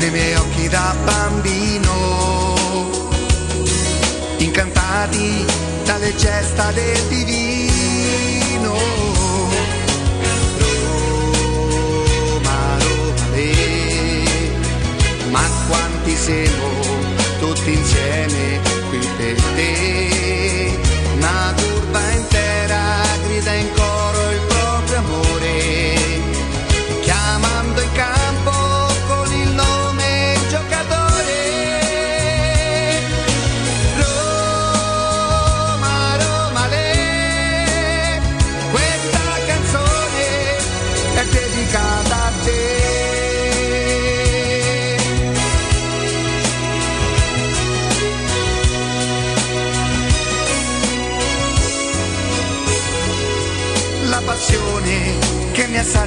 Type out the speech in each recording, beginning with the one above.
Nei miei occhi da bambino, incantati dalle gesta del divino. Roma, Roma, le, ma quanti siamo tutti insieme qui per te. Una curva intera grida in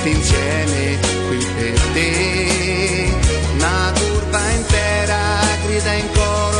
tutti insieme qui per te. Una curva intera grida in coro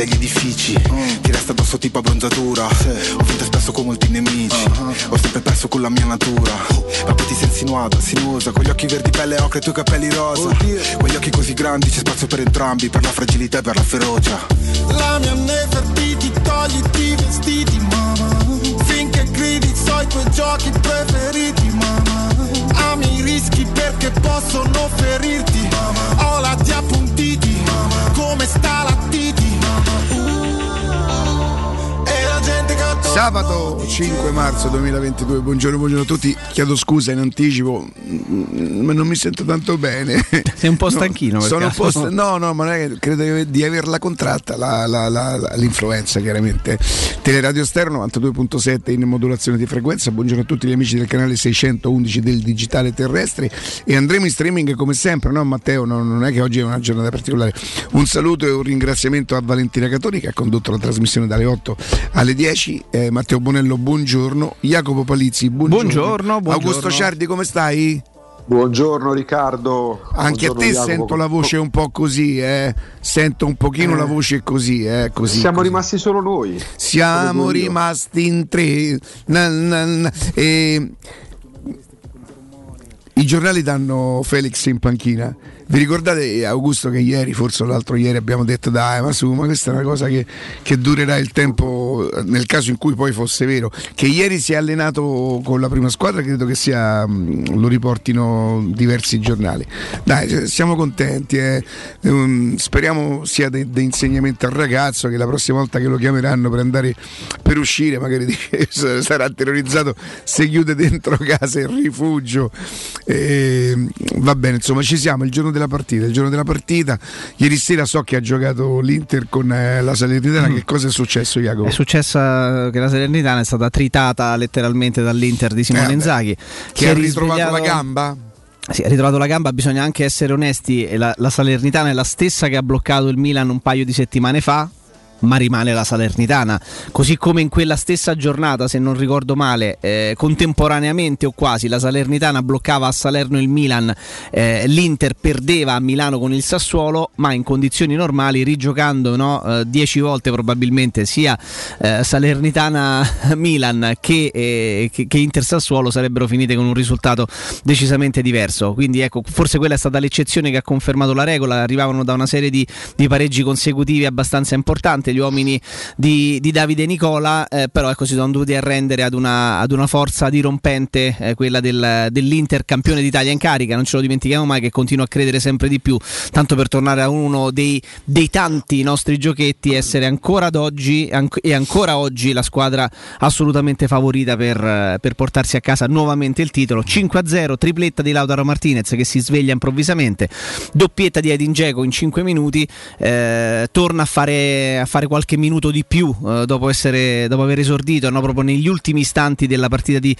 Grigio delle strade e gli edifici Ti resta addosso tipo abbronzatura. Ho vinto spesso con molti nemici. Ho sempre perso con la mia natura. Ma poi ti sei insinuata, sinuosa Con gli occhi verdi pelle ocre e i tuoi capelli rosa. Quegli occhi così grandi c'è spazio per entrambi Per la fragilità e per la ferocia. La mia Nefertiti, togliti i vestiti, mamma Finché gridi so i tuoi giochi preferiti, mamma Ami i rischi perché possono ferirti, mamma Ho la ti appuntiti, mamma Come sta la titi, Sabato 5 marzo 2022, buongiorno, buongiorno a tutti. Chiedo scusa in anticipo, mm, ma non mi sento tanto bene. Sei un po' stanchino, per Sono un caso? po' sta- no, no, ma è credo di averla contratta la- la- la- l'influenza, chiaramente. Teleradio Stereo 92.7 in modulazione di frequenza. Buongiorno a tutti gli amici del canale 611 del digitale terrestre. E andremo in streaming come sempre, no, Matteo? No, non è che oggi è una giornata particolare. Un saluto e un ringraziamento a Valentina Catoni che ha condotto la trasmissione dalle 8 alle 10. Eh, Matteo Bonello, buongiorno. Jacopo Palizzi, buongiorno. Buongiorno, buongiorno. Augusto Ciardi, come stai? Buongiorno Riccardo. Anche Buongiorno a te Jacopo. sento la voce un po' così, eh. Sento un pochino Eh. la voce così, eh. Così, Siamo così. rimasti solo noi. Siamo rimasti in tre. Na, na, na. E... I giornali danno Felix in panchina. Vi ricordate Augusto che ieri, forse l'altro ieri, abbiamo detto dai ma su, ma questa è una cosa che, che durerà il tempo nel caso in cui poi fosse vero. Che ieri si è allenato con la prima squadra, credo che sia, mh, lo riportino diversi giornali. Dai, siamo contenti, eh. Um, speriamo sia di insegnamento al ragazzo che la prossima volta che lo chiameranno per andare per uscire, magari sarà terrorizzato se chiude dentro casa il rifugio. Eh, va bene, insomma, ci siamo il giorno della partita. Il giorno della partita, ieri sera so che ha giocato l'Inter con eh, la Salernitana. Che cosa è successo, Jacopo? È successa che la Salernitana è stata tritata letteralmente dall'Inter di Simone Eh. Inzaghi. che si ha è ritrovato la gamba? Sì, ha ritrovato la gamba, bisogna anche essere onesti, la, la Salernitana è la stessa che ha bloccato il Milan un paio di settimane fa, ma rimane la Salernitana. Così come in quella stessa giornata, se non ricordo male, eh, contemporaneamente o quasi, la Salernitana bloccava a Salerno il Milan, eh, l'Inter perdeva a Milano con il Sassuolo, ma in condizioni normali, rigiocando no, eh, dieci volte probabilmente sia eh, Salernitana-Milan che, eh, che, che Inter-Sassuolo sarebbero finite con un risultato decisamente diverso. Quindi ecco, forse quella è stata l'eccezione che ha confermato la regola. Arrivavano da una serie di, di pareggi consecutivi abbastanza importanti gli uomini di, di Davide Nicola, eh, però ecco, si sono dovuti arrendere ad una, ad una forza dirompente, eh, quella del, dell'Inter campione d'Italia in carica. Non ce lo dimentichiamo mai che continua a credere sempre di più. Tanto per tornare a uno dei, dei tanti nostri giochetti, essere ancora ad oggi anc- e ancora oggi la squadra assolutamente favorita per, per portarsi a casa nuovamente il titolo. 5-0, tripletta di Lautaro Martinez che si sveglia improvvisamente, doppietta di Edin Dzeko in 5 minuti, eh, torna a fare, a fare qualche minuto di più eh, dopo, essere, dopo aver esordito no, proprio negli ultimi istanti della partita di,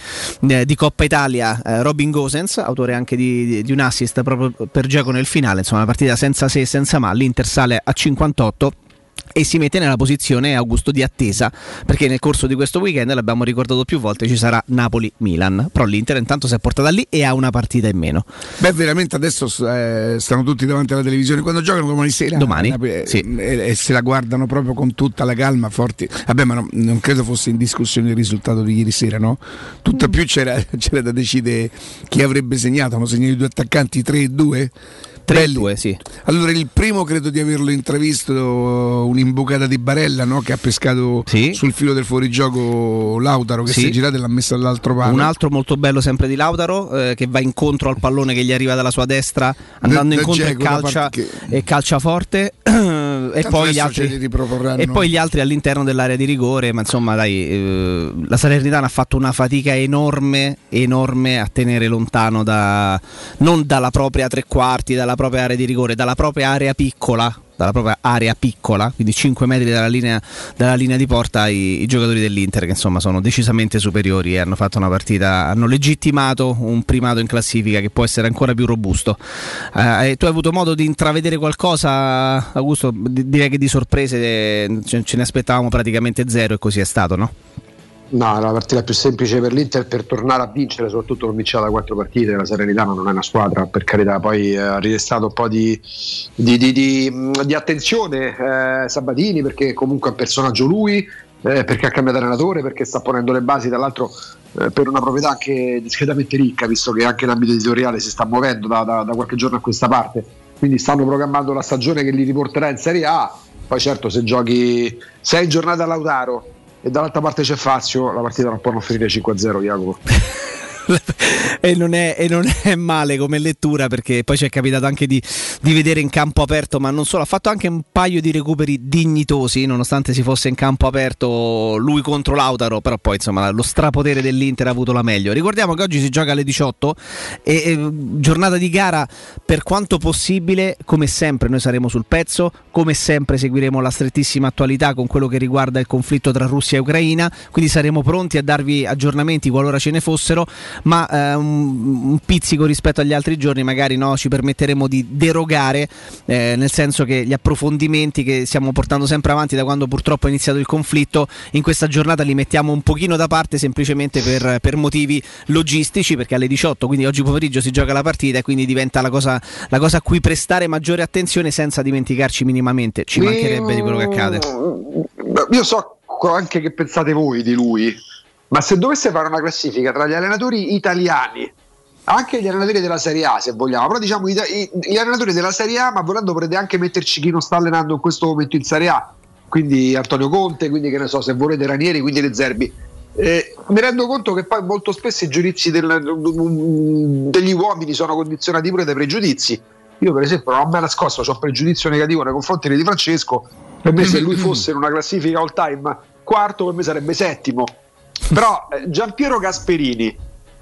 eh, di Coppa Italia. eh, Robin Gosens, autore anche di, di- di un assist proprio per Dzeko nel finale, insomma una partita senza se e senza ma, l'Inter sale a 58 e si mette nella posizione Augusto di attesa perché nel corso di questo weekend l'abbiamo ricordato più volte ci sarà Napoli-Milan però l'Inter intanto si è portata lì e ha una partita in meno Beh, veramente adesso eh, stanno tutti davanti alla televisione quando giocano domani sera. Domani, eh, sì. e, e se la guardano proprio con tutta la calma, forti. Vabbè, ma no- non credo fosse in discussione il risultato di ieri sera, no? Tutto più c'era, c'era da decidere chi avrebbe segnato. Hanno segnato i due attaccanti 3 e 2. 3-2 sì Allora, il primo credo di averlo intravisto un'imbucata di Barella no? che ha pescato Sì. sul filo del fuorigioco Lautaro che Sì. si è girato e l'ha messo all'altro palo. un altro molto bello sempre di Lautaro eh, che va incontro al pallone che gli arriva dalla sua destra andando da incontro e Dzeko, da calcia, che- e calcia forte e poi, altri, e poi gli altri all'interno dell'area di rigore ma insomma dai eh, la Salernitana ha fatto una fatica enorme enorme a tenere lontano da, non dalla propria tre quarti dalla propria area di rigore dalla propria area piccola dalla propria area piccola, quindi 5 metri dalla linea, dalla linea di porta, i, i giocatori dell'Inter che insomma sono decisamente superiori e hanno fatto una partita, hanno legittimato un primato in classifica che può essere ancora più robusto. Eh, tu hai avuto modo di intravedere qualcosa, Augusto? Di- Direi che di sorprese ce ne aspettavamo praticamente zero e così è stato, no? No, è la partita più semplice per l'Inter per tornare a vincere, soprattutto non vinceva da quattro partite. La Serenitana non è una squadra, per carità. Poi eh, ha ridestato un po' di, di- di- di, attenzione eh, Sabatini perché comunque è un personaggio lui, eh, perché ha cambiato allenatore, perché sta ponendo le basi, tra l'altro eh, per una proprietà anche discretamente ricca, visto che anche in ambito editoriale si sta muovendo da, da- da qualche giorno a questa parte. Quindi stanno programmando la stagione che li riporterà in Serie A. Poi certo se giochi sei giornate a Lautaro e dall'altra parte c'è Fazio, la partita non può non finire 5-0, Jacopo. e, non è, e non è male come lettura perché poi ci è capitato anche di, di vedere in campo aperto, ma non solo, ha fatto anche un paio di recuperi dignitosi, nonostante si fosse in campo aperto lui contro Lautaro, però poi insomma lo strapotere dell'Inter ha avuto la meglio. Ricordiamo che oggi si gioca alle 18 e, e giornata di gara per quanto possibile, come sempre noi saremo sul pezzo, come sempre seguiremo la strettissima attualità con quello che riguarda il conflitto tra Russia e Ucraina, quindi saremo pronti a darvi aggiornamenti qualora ce ne fossero. Ma eh, un, un, pizzico rispetto agli altri giorni magari no, ci permetteremo di derogare, eh, nel senso che gli approfondimenti che stiamo portando sempre avanti da quando purtroppo è iniziato il conflitto, in questa giornata li mettiamo un pochino da parte semplicemente per, per motivi logistici, perché alle 18, quindi oggi pomeriggio si gioca la partita e quindi diventa la cosa, la cosa a cui prestare maggiore attenzione senza dimenticarci minimamente, ci mancherebbe di quello che accade. Io so anche che pensate voi di lui, ma se dovesse fare una classifica tra gli allenatori italiani, anche gli allenatori della Serie A se vogliamo, però diciamo gli allenatori della Serie A, ma volendo potete anche metterci chi non sta allenando in questo momento in Serie A, quindi Antonio Conte, quindi che ne so, se volete Ranieri, quindi Le Zerbi. Eh, mi rendo conto che poi molto spesso i giudizi del, degli uomini sono condizionati pure dai pregiudizi. Io, per esempio, non ho mai nascosto, ho un pregiudizio negativo nei confronti di Francesco. Per me, se lui fosse in una classifica all time quarto, per me sarebbe settimo. Però eh, Giampiero Gasperini,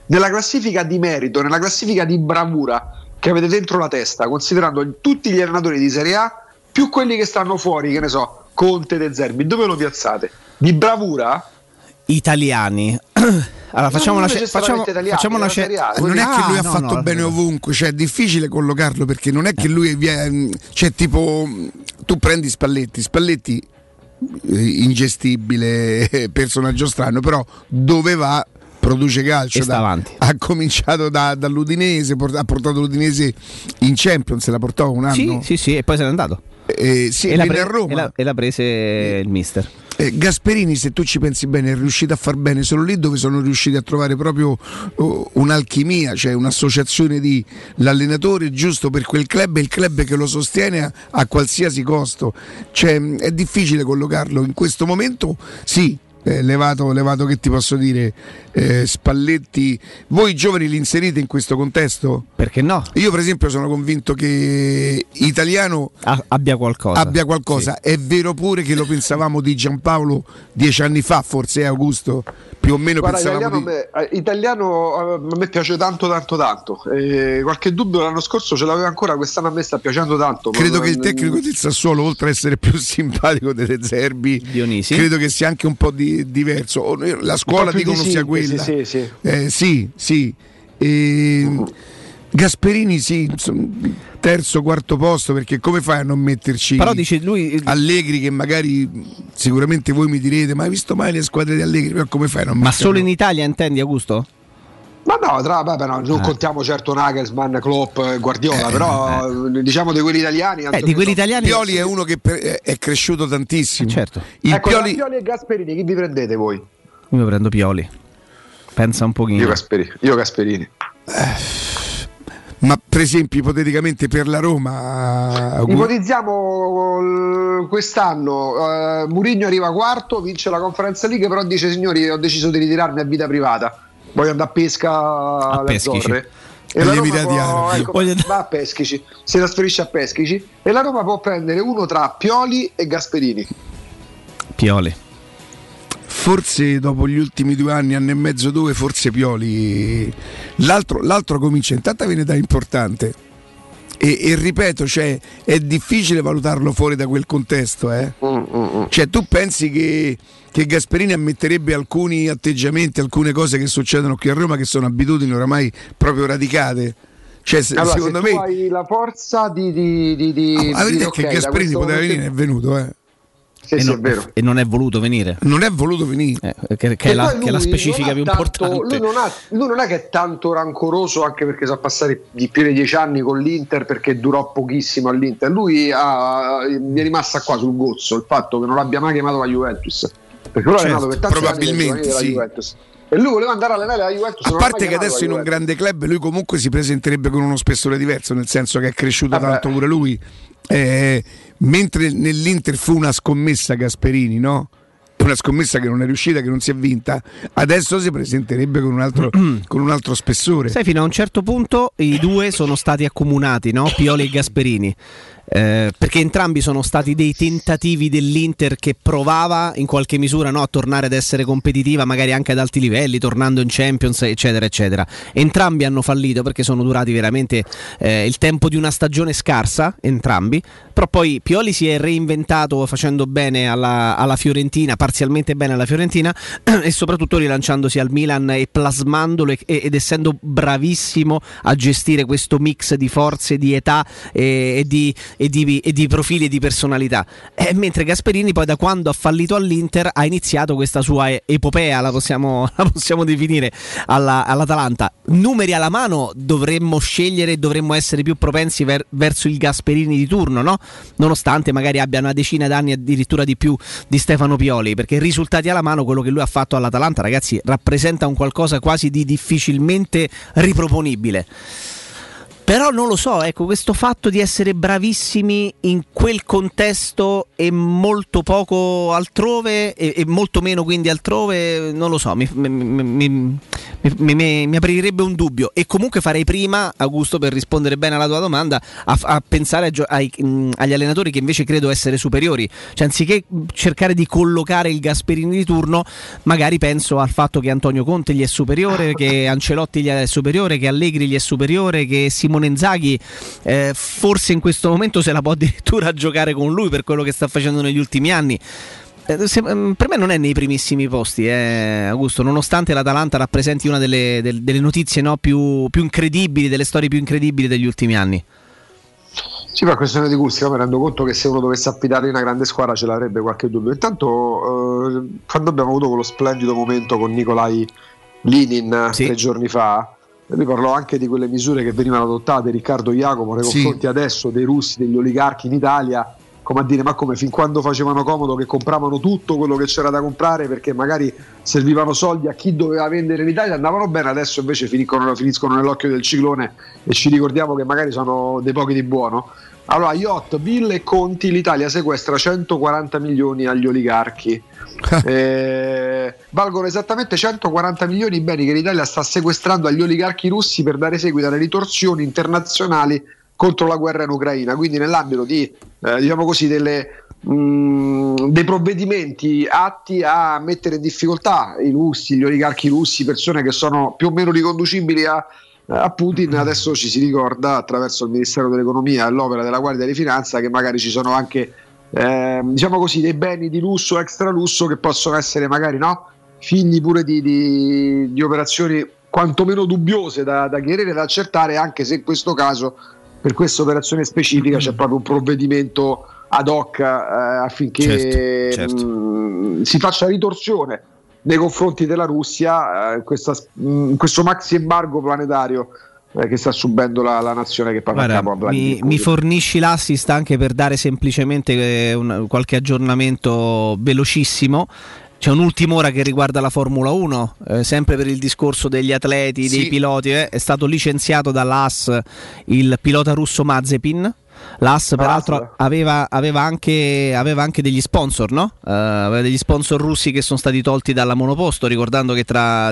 nella classifica di merito, nella classifica di bravura che avete dentro la testa, considerando tutti gli allenatori di Serie A, più quelli che stanno fuori, che ne so, Conte De Zerbi, dove lo piazzate? Di bravura? Italiani. Allora, facciamo una, ce- facciamo, italiani, facciamo una ce- Non è che lui ah, ha no, fatto no, bene no. ovunque, cioè è difficile collocarlo perché non è che lui viene. Cioè, tipo, tu prendi Spalletti, Spalletti ingestibile personaggio strano, però dove va produce calcio. Da, ha cominciato da, dall'Udinese, ha portato l'Udinese in Champions, la portò un anno. Sì, sì, sì, e poi se n'è andato. Eh, sì, e, l'ha pre- e, l'ha, e l'ha prese il mister. Eh, Gasperini, se tu ci pensi bene, è riuscito a far bene solo lì dove sono riusciti a trovare proprio uh, un'alchimia, cioè un'associazione di l'allenatore giusto per quel club e il club che lo sostiene a, a qualsiasi costo. Cioè, è difficile collocarlo in questo momento, sì, eh, levato, levato, che ti posso dire, eh, Spalletti, voi giovani li inserite in questo contesto? Perché no? Io per esempio sono convinto che Italiano ah, abbia qualcosa. Abbia qualcosa. Sì. È vero pure che lo pensavamo di Giampaolo dieci anni fa, forse Augusto, più o meno Guarda, pensavamo italiano, di... me, italiano eh, a me piace tanto tanto tanto. Eh, qualche dubbio l'anno scorso ce l'aveva ancora, quest'anno a me sta piacendo tanto. Credo che il tecnico del Sassuolo, oltre ad essere più simpatico delle Zerbi, Dionisi. credo che sia anche un po' di diverso. La scuola dicono sia quella. Sì, sì. Eh, sì, sì. E, Gasperini sì, terzo, quarto posto perché come fai a non metterci Però dice lui Allegri che magari sicuramente voi mi direte ma hai visto mai le squadre di Allegri? Però come fai a non Ma solo in Italia intendi Augusto? Ma no, tra, vabbè, no non ah. contiamo certo Nagelsmann, Klopp, Guardiola, eh, però eh. diciamo di quelli italiani. Eh, di quelli italiani Pioli è uno che per, è cresciuto tantissimo. Certo. Il ecco, Pioli... Pioli e Gasperini, chi vi prendete voi? Io prendo Pioli. Pensa un pochino. Io Gasperini. Io Gasperini. Eh, ma per esempio ipoteticamente per la Roma ipotizziamo quest'anno uh, Murigno arriva quarto vince la conferenza League però dice signori ho deciso di ritirarmi a vita privata voglio andare a pesca a alle Zorre e la Roma può, ecco, va a Peschici si trasferisce a Peschici e la Roma può prendere uno tra Pioli e Gasperini Pioli forse dopo gli ultimi due anni, anno e mezzo, due, forse Pioli. L'altro, l'altro comincia, intanto viene da importante. E, e, ripeto, cioè, è difficile valutarlo fuori da quel contesto. Eh? Mm, mm, mm. Cioè, tu pensi che, che, Gasperini ammetterebbe alcuni atteggiamenti, alcune cose che succedono qui a Roma che sono abitudini oramai proprio radicate? Cioè, se, allora, secondo se me hai la forza di, di, di, di ah, di che Gasperini poteva venire, è venuto, eh. Sì, e, sì, non, e, non, è voluto venire. Non è voluto venire. Eh, che, che, è la, che, è la, specifica più tanto, importante. Lui non, ha, lui non, è che è tanto rancoroso, anche perché sa passare di più di dieci anni con l'Inter perché durò pochissimo all'Inter. Lui ha, mi è rimasta qua sul gozzo il fatto che non l'abbia mai chiamato la Juventus. Perché certo, per tanti probabilmente sì. E lui voleva andare a allenare la Juventus. A parte che adesso in un grande club lui comunque si presenterebbe con uno spessore diverso, nel senso che è cresciuto Vabbè. tanto pure lui. Eh, mentre nell'Inter fu una scommessa Gasperini, no? Una scommessa che non è riuscita, che non si è vinta, adesso si presenterebbe con un altro, con un altro spessore. Sai, fino a un certo punto i due sono stati accomunati, no? Pioli e Gasperini. Eh, perché entrambi sono stati dei tentativi dell'Inter che provava in qualche misura no, a tornare ad essere competitiva, magari anche ad alti livelli, tornando in Champions, eccetera, eccetera. Entrambi hanno fallito perché sono durati veramente eh, il tempo di una stagione scarsa, entrambi. Però poi Pioli si è reinventato facendo bene alla, alla Fiorentina, parzialmente bene alla Fiorentina e soprattutto rilanciandosi al Milan e plasmandolo e, ed essendo bravissimo a gestire questo mix di forze, di età e, e, di, e di, di, profili e di personalità. Eh, mentre Gasperini poi da quando ha fallito all'Inter ha iniziato questa sua epopea, la possiamo, la possiamo definire, alla, all'Atalanta. Numeri alla mano dovremmo scegliere e dovremmo essere più propensi ver, verso il Gasperini di turno, no? nonostante magari abbia una decina d'anni addirittura di più di Stefano Pioli, perché risultati alla mano quello che lui ha fatto all'Atalanta, ragazzi, rappresenta un qualcosa quasi di difficilmente riproponibile. Però non lo so, ecco, questo fatto di essere bravissimi in quel contesto e molto poco altrove e, e molto meno quindi altrove, non lo so, mi, mi, mi, mi, aprirebbe un dubbio. E comunque farei prima, Augusto, per rispondere bene alla tua domanda, a, a pensare ai, ai, agli allenatori che invece credo essere superiori, cioè anziché cercare di collocare il Gasperini di turno, magari penso al fatto che Antonio Conte gli è superiore, che Ancelotti gli è superiore, che Allegri gli è superiore, che Simone Inzaghi eh, forse in questo momento se la può addirittura giocare con lui per quello che sta facendo negli ultimi anni. Eh, se, mm, per me non è nei primissimi posti, eh, Augusto, nonostante l'Atalanta rappresenti una delle, delle, delle notizie no, più, più incredibili, delle storie più incredibili degli ultimi anni. Sì, per questione di gusti, io mi rendo conto che se uno dovesse affidare in una grande squadra ce l'avrebbe qualche dubbio. Intanto, eh, quando abbiamo avuto quello splendido momento con Nicolai Linin sì. tre giorni fa, mi parlò anche di quelle misure che venivano adottate Riccardo Jacopo nei confronti sì. adesso dei russi, degli oligarchi in Italia, come a dire ma come fin quando facevano comodo che compravano tutto quello che c'era da comprare perché magari servivano soldi a chi doveva vendere in Italia, andavano bene, adesso invece finiscono, finiscono nell'occhio del ciclone e ci ricordiamo che magari sono dei pochi di buono. Allora, yacht, ville e conti, l'Italia sequestra 140 milioni agli oligarchi. eh, valgono esattamente 140 milioni i beni che l'Italia sta sequestrando agli oligarchi russi per dare seguito alle ritorsioni internazionali contro la guerra in Ucraina. Quindi, nell'ambito di, eh, diciamo così, delle, mh, mm, dei provvedimenti atti a mettere in difficoltà i russi, gli oligarchi russi, persone che sono più o meno riconducibili a a Putin adesso ci si ricorda attraverso il Ministero dell'Economia e l'opera della Guardia di Finanza che magari ci sono anche eh, diciamo così dei beni di lusso extra lusso che possono essere magari no, figli pure di, di, di operazioni quantomeno dubbiose da, da chiarire e da accertare anche se in questo caso per questa operazione specifica c'è proprio un provvedimento ad hoc eh, affinché certo, certo. Mh, si faccia ritorsione nei confronti della Russia eh, questa, mh, questo maxi embargo planetario eh, che sta subendo la, la nazione che parla Guarda, a mi, mi, fornisci l'assist anche per dare semplicemente eh, un, qualche aggiornamento velocissimo c'è un'ultima ora che riguarda la Formula 1, eh, sempre per il discorso degli atleti, dei piloti. Eh, è stato licenziato dall'AS il pilota russo Mazepin, L'AS peraltro aveva, aveva, anche, aveva, anche, degli sponsor, no? Uh, aveva degli sponsor russi che sono stati tolti dalla monoposto, ricordando che tra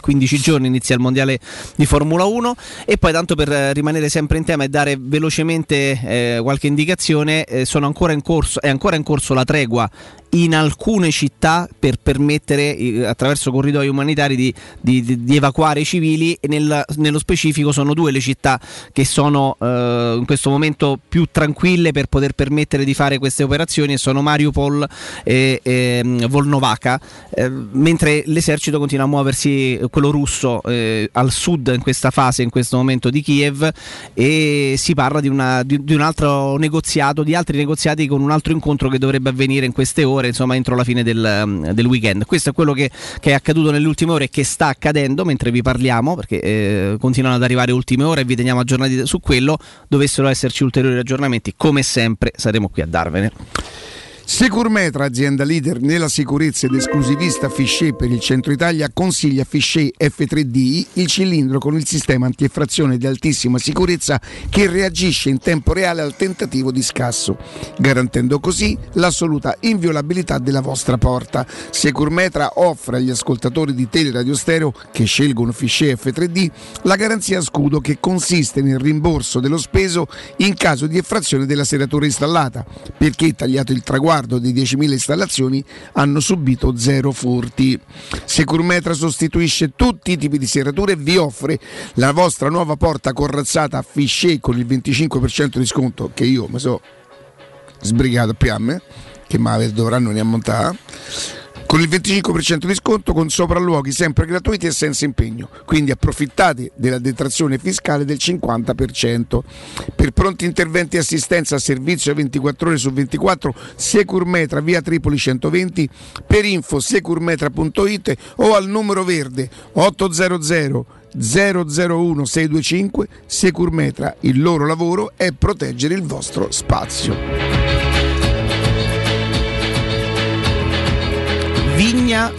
15 giorni inizia il mondiale di Formula 1 e poi tanto per rimanere sempre in tema e dare velocemente eh, qualche indicazione, eh, ancora corso, è ancora in corso la tregua in alcune città per permettere eh, attraverso corridoi umanitari di, di, di evacuare i civili e nel, nello specifico sono due le città che sono eh, in questo momento più tranquille per poter permettere di fare queste operazioni e sono Mariupol e, e mm, Volnovaka eh, mentre l'esercito continua a muoversi quello russo eh, al sud in questa fase in questo momento di Kiev e si parla di, una, di un altro negoziato di altri negoziati con un altro incontro che dovrebbe avvenire in queste ore ore, insomma, entro la fine del, mm, del weekend. Questo è quello che, che, è accaduto nelle ultime ore e che sta accadendo mentre vi parliamo, perché eh, continuano ad arrivare ultime ore e vi teniamo aggiornati su quello. Dovessero esserci ulteriori aggiornamenti, come sempre saremo qui a darvene. Securmetra, azienda leader nella sicurezza ed esclusivista Fichet per il centro Italia, consiglia Fichet F3D, il cilindro con il sistema antieffrazione di altissima sicurezza che reagisce in tempo reale al tentativo di scasso, garantendo così l'assoluta inviolabilità della vostra porta. Securmetra offre agli ascoltatori di Teleradio Stereo che scelgono Fichet F3D la garanzia scudo che consiste nel rimborso dello speso in caso di effrazione della serratura installata, perché tagliato il traguardo di 10.000 installazioni hanno subito zero furti. Securmetra sostituisce tutti i tipi di serrature e vi offre la vostra nuova porta corazzata a Fichet con il 25% di sconto che io mi so sbrigato a me, che mi dovranno ne ammontare con il 25% di sconto con sopralluoghi sempre gratuiti e senza impegno. Quindi approfittate della detrazione fiscale del 50%. Per pronti interventi e assistenza a servizio 24 ore su 24 Securmetra via Tripoli 120 per info securmetra.it o al numero verde 800 001 625 Securmetra. Il loro lavoro è proteggere il vostro spazio. Vigna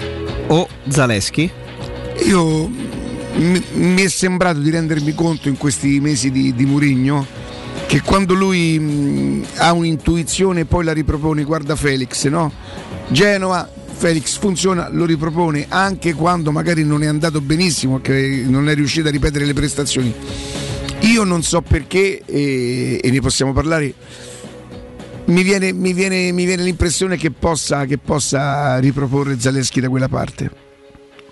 o Zaleschi? Io mi, è sembrato di rendermi conto in questi mesi di, di Murigno che quando lui mh, ha un'intuizione poi la ripropone, guarda Felix, no? Genova, Felix funziona, lo ripropone anche quando magari non è andato benissimo, che non è riuscito a ripetere le prestazioni. Io non so perché, e, e ne possiamo parlare, mi viene, mi viene, mi viene l'impressione che possa, che possa riproporre Zaleschi da quella parte.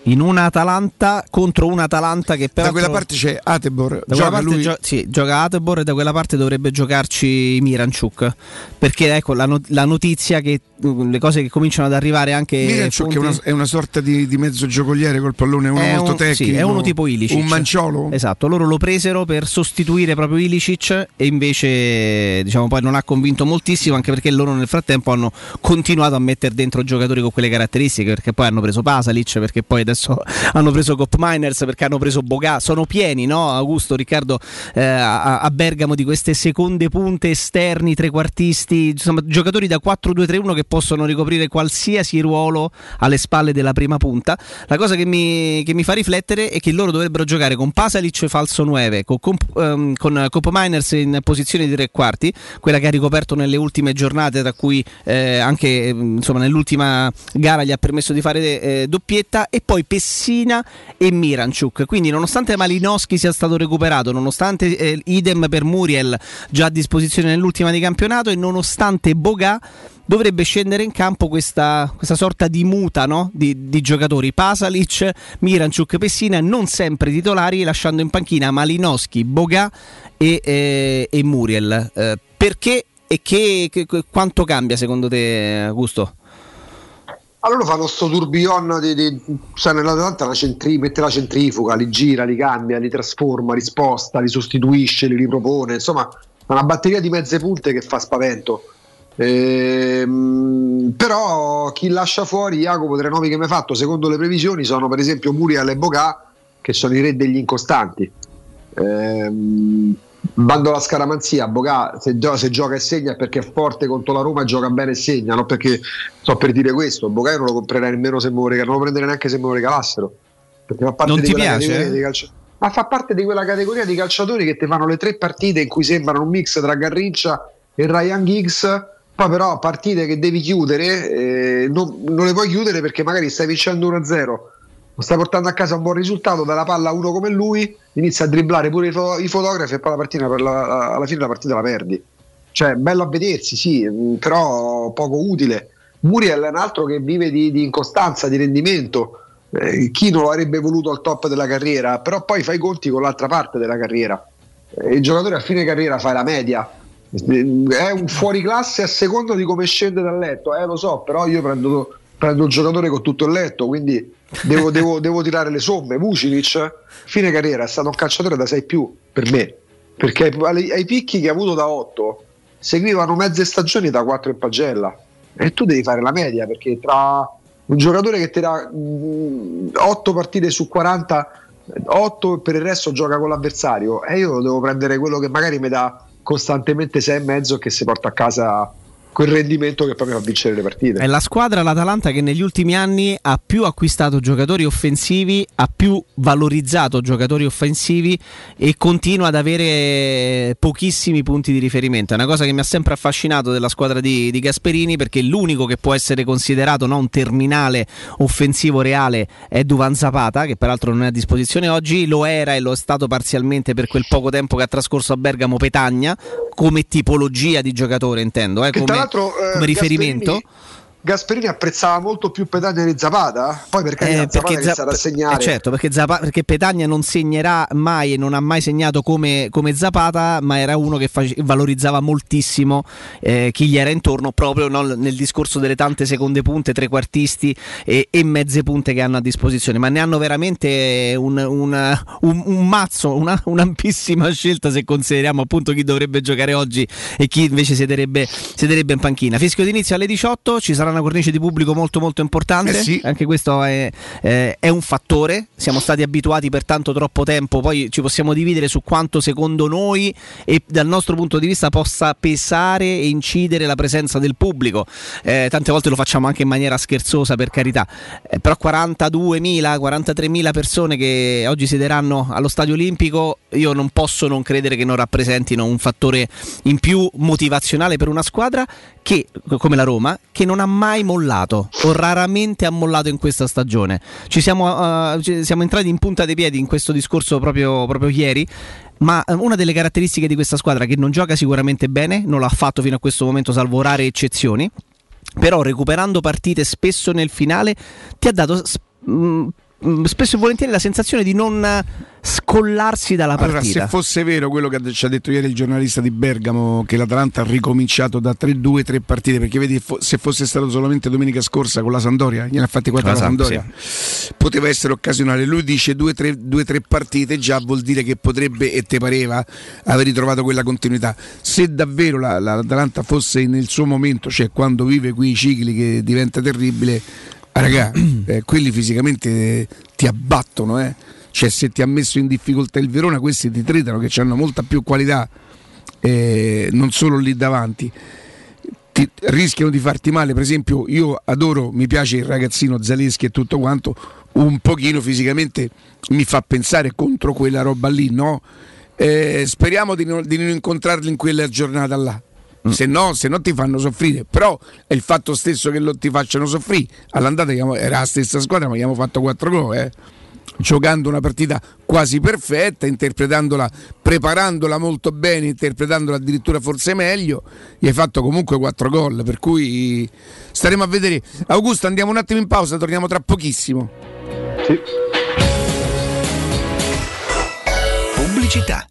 In una Atalanta contro un Atalanta che però da quella parte c'è Atebor da gioca, parte gio- sì, gioca Atebor e da quella parte dovrebbe giocarci Miranchuk. Perché ecco la, not- la, notizia che le cose che cominciano ad arrivare anche Miranchuk è una, è una, sorta di, di, mezzo giocoliere col pallone uno è molto un, tecnico sì, è uno tipo Ilicic un manciolo esatto loro lo presero per sostituire proprio Ilicic e invece diciamo poi non ha convinto moltissimo anche perché loro nel frattempo hanno continuato a mettere dentro giocatori con quelle caratteristiche perché poi hanno preso Pasalic perché poi adesso hanno preso Cop Miners perché hanno preso Bogà, sono pieni, no? Augusto, Riccardo, eh, a, a, Bergamo di queste seconde punte esterni, trequartisti, insomma, giocatori da 4-2-3-1 che possono ricoprire qualsiasi ruolo alle spalle della prima punta. La cosa che mi, che mi fa riflettere è che loro dovrebbero giocare con Pasalic falso 9, con, con, um, con Miners in posizione di tre quarti, quella che ha ricoperto nelle ultime giornate, tra cui eh, anche insomma, nell'ultima gara gli ha permesso di fare eh, doppietta, e poi Pessina e Miranchuk. Quindi, nonostante Malinowski sia stato recuperato, nonostante eh, idem per Muriel già a disposizione nell'ultima di campionato e nonostante Boga dovrebbe scendere in campo questa, questa sorta di muta no? di, di, giocatori Pasalic, Miranchuk, Pessina non sempre titolari lasciando in panchina Malinowski, Boga e, eh, e Muriel eh, perché e che, che, quanto cambia secondo te Augusto? Allora fanno sto tourbillon di, di cioè nell'Atalanta la centri, mette la centrifuga, li gira, li cambia, li trasforma, li sposta, li sostituisce, li ripropone, insomma una batteria di mezze punte che fa spavento. Ehm, però chi lascia fuori Jacopo tre nomi che mi hai fatto secondo le previsioni sono per esempio Muriel e Bocà che sono i re degli incostanti. Ehm, bando la scaramanzia, Bocà se, gioca, se gioca e segna perché è forte contro la Roma, gioca bene e segna, non perché sto per dire questo, Bocà non lo comprerei nemmeno se me lo regalassero, non lo prenderei neanche se me lo regalassero, perché fa parte non di quella piace? di calcio. Ma fa parte di quella categoria di calciatori che ti fanno le tre partite in cui sembrano un mix tra Garrincia e Ryan Giggs, poi però partite che devi chiudere, eh, non, non le puoi chiudere perché magari stai vincendo 1-0 stai portando a casa un buon risultato, dalla palla a uno come lui, inizia a dribblare pure i, fo- i fotografi e poi la partita, la, alla fine la partita la perdi. Cioè, bello a vedersi, sì, però poco utile. Muriel è un altro che vive di, di incostanza, di rendimento. Eh, chi non lo avrebbe voluto al top della carriera, però poi fai i conti con l'altra parte della carriera. Eh, il giocatore a fine carriera fa la media. È un fuori classe a seconda di come scende dal letto, eh, lo so, però io prendo, prendo il giocatore con tutto il letto, quindi devo, devo, devo, tirare le somme. Vucinic, fine carriera, è stato un calciatore da 6 più per me, perché ai picchi che ha avuto da 8 seguivano mezze stagioni da 4 in pagella e tu devi fare la media perché tra un giocatore che ti dà 8 partite su 40 8 e per il resto gioca con l'avversario e io devo prendere quello che magari mi dà costantemente 6 e mezzo che si porta a casa quel rendimento che proprio fa vincere le partite. È la squadra, l'Atalanta, che negli ultimi anni ha più acquistato giocatori offensivi, ha più valorizzato giocatori offensivi e continua ad avere pochissimi punti di riferimento. È una cosa che mi ha sempre affascinato della squadra di, di Gasperini perché l'unico che può essere considerato no, un terminale offensivo reale è Duvan Zapata, che peraltro non è a disposizione oggi, lo era e lo è stato parzialmente per quel poco tempo che ha trascorso a Bergamo Petagna, come tipologia di giocatore intendo, eh, come, come riferimento. Gasperini- Gasperini apprezzava molto più Petagna di Zapata, poi perché Eh, Zapata perché, che Za- sta a segnare. eh, certo, perché, Zapa- perché Petagna non segnerà mai e non ha mai segnato come, come Zapata, ma era uno che face- valorizzava moltissimo eh, chi gli era intorno, proprio no, nel discorso delle tante seconde punte, trequartisti e, e mezze punte che hanno a disposizione. Ma ne hanno veramente un, un- un- un mazzo, una, un'ampissima scelta se consideriamo appunto chi dovrebbe giocare oggi e chi invece siederebbe, siederebbe in panchina. Fischio d'inizio alle 18, ci sarà una cornice di pubblico molto molto importante. Eh sì. Anche questo è, eh, è un fattore. Siamo stati abituati per tanto troppo tempo. Poi ci possiamo dividere su quanto secondo noi e dal nostro punto di vista possa pesare e incidere la presenza del pubblico. Eh, tante volte lo facciamo anche in maniera scherzosa, per carità. Eh, però 42.000, 43.000 persone che oggi siederanno allo stadio olimpico, io non posso non credere che non rappresentino un fattore in più motivazionale per una squadra che, come la Roma, che non ha mai mollato o raramente ha mollato in questa stagione. Ci siamo, eh, ci- siamo entrati in punta dei piedi in questo discorso proprio, proprio ieri. Ma eh, una delle caratteristiche di questa squadra che non gioca sicuramente bene, non l'ha fatto fino a questo momento, salvo rare eccezioni. Però recuperando partite spesso nel finale ti ha dato mh, mh, spesso e volentieri la sensazione di non scollarsi dalla Allora, partita. se fosse vero quello che ci ha detto ieri il giornalista di Bergamo, che l'Atalanta ha ricominciato da 3-2, 3 partite, perché vedi, fo- se fosse stato solamente domenica scorsa con la Sandoria, gliene ha fatti 4 la Sandoria, poteva essere occasionale. Lui dice 2-3 partite, già vuol dire che potrebbe, e te pareva, aver ritrovato quella continuità. Se davvero la- la- l'Atalanta fosse nel suo momento, cioè quando vive quei cicli che diventa terribile, raga, eh, quelli fisicamente ti abbattono, eh. Cioè, se ti ha messo in difficoltà il Verona, questi ti tritano che hanno molta più qualità, eh, non solo lì davanti. Ti- rischiano di farti male. Per esempio, io adoro, mi piace il ragazzino Zaleschi e tutto quanto, un pochino fisicamente mi fa pensare contro quella roba lì, no? Eh, speriamo di non, di non incontrarli in quella giornata là. Se no, se no ti fanno soffrire, però è il fatto stesso che lo, ti facciano soffrire. All'andata era la stessa squadra, ma abbiamo fatto 4 gol. Eh giocando una partita quasi perfetta, interpretandola, preparandola molto bene, interpretandola addirittura forse meglio, gli hai fatto comunque 4 gol, per cui staremo a vedere. Augusto, andiamo un attimo in pausa, torniamo tra pochissimo. Pubblicità.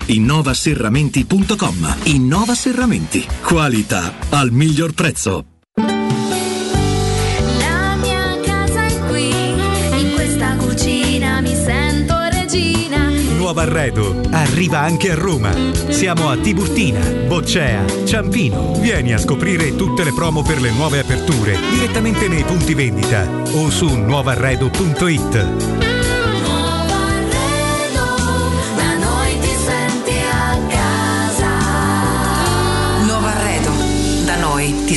innovaserramenti.com. Innova Serramenti. Qualità al miglior prezzo. La mia casa è qui, in questa cucina mi sento regina. Nuovo arredo arriva anche a Roma. Siamo a Tiburtina, Boccea, Ciampino. Vieni a scoprire tutte le promo per le nuove aperture direttamente nei punti vendita o su nuovarredo.it.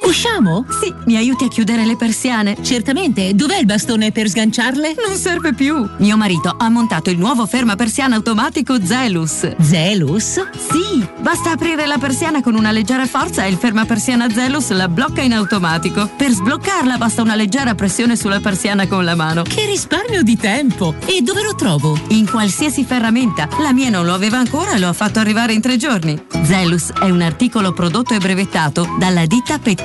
Usciamo? Sì, mi aiuti a chiudere le persiane? Certamente. Dov'è il bastone per sganciarle? Non serve più. Mio marito ha montato il nuovo ferma persiana automatico Zelus. Zelus? Sì, basta aprire la persiana con una leggera forza e il ferma persiana Zelus la blocca in automatico. Per sbloccarla basta una leggera pressione sulla persiana con la mano. Che risparmio di tempo! E dove lo trovo? In qualsiasi ferramenta. La mia non lo aveva ancora e lo ha fatto arrivare in tre giorni. Zelus è un articolo prodotto e brevettato dalla ditta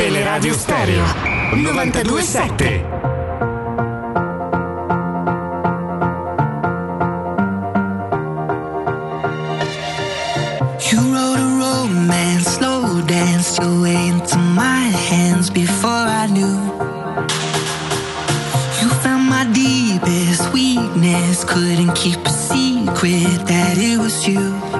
Teleradio Stereo 927 You wrote a romance, slow danced your way into my hands before I knew. You found my deepest weakness, couldn't keep a secret that it was you.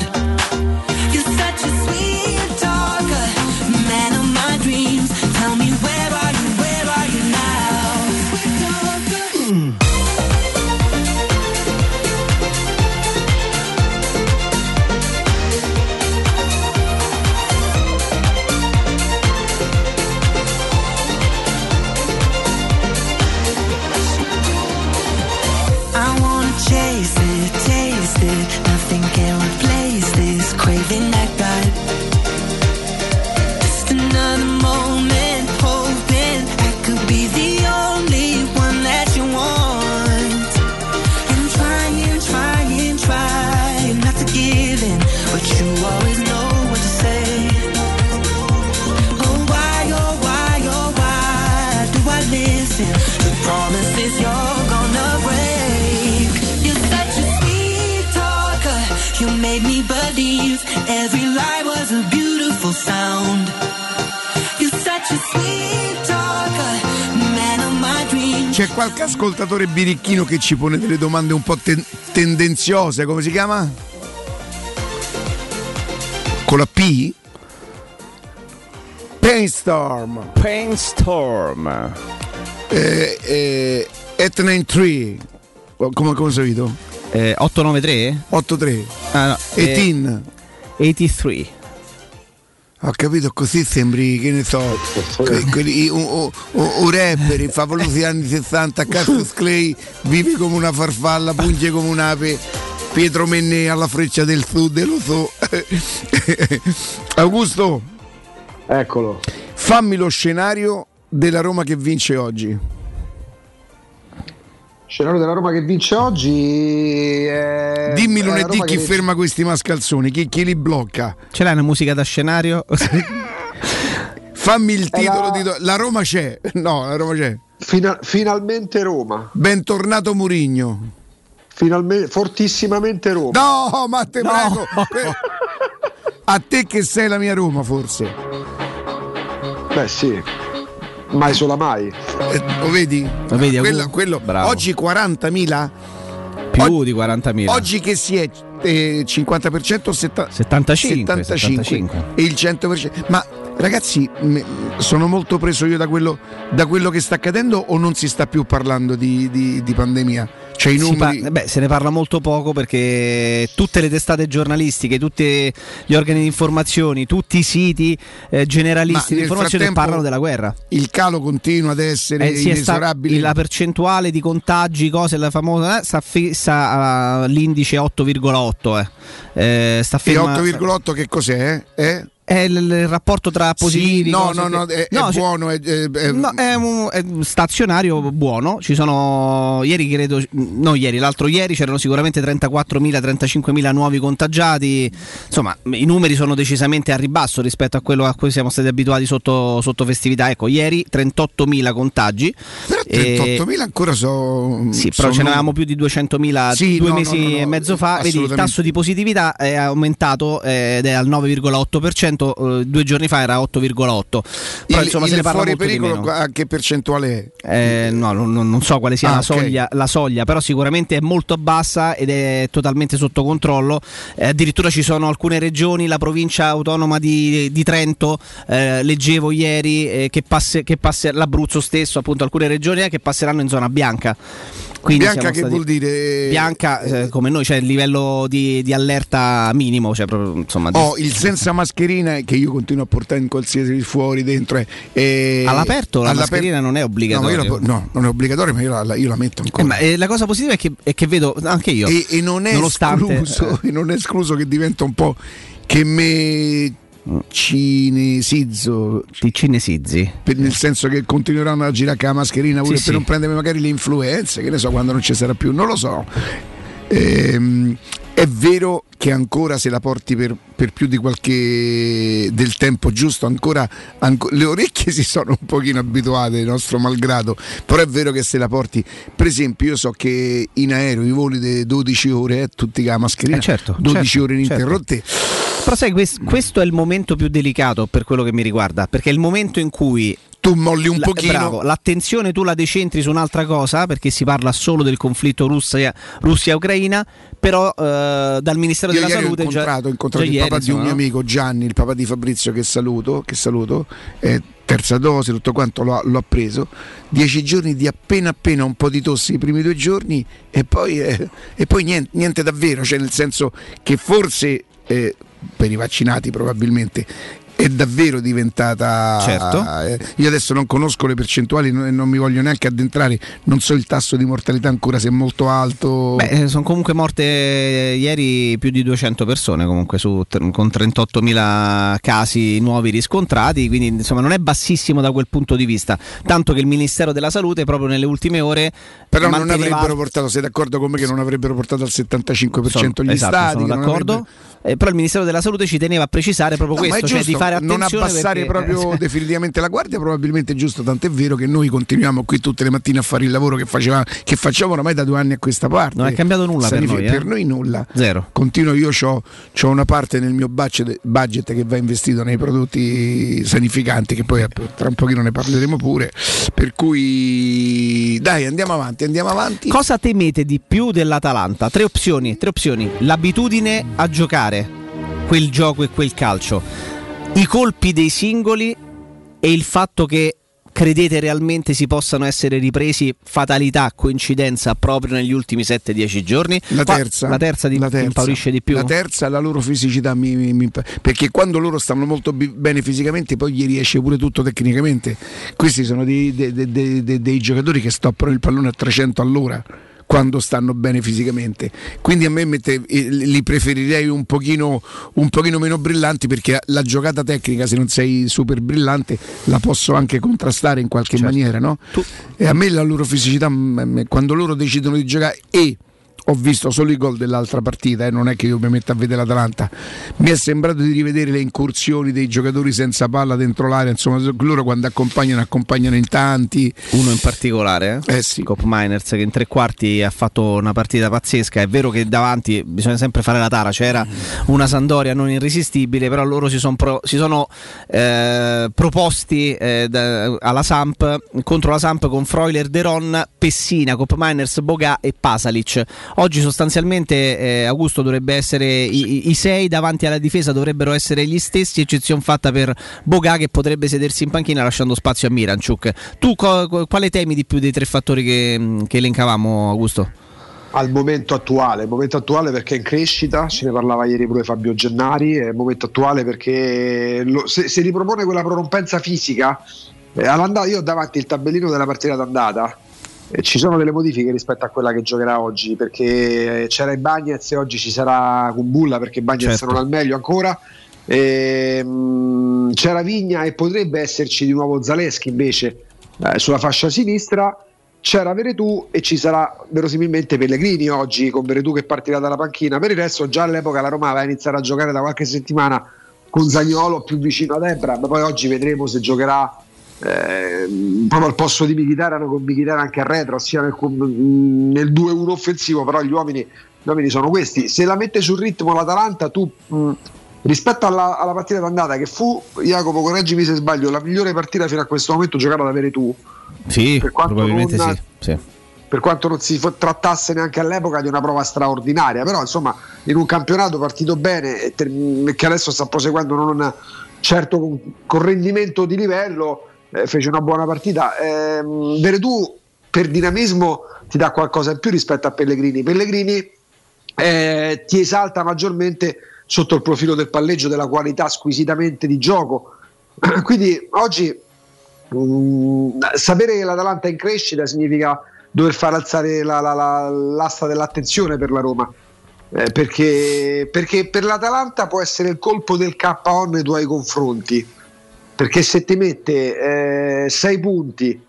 C'è qualche ascoltatore birichino che ci pone delle domande un po' ten- tendenziose, come si chiama? Con la P? Painstorm. Painstorm. Eh, eh, At 93. Come, come seguito? Eh, 893? 83. Ah, no, eh, 18. 83. Ho capito, così sembri, che ne so, que- quelli- un, un- un- un rapper, fa voluti gli anni 60, Cassius Clay vive come una farfalla, punge come un'ape, Pietro Menne alla freccia del sud, lo so. Augusto, eccolo. Fammi lo scenario della Roma che vince oggi. Scenario della Roma che vince oggi. È... Dimmi è la lunedì chi che- ferma questi mascalzoni, chi, chi li blocca. Ce l'hai una musica da scenario? Fammi il È titolo la- di... do- La Roma c'è. No, la Roma c'è. Fina- finalmente Roma. Bentornato Murigno. Finalmente, fortissimamente Roma. No, ma te prego. Que- A te che sei la mia Roma, forse. Beh, sì. Mai sola mai. Eh, lo vedi? Lo vedi, Quello- quello-. Oggi 40.000? Più di 40.000. Oggi che si è eh, 50% o setta- 75, 75 e il 100%. Ma ragazzi, sono molto preso io da quello, da quello che sta accadendo o non si sta più parlando di, di- di pandemia? Cioè numeri... par- beh, se ne parla molto poco perché tutte le testate giornalistiche, tutti gli organi di informazioni, tutti i siti eh, generalisti di informazione parlano della guerra. Il calo continua ad essere Eh, è sta- inesorabile. la percentuale di contagi, cose, la famosa, eh, sta fissa all'indice 8,8. Eh. Sta E ferma- 8,8 che cos'è? Eh? È il, rapporto tra positivi. Sì, no, cose no, che- no, è, è No, c'è- buono. È, è- è- No, è, un, è stazionario buono. Ci sono ieri, credo, no, ieri, l'altro ieri c'erano sicuramente 34.000-35.000 nuovi contagiati. Insomma, i numeri sono decisamente a ribasso rispetto a quello a cui siamo stati abituati sotto, sotto festività. Ecco, ieri 38.000 contagi. Però 38.000 ancora so, Sì, però sono- ce n'avevamo più di 200.000 Sì, due no, mesi no, no, no, e mezzo fa. Vedi, il tasso di positività è aumentato eh, ed è al 9,8%. Eh, due giorni fa era 8,8%. Però il, insomma il se ne parla fuori molto di pericolo a che percentuale è? Eh, no, non, non so quale sia Ah, la, ok. soglia, la soglia, però sicuramente è molto bassa ed è totalmente sotto controllo. Eh, addirittura ci sono alcune regioni, la provincia autonoma di, di Trento, eh, leggevo ieri eh, che, passe, che passe- l'Abruzzo stesso, appunto alcune regioni eh, che passeranno in zona bianca. Quindi Bianca che vuol dire? Bianca, eh, come noi, c'è il livello di, di allerta minimo, cioè proprio, insomma, di- Oh, il senza mascherina che io continuo a portare in qualsiasi fuori dentro è, è- All'aperto la all'aperto- mascherina non è No, obbligatoria. io la no, non è obbligatorio, ma io la, io la metto ancora. Eh, ma, eh, la cosa positiva è che, è che vedo anche io. e, e non è escluso, eh, e non è escluso che diventa un po' che me cinesizzo ti cinesizzi per- nel senso che continueranno a girare con la mascherina pure Sì, per sì. non prendere magari le influenze che ne so quando non ci sarà più non lo so Ehm, è vero che ancora se la porti per, per più di qualche del tempo giusto ancora anco- le orecchie si sono un pochino abituate nostro malgrado però è vero che se la porti per esempio io so che in aereo i voli di 12 ore eh, tutti con la mascherina Eh, certo, 12 certo, ore ininterrotte. Però sai, quest- questo è il momento più delicato per quello che mi riguarda, perché è il momento in cui tu molli un la- pochino bravo, l'attenzione tu la decentri su un'altra cosa, perché si parla solo del conflitto Russia- Russia-Ucraina, però eh, dal Ministero Io della Salute ho incontrato, già, ho incontrato il ieri, papà di un insomma, mio no? amico Gianni, il papà di Fabrizio che saluto, che saluto eh, terza dose, tutto quanto l'ho, l'ho preso, dieci giorni di appena appena un po' di tosse i primi due giorni e poi, eh, e poi niente, niente davvero, cioè nel senso che forse eh, per i vaccinati probabilmente è davvero diventata Certo. eh, io adesso non conosco le percentuali non, non mi voglio neanche addentrare non so il tasso di mortalità ancora se è molto alto Beh, sono comunque morte eh, ieri più di 200 persone comunque su, con 38.000 casi nuovi riscontrati, quindi insomma non è bassissimo da quel punto di vista, tanto che il Ministero della Salute proprio nelle ultime ore Però non manteneva avrebbero portato, sei d'accordo con me che non avrebbero portato al 75% Sono- gli esatto, stati? sono non d'accordo. avrebbero- Eh, però il Ministero della Salute ci teneva a precisare proprio No, questo, cioè di fare non abbassare perché- proprio definitivamente la guardia, probabilmente è giusto, tant'è vero che noi continuiamo qui tutte le mattine a fare il lavoro che, faceva, che facciamo ormai da due anni a questa parte. Non è cambiato nulla per noi, eh? Per noi nulla. Zero. Continuo, io ho una parte nel mio budget, budget che va investito nei prodotti sanificanti, che poi eh, tra un pochino ne parleremo pure. Per cui dai, andiamo avanti, andiamo avanti. Cosa temete di più dell'Atalanta? Tre opzioni, tre opzioni. L'abitudine a giocare quel gioco e quel calcio, i colpi dei singoli e il fatto che credete realmente si possano essere ripresi fatalità, coincidenza proprio negli ultimi 7-10 giorni? La Qua- terza, la terza di, la terza. impaurisce di più? La terza, la loro fisicità, mi- mi- mi- perché quando loro stanno molto bene fisicamente, poi gli riesce pure tutto tecnicamente. Questi sono dei- dei- dei- dei giocatori che stoppano il pallone a 300 all'ora quando stanno bene fisicamente. Quindi a me mette- eh, li preferirei un pochino, un pochino meno brillanti perché la giocata tecnica, se non sei super brillante, la posso anche contrastare in qualche maniera. No? E a me la loro fisicità, m- m- quando loro decidono di giocare e ho visto solo i gol dell'altra partita, eh, non è che io mi metto a vedere l'Atalanta. Mi è sembrato di rivedere le incursioni dei giocatori senza palla dentro l'area, insomma, loro quando accompagnano accompagnano in tanti. Uno in particolare, eh? sì. Cop Miners, che in tre quarti ha fatto una partita pazzesca. È vero che davanti bisogna sempre fare la tara, c'era una Sandoria non irresistibile, però loro si, son pro- si sono eh, proposti eh, da- alla Samp contro la Samp con Freuler, Deron, Pessina, Cop Miners, Boga e Pasalic. Oggi sostanzialmente eh, Augusto dovrebbe essere i, i- sei davanti alla difesa dovrebbero essere gli stessi, eccezione fatta per Boga che potrebbe sedersi in panchina lasciando spazio a Miranchuk. Tu co- quale temi di più dei tre fattori che, che elencavamo, Augusto? al momento attuale, momento attuale perché è in crescita, ce ne parlava ieri pure Fabio Gennari, è il momento attuale perché lo- se, se ripropone quella prorompenza fisica, eh, io ho davanti il tabellino della partita d'andata, ci sono delle modifiche rispetto a quella che giocherà oggi perché c'era Bagnez e oggi ci sarà Kumbulla perché Bagnez Certo. non ha il meglio ancora. Ehm, c'era Vigna e potrebbe esserci di nuovo Zaleschi invece eh, sulla fascia sinistra c'era Veretù e ci sarà verosimilmente Pellegrini oggi con Veretù che partirà dalla panchina per il resto già all'epoca la Roma aveva iniziato a giocare da qualche settimana con Zagnolo più vicino ad Ebra ma poi oggi vedremo se giocherà eh, proprio al posto di Mkhitaryan con Mkhitaryan anche a retro sia nel, nel 2-1 offensivo però gli uomini, gli uomini sono questi se la mette sul ritmo l'Atalanta tu mh, rispetto alla, alla partita d'andata che fu Jacopo correggimi se sbaglio la migliore partita fino a questo momento giocata da Veretù Sì, Per quanto probabilmente non- sì. sì. per quanto non si trattasse neanche all'epoca di una prova straordinaria, però insomma in un campionato partito bene e che adesso sta proseguendo non certo con, con rendimento di livello, eh, fece una buona partita. Ehm, Veretù per dinamismo ti dà qualcosa in più rispetto a Pellegrini. Pellegrini eh, ti esalta maggiormente sotto il profilo del palleggio, della qualità squisitamente di gioco. Quindi oggi Mm, sapere che l'Atalanta è in crescita significa dover far alzare la- la- la- l'asta dell'attenzione per la Roma. Eh, perché, perché per l'Atalanta può essere il colpo del KO nei tuoi confronti. Perché se ti mette 6 punti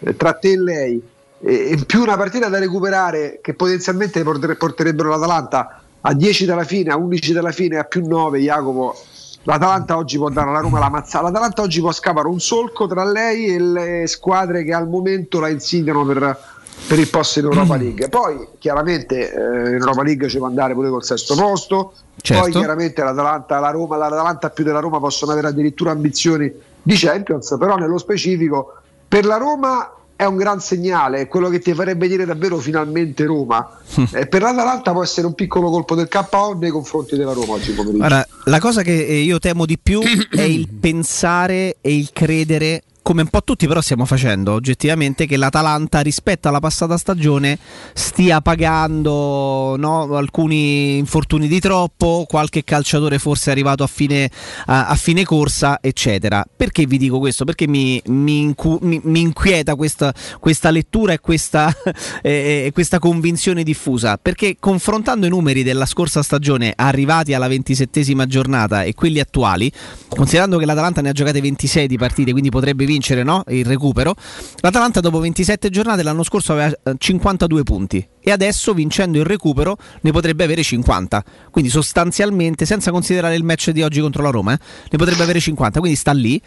eh, tra te e lei, in più una partita da recuperare che potenzialmente portere- porterebbero l'Atalanta a 10 dalla fine, a 11 dalla fine, a più 9, Jacopo. L'Atalanta oggi può dare alla Roma la mazzata. L'Atalanta oggi può scavare un solco tra lei e le squadre che al momento la insidiano per, per il posto in Europa League. Poi chiaramente eh, in Europa League ci può andare pure col sesto posto. Certo. Poi chiaramente l'Atalanta, la Roma, l'Atalanta più della Roma possono avere addirittura ambizioni di Champions, però nello specifico per la Roma è un gran segnale, è quello che ti farebbe dire davvero finalmente Roma. Eh, per l'Atalanta può essere un piccolo colpo del KO nei confronti della Roma oggi pomeriggio. Guarda, la cosa che eh, io temo di più è il pensare e il credere, come un po' tutti però stiamo facendo oggettivamente, che l'Atalanta rispetto alla passata stagione stia pagando no, alcuni infortuni di troppo, qualche calciatore forse è arrivato a fine, a, a fine corsa, eccetera. Perché vi dico questo? Perché mi, mi incu- mi- mi inquieta questa, questa lettura e questa, e- e questa convinzione diffusa? Perché confrontando i numeri della scorsa stagione arrivati alla ventisettesima giornata e quelli attuali, considerando che l'Atalanta ne ha giocate 26 di partite, quindi potrebbe vincere no? il recupero, l'Atalanta dopo 27 giornate l'anno scorso aveva eh, 52 punti e adesso vincendo il recupero ne potrebbe avere 50. Quindi sostanzialmente, senza considerare il match di oggi contro la Roma, eh, ne potrebbe avere 50, quindi sta lì.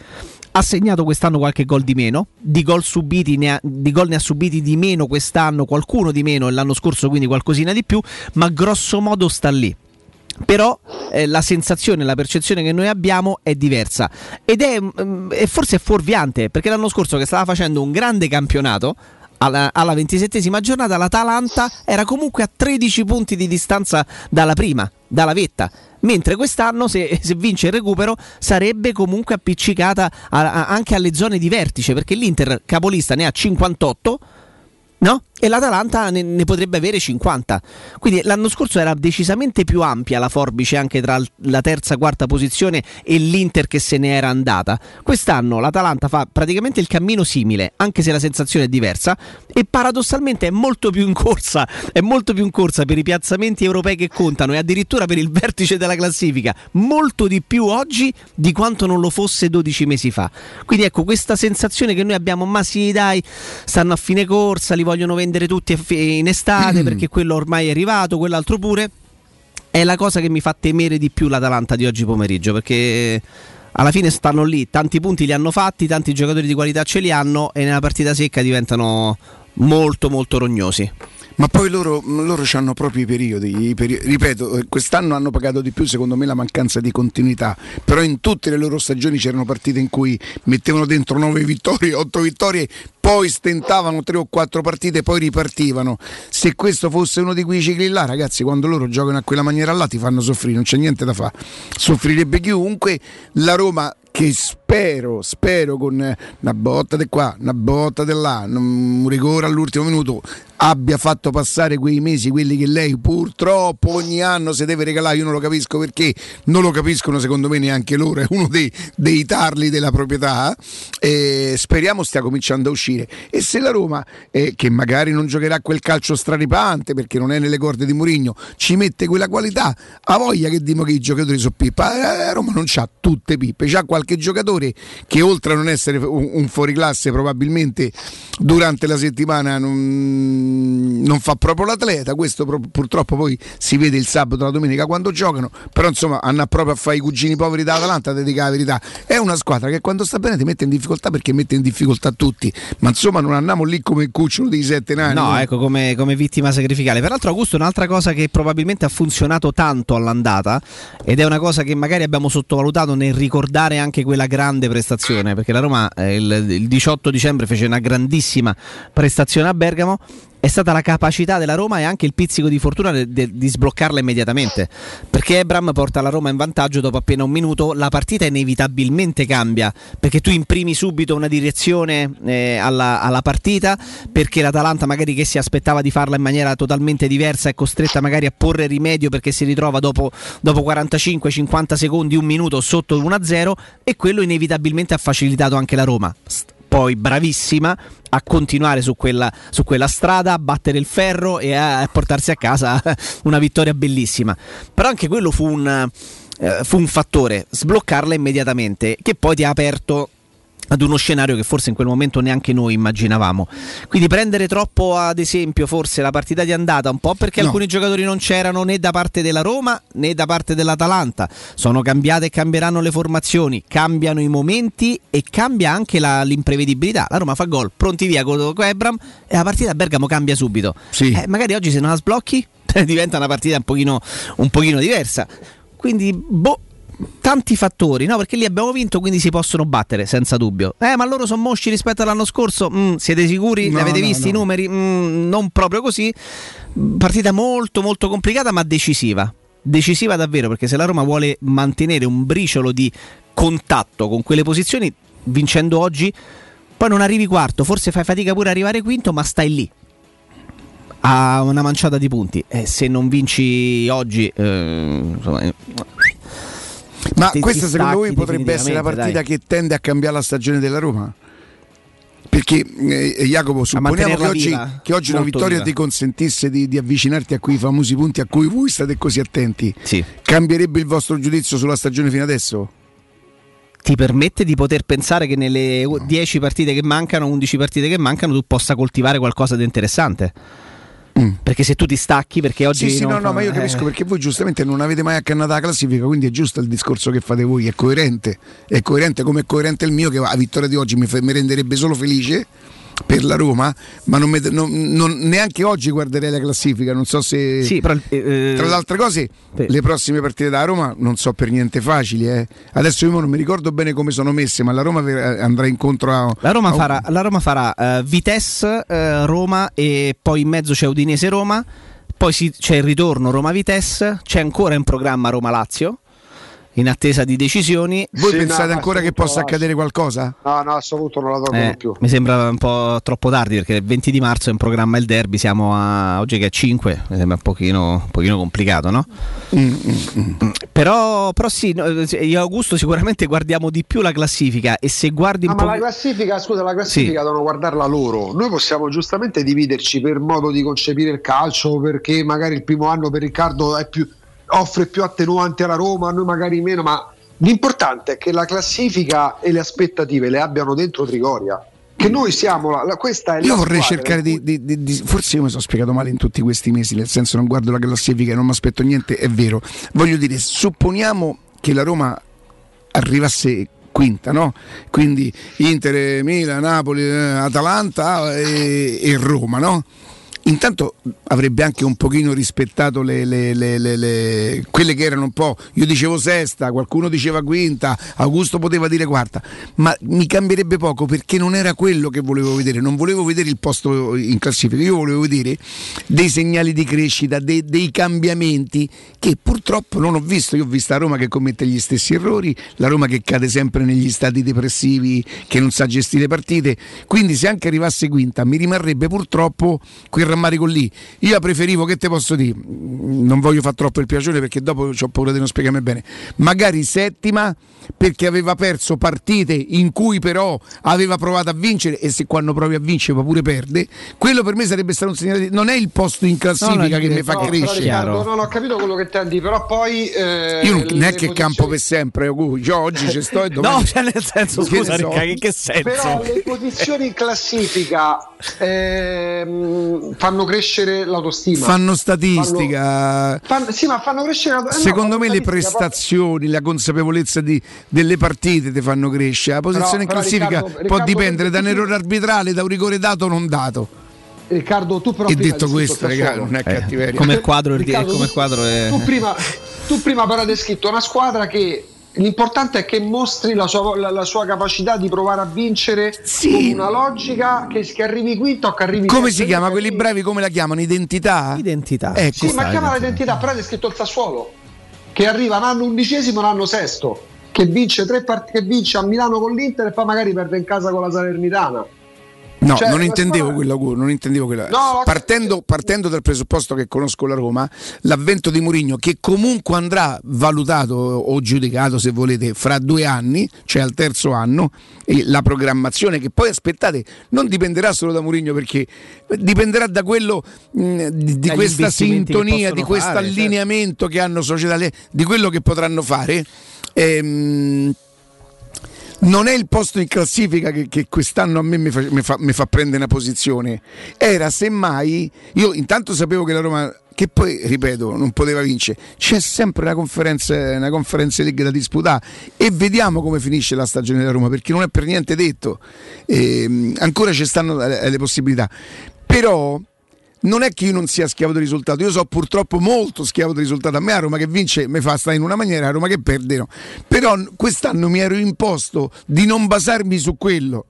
Ha segnato quest'anno qualche gol di meno, di gol subiti ne ha, di gol ne ha subiti di meno quest'anno, qualcuno di meno e l'anno scorso quindi qualcosina di più, ma grosso modo sta lì. Però eh, la sensazione, la percezione che noi abbiamo è diversa ed è, mm, e forse è fuorviante perché l'anno scorso che stava facendo un grande campionato alla, alla 27esima giornata l'Atalanta era comunque a 13 punti di distanza dalla prima, dalla vetta. Mentre quest'anno, se, se vince il recupero, sarebbe comunque appiccicata a- a- anche alle zone di vertice, perché l'Inter capolista ne ha 58, no? E l'Atalanta ne, ne potrebbe avere 50. Quindi l'anno scorso era decisamente più ampia la forbice anche tra la terza e quarta posizione e l'Inter che se ne era andata. Quest'anno l'Atalanta fa praticamente il cammino simile, anche se la sensazione è diversa, e paradossalmente è molto più in corsa, è molto più in corsa per i piazzamenti europei che contano e addirittura per il vertice della classifica, molto di più oggi di quanto non lo fosse 12 mesi fa. Quindi ecco, questa sensazione che noi abbiamo, ma sì dai, stanno a fine corsa, li vogliono vendere tutti a fi- in estate perché quello ormai è arrivato, quell'altro pure, è la cosa che mi fa temere di più l'Atalanta di oggi pomeriggio perché alla fine stanno lì, tanti punti li hanno fatti, tanti giocatori di qualità ce li hanno e nella partita secca diventano molto molto rognosi. Ma poi loro, loro hanno proprio i periodi, i peri- ripeto, eh, quest'anno hanno pagato di più secondo me la mancanza di continuità, però in tutte le loro stagioni c'erano partite in cui mettevano dentro 9 vittorie, 8 vittorie, poi stentavano 3 o 4 partite, poi ripartivano. Se questo fosse uno di quei cicli là, ragazzi, quando loro giocano a quella maniera là ti fanno soffrire, non c'è niente da fare. Soffrirebbe chiunque, la Roma che spero, spero con una botta di qua, una botta di là, un rigore all'ultimo minuto, abbia fatto passare quei mesi, quelli che lei purtroppo ogni anno si deve regalare, io non lo capisco perché, non lo capiscono secondo me neanche loro, è uno dei, dei tarli della proprietà, eh, speriamo stia cominciando a uscire. E se la Roma, eh, che magari non giocherà quel calcio straripante perché non è nelle corde di Mourinho, ci mette quella qualità, ha voglia che dimo che i giocatori sono pippa, la Roma non c'ha tutte pippe, c'ha qualche giocatore che oltre a non essere un, un fuoriclasse probabilmente durante la settimana non, non fa proprio l'atleta, questo pro- purtroppo poi si vede il sabato e la domenica quando giocano, però insomma hanno proprio a fare i cugini poveri dall'Atalanta, ti dica la verità, è una squadra che quando sta bene ti mette in difficoltà perché mette in difficoltà tutti, ma insomma non andiamo lì come il cucciolo dei sette nani. No, ecco come, come vittima sacrificale. Peraltro, Augusto, un'altra cosa che probabilmente ha funzionato tanto all'andata, ed è una cosa che magari abbiamo sottovalutato nel ricordare anche quella grande prestazione, perché la Roma eh, il, il 18 dicembre fece una grandissima prestazione a Bergamo. È stata la capacità della Roma e anche il pizzico di fortuna de- de- di sbloccarla immediatamente. Perché Ebram porta la Roma in vantaggio dopo appena un minuto, la partita inevitabilmente cambia. Perché tu imprimi subito una direzione eh, alla, alla partita, perché l'Atalanta magari che si aspettava di farla in maniera totalmente diversa è costretta magari a porre rimedio perché si ritrova dopo, dopo 45-50 secondi, un minuto sotto l'1-0 e quello inevitabilmente ha facilitato anche la Roma. Poi bravissima a continuare su quella, su quella strada, a battere il ferro e a portarsi a casa una vittoria bellissima. Però anche quello fu un, eh, fu un fattore, sbloccarla immediatamente, che poi ti ha aperto ad uno scenario che forse in quel momento neanche noi immaginavamo. Quindi prendere troppo ad esempio forse la partita di andata, un po' perché No. alcuni giocatori non c'erano né da parte della Roma né da parte dell'Atalanta. Sono cambiate e cambieranno le formazioni, cambiano i momenti e cambia anche la- l'imprevedibilità. La Roma fa gol, pronti via con Ebram e la partita a Bergamo cambia subito. Eh, magari oggi se non la sblocchi diventa una partita un pochino, un pochino diversa. Quindi, boh, tanti fattori, no? Perché lì abbiamo vinto, quindi si possono battere, senza dubbio. Eh, ma loro sono mosci rispetto all'anno scorso? Mm, siete sicuri? No, ne avete no, visti i no. numeri? Mm, non proprio così. Partita molto, molto complicata, ma decisiva. Decisiva davvero, perché se la Roma vuole mantenere un briciolo di contatto con quelle posizioni, vincendo oggi, poi non arrivi quarto, forse fai fatica pure a arrivare quinto, ma stai lì a una manciata di punti. E se non vinci oggi, eh, insomma, eh, Ma ti- questa ti secondo voi potrebbe essere la partita dai. che tende a cambiare la stagione della Roma? Perché eh, Jacopo, supponiamo che oggi, viva, che oggi una vittoria viva. ti consentisse di, di avvicinarti a quei famosi punti a cui voi state così attenti, Sì. cambierebbe il vostro giudizio sulla stagione fino adesso? ti permette di poter pensare che nelle 10 partite che mancano, 11 partite che mancano, tu possa coltivare qualcosa di interessante. Perché se tu ti stacchi, perché oggi. Mm. Sì, sì, no, no, fa- ma io capisco eh, perché voi giustamente non avete mai accannata la classifica, quindi è giusto il discorso che fate voi, è coerente, è coerente come è coerente il mio che la vittoria di oggi mi, mi renderebbe solo felice per la Roma, ma non non- non- neanche oggi guarderei la classifica. Non so se. Sì, però, eh, Tra le altre cose, sì. le prossime partite da Roma non so per niente facili. eh. Adesso io non mi ricordo bene come sono messe, ma la Roma ver- andrà incontro a. La Roma a- farà, la Roma farà eh, Vitesse, eh, Roma e poi in mezzo c'è Udinese Roma, poi si- c'è il ritorno Roma-Vitesse, c'è ancora in programma Roma-Lazio in attesa di decisioni. Voi Sì, no, pensate ma ancora che possa accadere qualcosa? No, no, a questo punto non la tolgono Eh, più. mi sembra un po' troppo tardi perché il 20 di marzo è in programma il derby, siamo a oggi che è 5, mi sembra un pochino, un pochino complicato, no? Mm, Però, però sì, no, io Augusto sicuramente guardiamo di più la classifica e se guardi No, un ma po'... la classifica, scusa, la classifica Sì. devono guardarla loro. Noi possiamo giustamente dividerci per modo di concepire il calcio, perché magari il primo anno per Riccardo è più- offre più attenuanti alla Roma, noi magari meno, ma l'importante è che la classifica e le aspettative le abbiano dentro Trigoria. Che noi siamo la, la- questa è Io vorrei cercare di, di- di- Forse io mi sono spiegato male in tutti questi mesi, nel senso non guardo la classifica e non mi aspetto niente, è vero. Voglio dire, supponiamo che la Roma arrivasse quinta, no? Quindi Inter, Milan, Napoli, eh, Atalanta e, e Roma, no? Intanto avrebbe anche un pochino rispettato le, le- le- le- le- quelle che erano un po'. Io dicevo sesta, qualcuno diceva quinta, Augusto poteva dire quarta, ma mi cambierebbe poco perché non era quello che volevo vedere. Non volevo vedere il posto in classifica, io volevo vedere dei segnali di crescita, dei, dei cambiamenti che purtroppo non ho visto. Io ho visto la Roma che commette gli stessi errori, la Roma che cade sempre negli stati depressivi, che non sa gestire partite. Quindi se anche arrivasse quinta mi rimarrebbe purtroppo quel rammarico lì. Io preferivo, che te posso dire, non voglio fare troppo il piacere perché dopo ho paura di non spiegarmi bene, magari settima perché aveva perso partite in cui però aveva provato a vincere e se quando provi a vincere poi pure perde, quello per me sarebbe stato un segnale di... non è il posto in classifica che mi fa No, però, crescere. Riccardo, no, no, ho capito quello che intendi, però poi eh, Io non, non è che posizioni- campo per sempre. Io oggi ci sto e domani... No, cioè nel senso, Che scusa, so. Ricca, che senso? Però le posizioni in classifica ehm, fanno crescere l'autostima. Fanno statistica. Fanno- fanno- sì, ma fanno crescere la- eh, no, Secondo fanno me le prestazioni, la consapevolezza di- delle partite ti fanno crescere. La posizione Però- in classifica Riccardo- può Riccardo, dipendere da un errore arbitrale, da un rigore dato o non dato. Riccardo, tu però E detto questo, raga, non è cattiveria. Eh, come quadro, Riccardo, come quadro è... Tu prima, tu prima però hai descritto una squadra che l'importante è che mostri la sua, la- la sua capacità di provare a vincere con una logica che, che arrivi quinto o che arrivi Come si chiama? Quelli bravi come la chiamano? Identità? Identità. Ecco. Sì, ma chiama l'identità, però hai descritto il Sassuolo che arriva un anno undicesimo, un anno sesto, che vince tre partite, che vince a Milano con l'Inter e poi magari perde in casa con la Salernitana. No, Cioè, non intendevo squadra- quella, non intendevo quella. No, partendo, partendo dal presupposto che conosco la Roma, l'avvento di Mourinho, che comunque andrà valutato o giudicato, se volete, fra due anni, cioè al terzo anno, e la programmazione che poi aspettate non dipenderà solo da Mourinho, perché dipenderà da quello mh, di, di questa sintonia, di questo certo. allineamento che hanno società, di quello che potranno fare. Ehm, non è il posto in classifica che, che quest'anno a me mi fa, mi fa- mi fa prendere una posizione, era semmai, io intanto sapevo che la Roma, che poi ripeto, non poteva vincere, c'è sempre una conferenza, una conferenza league da disputare e vediamo come finisce la stagione della Roma, perché non è per niente detto, Ehm, ancora ci stanno eh, le possibilità, però non è che io non sia schiavo del risultato, io so purtroppo molto schiavo del risultato. A me a Roma che vince mi fa stare in una maniera, a Roma che perde no. Però quest'anno mi ero imposto di non basarmi su quello.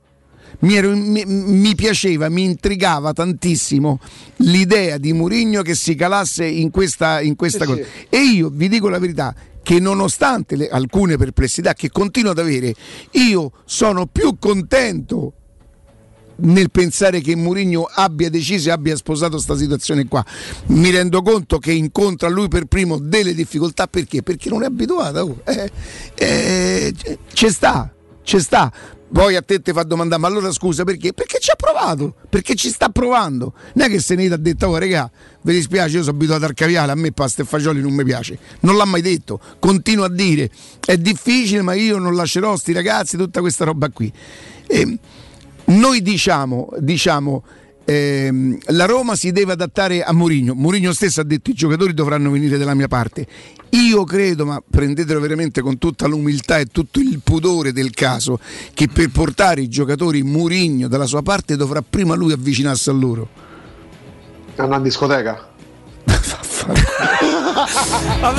Mi, ero- mi- mi piaceva, mi intrigava tantissimo l'idea di Murigno che si calasse in questa, in questa Sì, cosa. sì. E io vi dico la verità che nonostante le- alcune perplessità che continuo ad avere, io sono più contento nel pensare che Mourinho abbia deciso e abbia sposato questa situazione qua. Mi rendo conto che incontra lui per primo delle difficoltà perché? Perché non è abituato. oh. Eh, eh, ci sta, ci sta. Poi a te ti fa domandare, ma allora scusa perché? Perché ci ha provato, perché ci sta provando. Non è che se ne ha detto, oh regà, vi dispiace, io sono abituato al caviale, a me pasta e fagioli non mi piace. Non l'ha mai detto, continua a dire, è difficile ma io non lascerò sti ragazzi, tutta questa roba qui. E noi diciamo, diciamo ehm, la Roma si deve adattare a Mourinho. Mourinho stesso ha detto i giocatori dovranno venire dalla mia parte. Io credo, ma prendetelo veramente con tutta l'umiltà e tutto il pudore del caso, che per portare i giocatori Mourinho dalla sua parte dovrà prima lui avvicinarsi a loro. Andare in discoteca? ma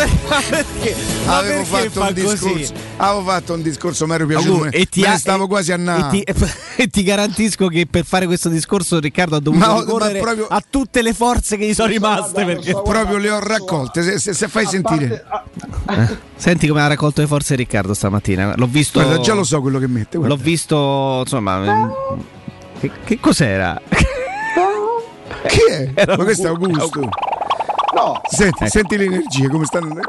perché? Ma avevo perché fatto fa un discorso, così? avevo fatto un discorso, mi ero piaciuto. Me- e ti me ne ha- stavo e- quasi a na. E ti, e ti garantisco che per fare questo discorso Riccardo ha dovuto Ma- ma ricorrere proprio- a tutte le forze che gli sono rimaste. Perché... proprio le ho raccolte. Se, se- se fai sentire, Eh, Senti come ha raccolto le forze Riccardo stamattina. L'ho visto. Guarda, già lo so quello che mette. guarda. L'ho visto, insomma. ehm, Che, che cos'era? Chi è? Era Ma questo è Augusto. Augusto. No. Senti, Ecco. senti le energie come stanno.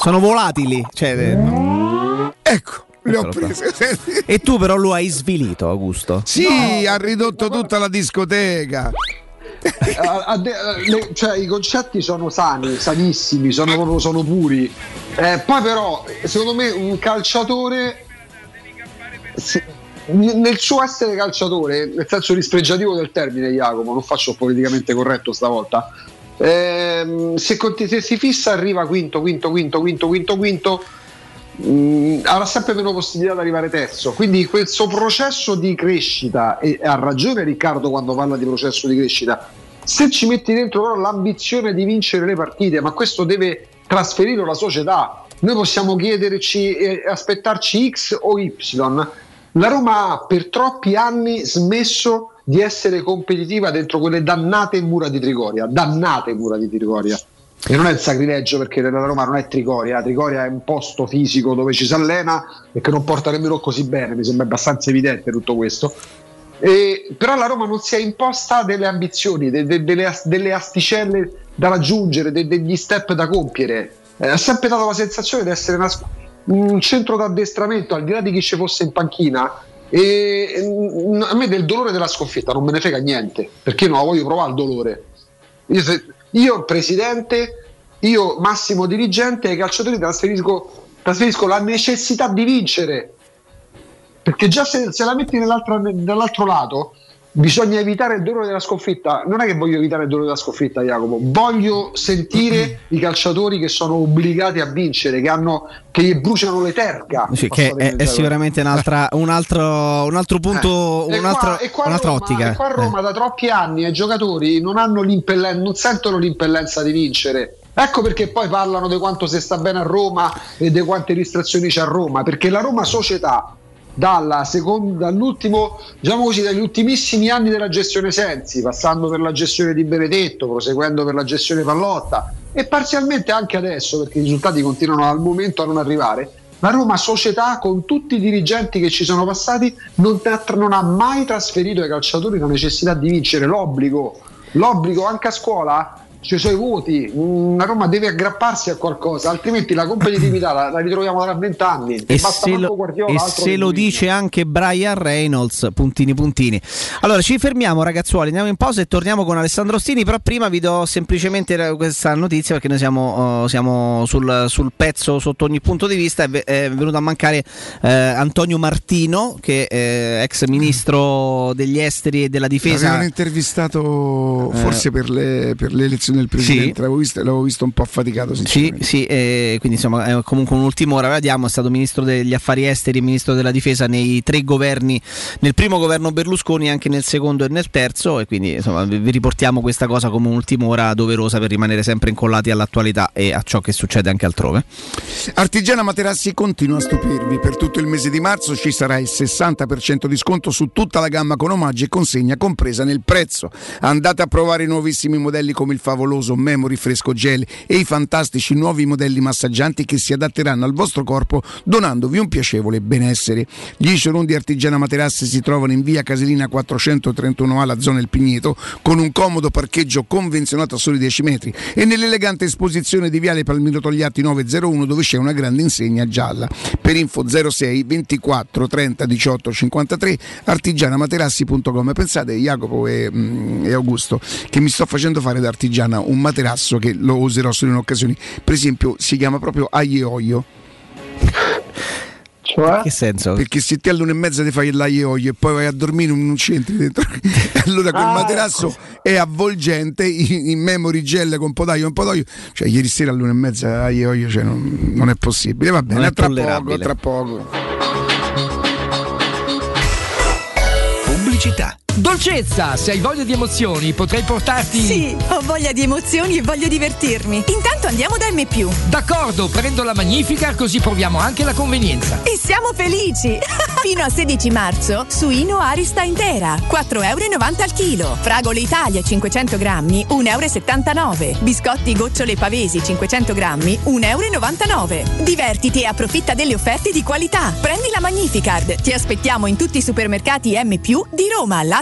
Sono volatili. Cioè, eh, Ecco, le ho prese. E tu però lo hai svilito, Augusto. Sì, ha ridotto tutta la discoteca. Eh, a- a de- eh, le- cioè, i concetti sono sani, sanissimi, sono sono puri. Eh, poi però, secondo me, un calciatore se- nel suo essere calciatore, nel senso dispregiativo del termine, Jacopo, non faccio politicamente corretto stavolta. Ehm, se, conti- se si fissa arriva quinto, quinto, quinto, quinto, quinto, quinto, mh, avrà sempre meno possibilità di arrivare terzo. Quindi questo processo di crescita, e ha ragione Riccardo quando parla di processo di crescita, se ci metti dentro però l'ambizione di vincere le partite, ma questo deve trasferire la società. Noi possiamo chiederci e aspettarci X o Y. La Roma ha per troppi anni smesso di essere competitiva dentro quelle dannate mura di Trigoria, dannate mura di Trigoria. E non è il sacrilegio perché la Roma non è Trigoria, Trigoria è un posto fisico dove ci si allena e che non porta nemmeno così bene, mi sembra abbastanza evidente tutto questo. E- però la Roma non si è imposta delle ambizioni, de- de- delle, delle asticelle da raggiungere, de- degli step da compiere. Eh, ha sempre dato la sensazione di essere una un centro d'addestramento, al di là di chi ci fosse in panchina. E mm, a me del dolore della sconfitta non me ne frega niente, perché la voglio provare il dolore. Io, se- io presidente, io massimo dirigente, ai calciatori trasferisco, trasferisco la necessità di vincere. Perché già se, se la metti nell'altro, lato, bisogna evitare il dolore della sconfitta. Non è che voglio evitare il dolore della sconfitta, Jacopo. Voglio sentire i calciatori che sono obbligati a vincere, che, hanno, che gli bruciano le terga. Sì, che è, è sicuramente un'altra- un, altro, un altro punto, Eh, E un'altra, qua- e qua un'altra Roma- ottica. e qua a Roma Eh. da troppi anni i giocatori non, non sentono l'impellenza di vincere. Ecco perché poi parlano di quanto si sta bene a Roma e di quante distrazioni c'è a Roma, perché la Roma società seconda, dall'ultimo, diciamo così, dagli ultimissimi anni della gestione Sensi, passando per la gestione di Benedetto, proseguendo per la gestione Pallotta e parzialmente anche adesso, perché i risultati continuano al momento a non arrivare. La Roma società con tutti i dirigenti che ci sono passati non, non ha mai trasferito ai calciatori la necessità di vincere l'obbligo, l'obbligo anche a scuola ci sono i voti, Mm, la Roma deve aggrapparsi a qualcosa, altrimenti la competitività la, la ritroviamo tra vent'anni. E Basta se, lo, Guardiola, e se lo dice anche Brian Reynolds, puntini puntini. Allora ci fermiamo ragazzuoli, andiamo in pausa e torniamo con Alessandro Ostini, però prima vi do semplicemente questa notizia perché noi siamo, uh, siamo sul, sul pezzo sotto ogni punto di vista, è, è venuto a mancare eh, Antonio Martino che è ex ministro degli esteri e della difesa. L'avevano intervistato forse Eh. per, le, per le elezioni del presidente, l'avevo, visto, l'avevo visto un po' affaticato. Sì, sì, eh, quindi insomma è comunque un'ultima ora, vediamo, è stato ministro degli affari esteri e ministro della difesa nei tre governi, nel primo governo Berlusconi, anche nel secondo e nel terzo e quindi insomma vi riportiamo questa cosa come un'ultima ora doverosa per rimanere sempre incollati all'attualità e a ciò che succede anche altrove. Artigiana Materassi continua a stupirvi. Per tutto il mese di marzo ci sarà il 60% di sconto su tutta la gamma con omaggi e consegna compresa nel prezzo. Andate a provare i nuovissimi modelli come il favoloso Memory Fresco Gel e i fantastici nuovi modelli massaggianti che si adatteranno al vostro corpo donandovi un piacevole benessere. Gli di Artigiana Materassi si trovano in via Casilina 431A, la zona del Pigneto, con un comodo parcheggio convenzionato a soli 10 metri e nell'elegante esposizione di Viale Palmiro Togliatti 901 dove c'è una grande insegna gialla. Per info 06 24 30 18 53 artigianamaterassi.com. Pensate Jacopo e, mm, e Augusto che mi sto facendo fare da artigiana un materasso che lo userò solo in occasioni. Per esempio si chiama proprio Aglio e Olio. Cioè? Che senso? Perché se te all'una e mezza ti fai il laioio e poi vai a dormire non c'entri dentro. allora quel Ah, materasso ecco. è avvolgente, in, in memory gel con potaio, un potaio. Cioè ieri sera all'una e mezza laioio, cioè, non, non è possibile. Va bene, tra poco, tra poco. Pubblicità. Dolcezza, se hai voglia di emozioni, potrei portarti. Sì, ho voglia di emozioni e voglio divertirmi. Intanto andiamo da M. D'accordo, prendo la magnifica così proviamo anche la convenienza. E siamo felici! Fino a 16 marzo, suino Arista intera, 4,90 euro al chilo. Fragole Italia 500 grammi, 1,79 euro. Biscotti gocciole pavesi 500 grammi, 1,99 euro. Divertiti e approfitta delle offerte di qualità. Prendi la Magnificard. Ti aspettiamo in tutti i supermercati M+, di Roma, Lazio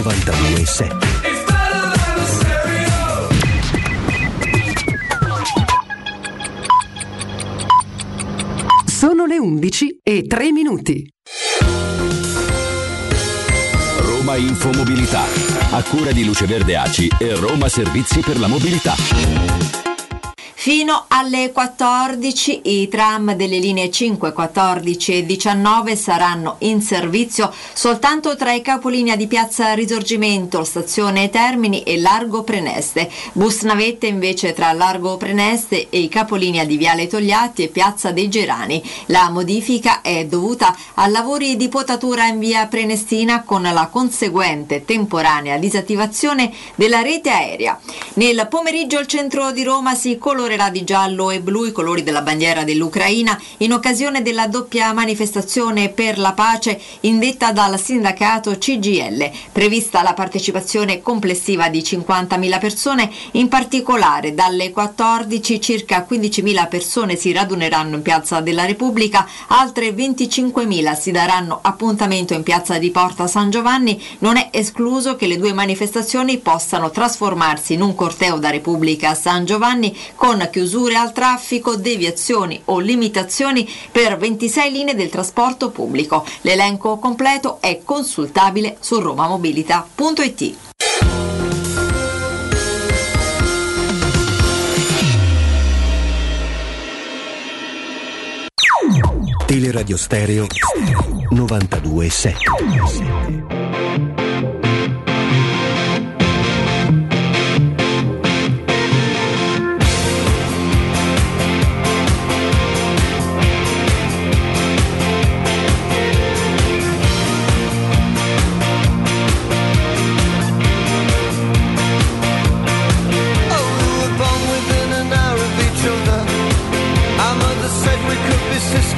92.7 Sono le 11 e 3 minuti. Roma Infomobilità, a cura di Luce Verde ACI e Roma Servizi per la Mobilità. Fino alle 14 i tram delle linee 5, 14 e 19 saranno in servizio soltanto tra i capolinea di Piazza Risorgimento, Stazione Termini e Largo Preneste. Bus navette invece tra Largo Preneste e i capolinea di Viale Togliatti e Piazza dei Gerani. La modifica è dovuta a lavori di potatura in via Prenestina con la conseguente temporanea disattivazione della rete aerea. Nel pomeriggio il centro di Roma si colorerà di giallo e blu i colori della bandiera dell'Ucraina in occasione della doppia manifestazione per la pace indetta dal sindacato CGL. Prevista la partecipazione complessiva di 50.000 persone, in particolare dalle 14 circa 15.000 persone si raduneranno in Piazza della Repubblica, altre 25.000 si daranno appuntamento in Piazza di Porta San Giovanni. Non è escluso che le due manifestazioni possano trasformarsi in un corteo da Repubblica a San Giovanni con chiusure al traffico, deviazioni o limitazioni per 26 linee del trasporto pubblico. L'elenco completo è consultabile su romamobilita.it. Teleradio Stereo 92.7 we could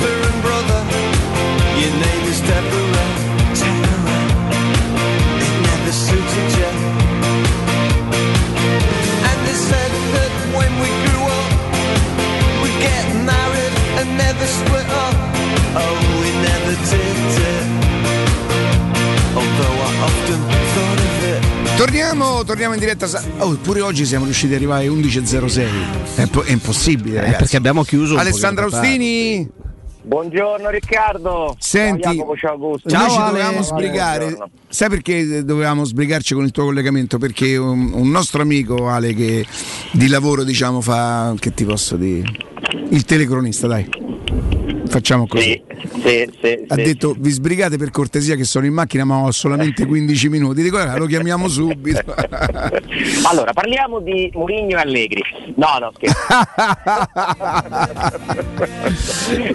diretta. Oh, pure oggi siamo riusciti ad arrivare alle 11.06. È, po- è impossibile, ragazzi. Eh, perché abbiamo chiuso Alessandra. Austini. Buongiorno Riccardo. Senti, ciao Jacopo, ciao Augusto. noi ci Ale. dovevamo sbrigare. Sai perché dovevamo sbrigarci con il tuo collegamento? Perché un, un nostro amico Ale che di lavoro diciamo fa che ti posso dire? Il telecronista, dai. Facciamo così. Sì, sì, ha sì. detto vi sbrigate per cortesia che sono in macchina ma ho solamente 15 minuti. Dico "Ah, lo chiamiamo subito. Allora, parliamo di Murigno e Allegri. No, no, scherzo.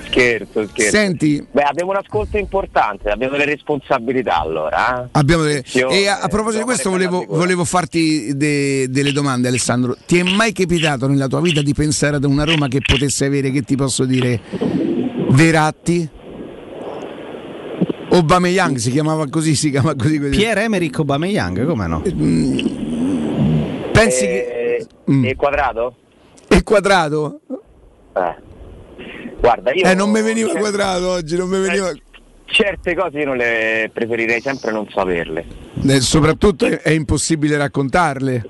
scherzo, scherzo. Senti. Beh, abbiamo un ascolto importante, abbiamo delle responsabilità allora. eh. Abbiamo delle- E a, a proposito di questo volevo, volevo farti de- delle domande Alessandro. Ti è mai capitato nella tua vita di pensare ad una Roma che potesse avere, che ti posso dire, Veratti? Aubameyang si chiamava così, si chiama così. così. Pierre Emerick Aubameyang, come no? Pensi Eh, E quadrato? Il quadrato? Eh. Guarda, io Eh, non mi veniva certe- quadrato oggi, non mi veniva. Certe cose io non le preferirei sempre non saperle. Eh, soprattutto è, è impossibile raccontarle.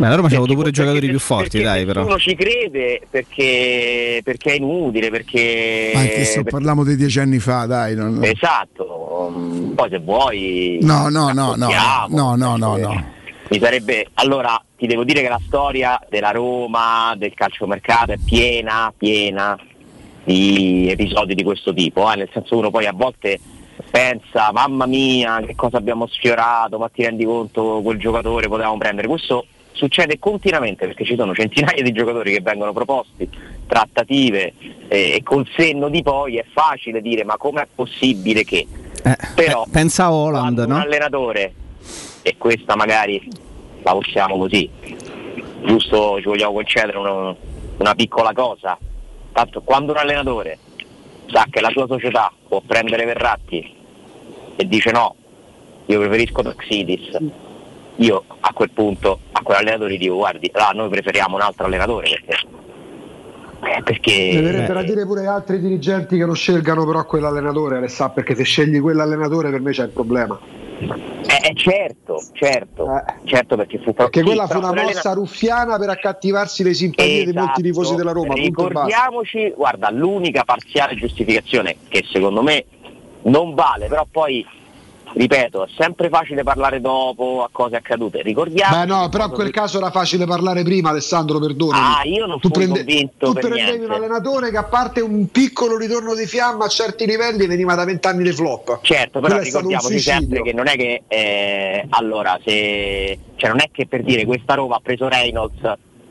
Beh, la Roma c'ha avuto pure giocatori più forti, dai, però. Uno ci crede perché, perché è inutile, perché... Anche se perché- parliamo di dieci anni fa, dai. non- Esatto, mm, poi se vuoi... No, no, no, no, no, no, no, no. Mi sarebbe... Allora, ti devo dire che la storia della Roma, del calciomercato è piena, piena di episodi di questo tipo, eh, nel senso uno poi a volte pensa, mamma mia, che cosa abbiamo sfiorato, ma ti rendi conto quel giocatore potevamo prendere. Questo succede continuamente perché ci sono centinaia di giocatori che vengono proposti, trattative eh, e col senno di poi è facile dire ma com'è possibile che... Però Eh, Pensa a Holland, quando un no? allenatore, e questa magari la possiamo così, giusto ci vogliamo concedere uno- una piccola cosa, tanto quando un allenatore sa che la sua società può prendere Verratti e dice no, io preferisco Taxidis, io a quel punto a quell'allenatore dico guardi, là noi preferiamo un altro allenatore perché... eh, perché Mi verrebbe da dire pure altri dirigenti che non scelgano però quell'allenatore, Alessà, perché se scegli quell'allenatore per me c'è il problema. Eh, eh, certo, certo, certo perché fu Perché quella fu una un mossa ruffiana per accattivarsi le simpatie di molti tifosi della Roma. Esatto. Ricordiamoci, guarda, l'unica parziale giustificazione che secondo me non vale, però poi ripeto, è sempre facile parlare dopo a cose accadute. Ricordiamo. Beh no, però in quel caso era facile parlare prima, Alessandro, perdonami. Ah, io non tu fui prende- convinto tu per prendevi niente. un allenatore che a parte un piccolo ritorno di fiamma a certi livelli veniva da vent'anni di flop. Certo, però Quello ricordiamoci sempre che non è che eh, allora se cioè non è che per dire questa Roma ha preso Reynolds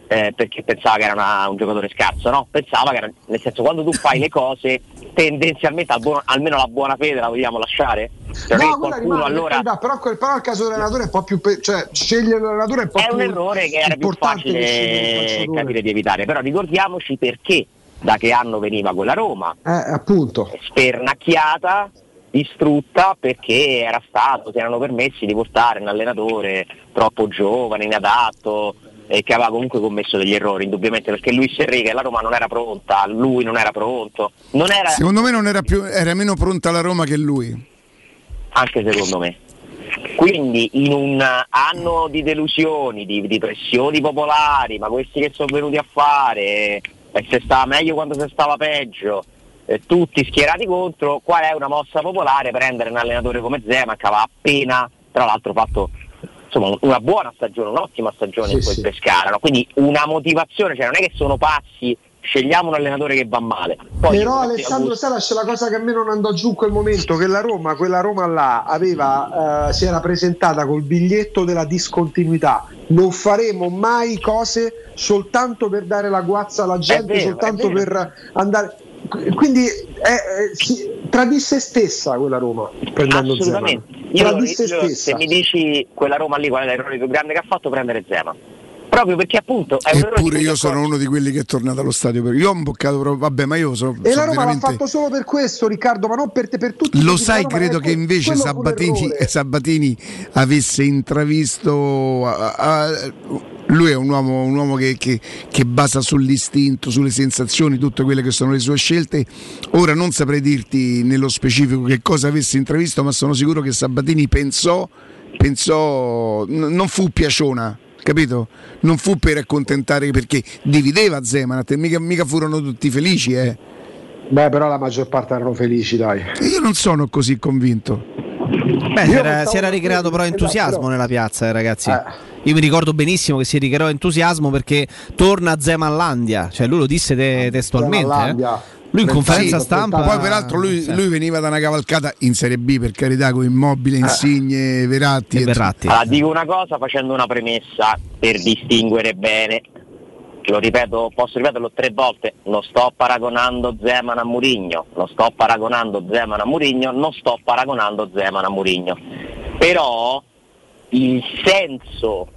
eh, perché pensava che era una- un giocatore scarso, no? Pensava che era, nel senso quando tu fai le cose tendenzialmente al buono- almeno la buona fede la vogliamo lasciare? Cioè, No, qualcuno rimane, allora carità, però, quel- però il caso dell'allenatore è un po' più cioè scegliere l'allenatore è un po' è un errore che era più facile capire di evitare, però ricordiamoci perché da che anno veniva quella Roma, Eh, appunto. spernacchiata, distrutta perché era stato, si erano permessi di portare un allenatore troppo giovane, inadatto e che aveva comunque commesso degli errori, indubbiamente perché Luis Enrique la Roma non era pronta, lui non era pronto, non era Secondo me non era, più, era meno pronta la Roma che lui. anche secondo me. Quindi in un anno di delusioni, di, di pressioni popolari, ma questi che sono venuti a fare, e se stava meglio quando si stava peggio, eh, tutti schierati contro, qual è una mossa popolare? Prendere un allenatore come Zema che aveva appena, tra l'altro, fatto insomma, una buona stagione, un'ottima stagione in Sì, quel sì. Pescara, no? quindi una motivazione, cioè non è che sono passi, scegliamo un allenatore che va male. Poi Però Alessandro Salas la cosa che a me non andò giù in quel momento che la Roma, quella Roma là aveva, eh, si era presentata col biglietto della discontinuità non faremo mai cose soltanto per dare la guazza alla gente vero, soltanto per andare quindi eh, eh, si- tradie se stessa quella Roma prendendo Assolutamente. Zeman Io, se io- se mi dici quella Roma lì qual è l'errore più grande che ha fatto, prendere Zema. Proprio perché appunto è Eppure io sono uno di quelli che è tornato allo stadio. per- Io ho imboccato proprio. Vabbè, ma io sono. e sono la Roma veramente- l'ha fatto solo per questo Riccardo ma non per te per tutti Lo sai, credo è- che invece Sabatini. Sabatini avesse intravisto. a- a- lui è un uomo, un uomo che, che- che basa sull'istinto, sulle sensazioni, tutte quelle che sono le sue scelte. Ora non saprei dirti nello specifico che cosa avesse intravisto, ma sono sicuro che Sabatini pensò, pensò n- non fu piaciona. Capito? Non fu per accontentare perché divideva Zemanat e mica, mica furono tutti felici, eh. Beh, però la maggior parte erano felici, dai. Io non sono così convinto. Beh, era, si era ricreato però esatto, entusiasmo però- nella piazza, eh, ragazzi. Eh. Io mi ricordo benissimo che si ricreò entusiasmo perché torna Zemanlandia, cioè lui lo disse te- testualmente. eh. Lui in conferenza Sì, stampa. Poi peraltro lui, lui veniva da una cavalcata in Serie B per carità con Immobile, Insigne, Veratti. E Verratti. Allora, dico una cosa facendo una premessa per distinguere bene. Lo ripeto, posso ripeterlo tre volte, non sto paragonando Zeman a Murigno, non sto paragonando Zeman a Murigno, non sto paragonando Zeman a Murigno. Però il senso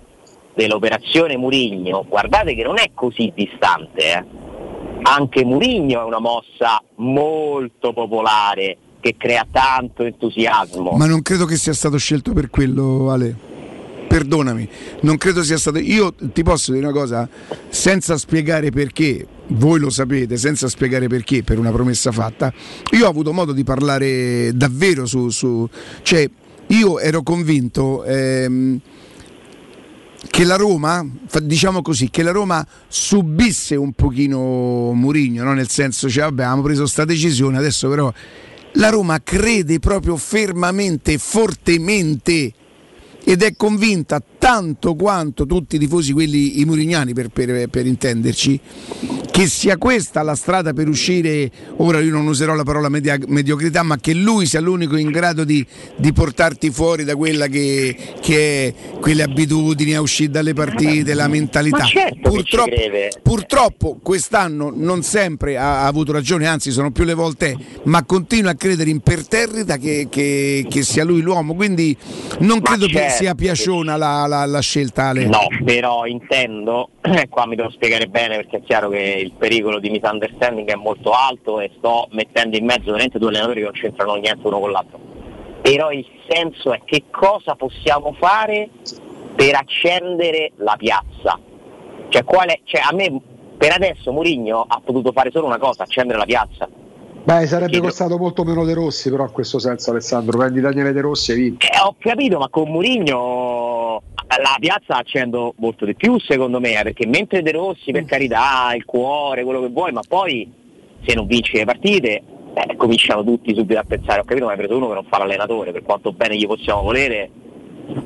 dell'operazione Murigno, guardate che non è così distante, eh. anche Murigno è una mossa molto popolare che crea tanto entusiasmo. Ma non credo che sia stato scelto per quello, Ale. Perdonami, non credo sia stato. Io ti posso dire una cosa senza spiegare perché, voi lo sapete, senza spiegare perché, per una promessa fatta. Io ho avuto modo di parlare davvero su. su cioè, io ero convinto. ehm, che la Roma, diciamo così, che la Roma subisse un pochino Murigno, no? nel senso, cioè, vabbè, abbiamo preso sta decisione, adesso però la Roma crede proprio fermamente, fortemente ed è convinta tanto quanto tutti i tifosi, quelli i murignani per, per- per intenderci, che sia questa la strada per uscire, ora io non userò la parola media- mediocrità, ma che lui sia l'unico in grado di, di portarti fuori da quella che, che è quelle abitudini a uscire dalle partite, la mentalità. Certo Purtroppo, purtroppo quest'anno non sempre ha, ha avuto ragione, anzi sono più le volte, ma continua a credere imperterrita che, che- che sia lui l'uomo, quindi non credo che certo sia che piaciona la, la- la scelta Ale. No, però intendo, eh, qua mi devo spiegare bene perché è chiaro che il pericolo di misunderstanding è molto alto e sto mettendo in mezzo veramente due allenatori che non c'entrano niente uno con l'altro. Però il senso è che cosa possiamo fare per accendere la piazza. Cioè, quale, cioè a me per adesso Mourinho ha potuto fare solo una cosa, accendere la piazza. Beh, sarebbe Chiedo- costato molto meno De Rossi, però in questo senso, Alessandro. Prendi Daniele De Rossi e vinci. Eh, ho capito, ma con Mourinho la piazza accendo molto di più secondo me, eh, perché mentre De Rossi per carità, il cuore, quello che vuoi, ma poi se non vinci le partite eh, cominciano tutti subito a pensare, ho capito, ma hai preso uno che non fa l'allenatore, per quanto bene gli possiamo volere,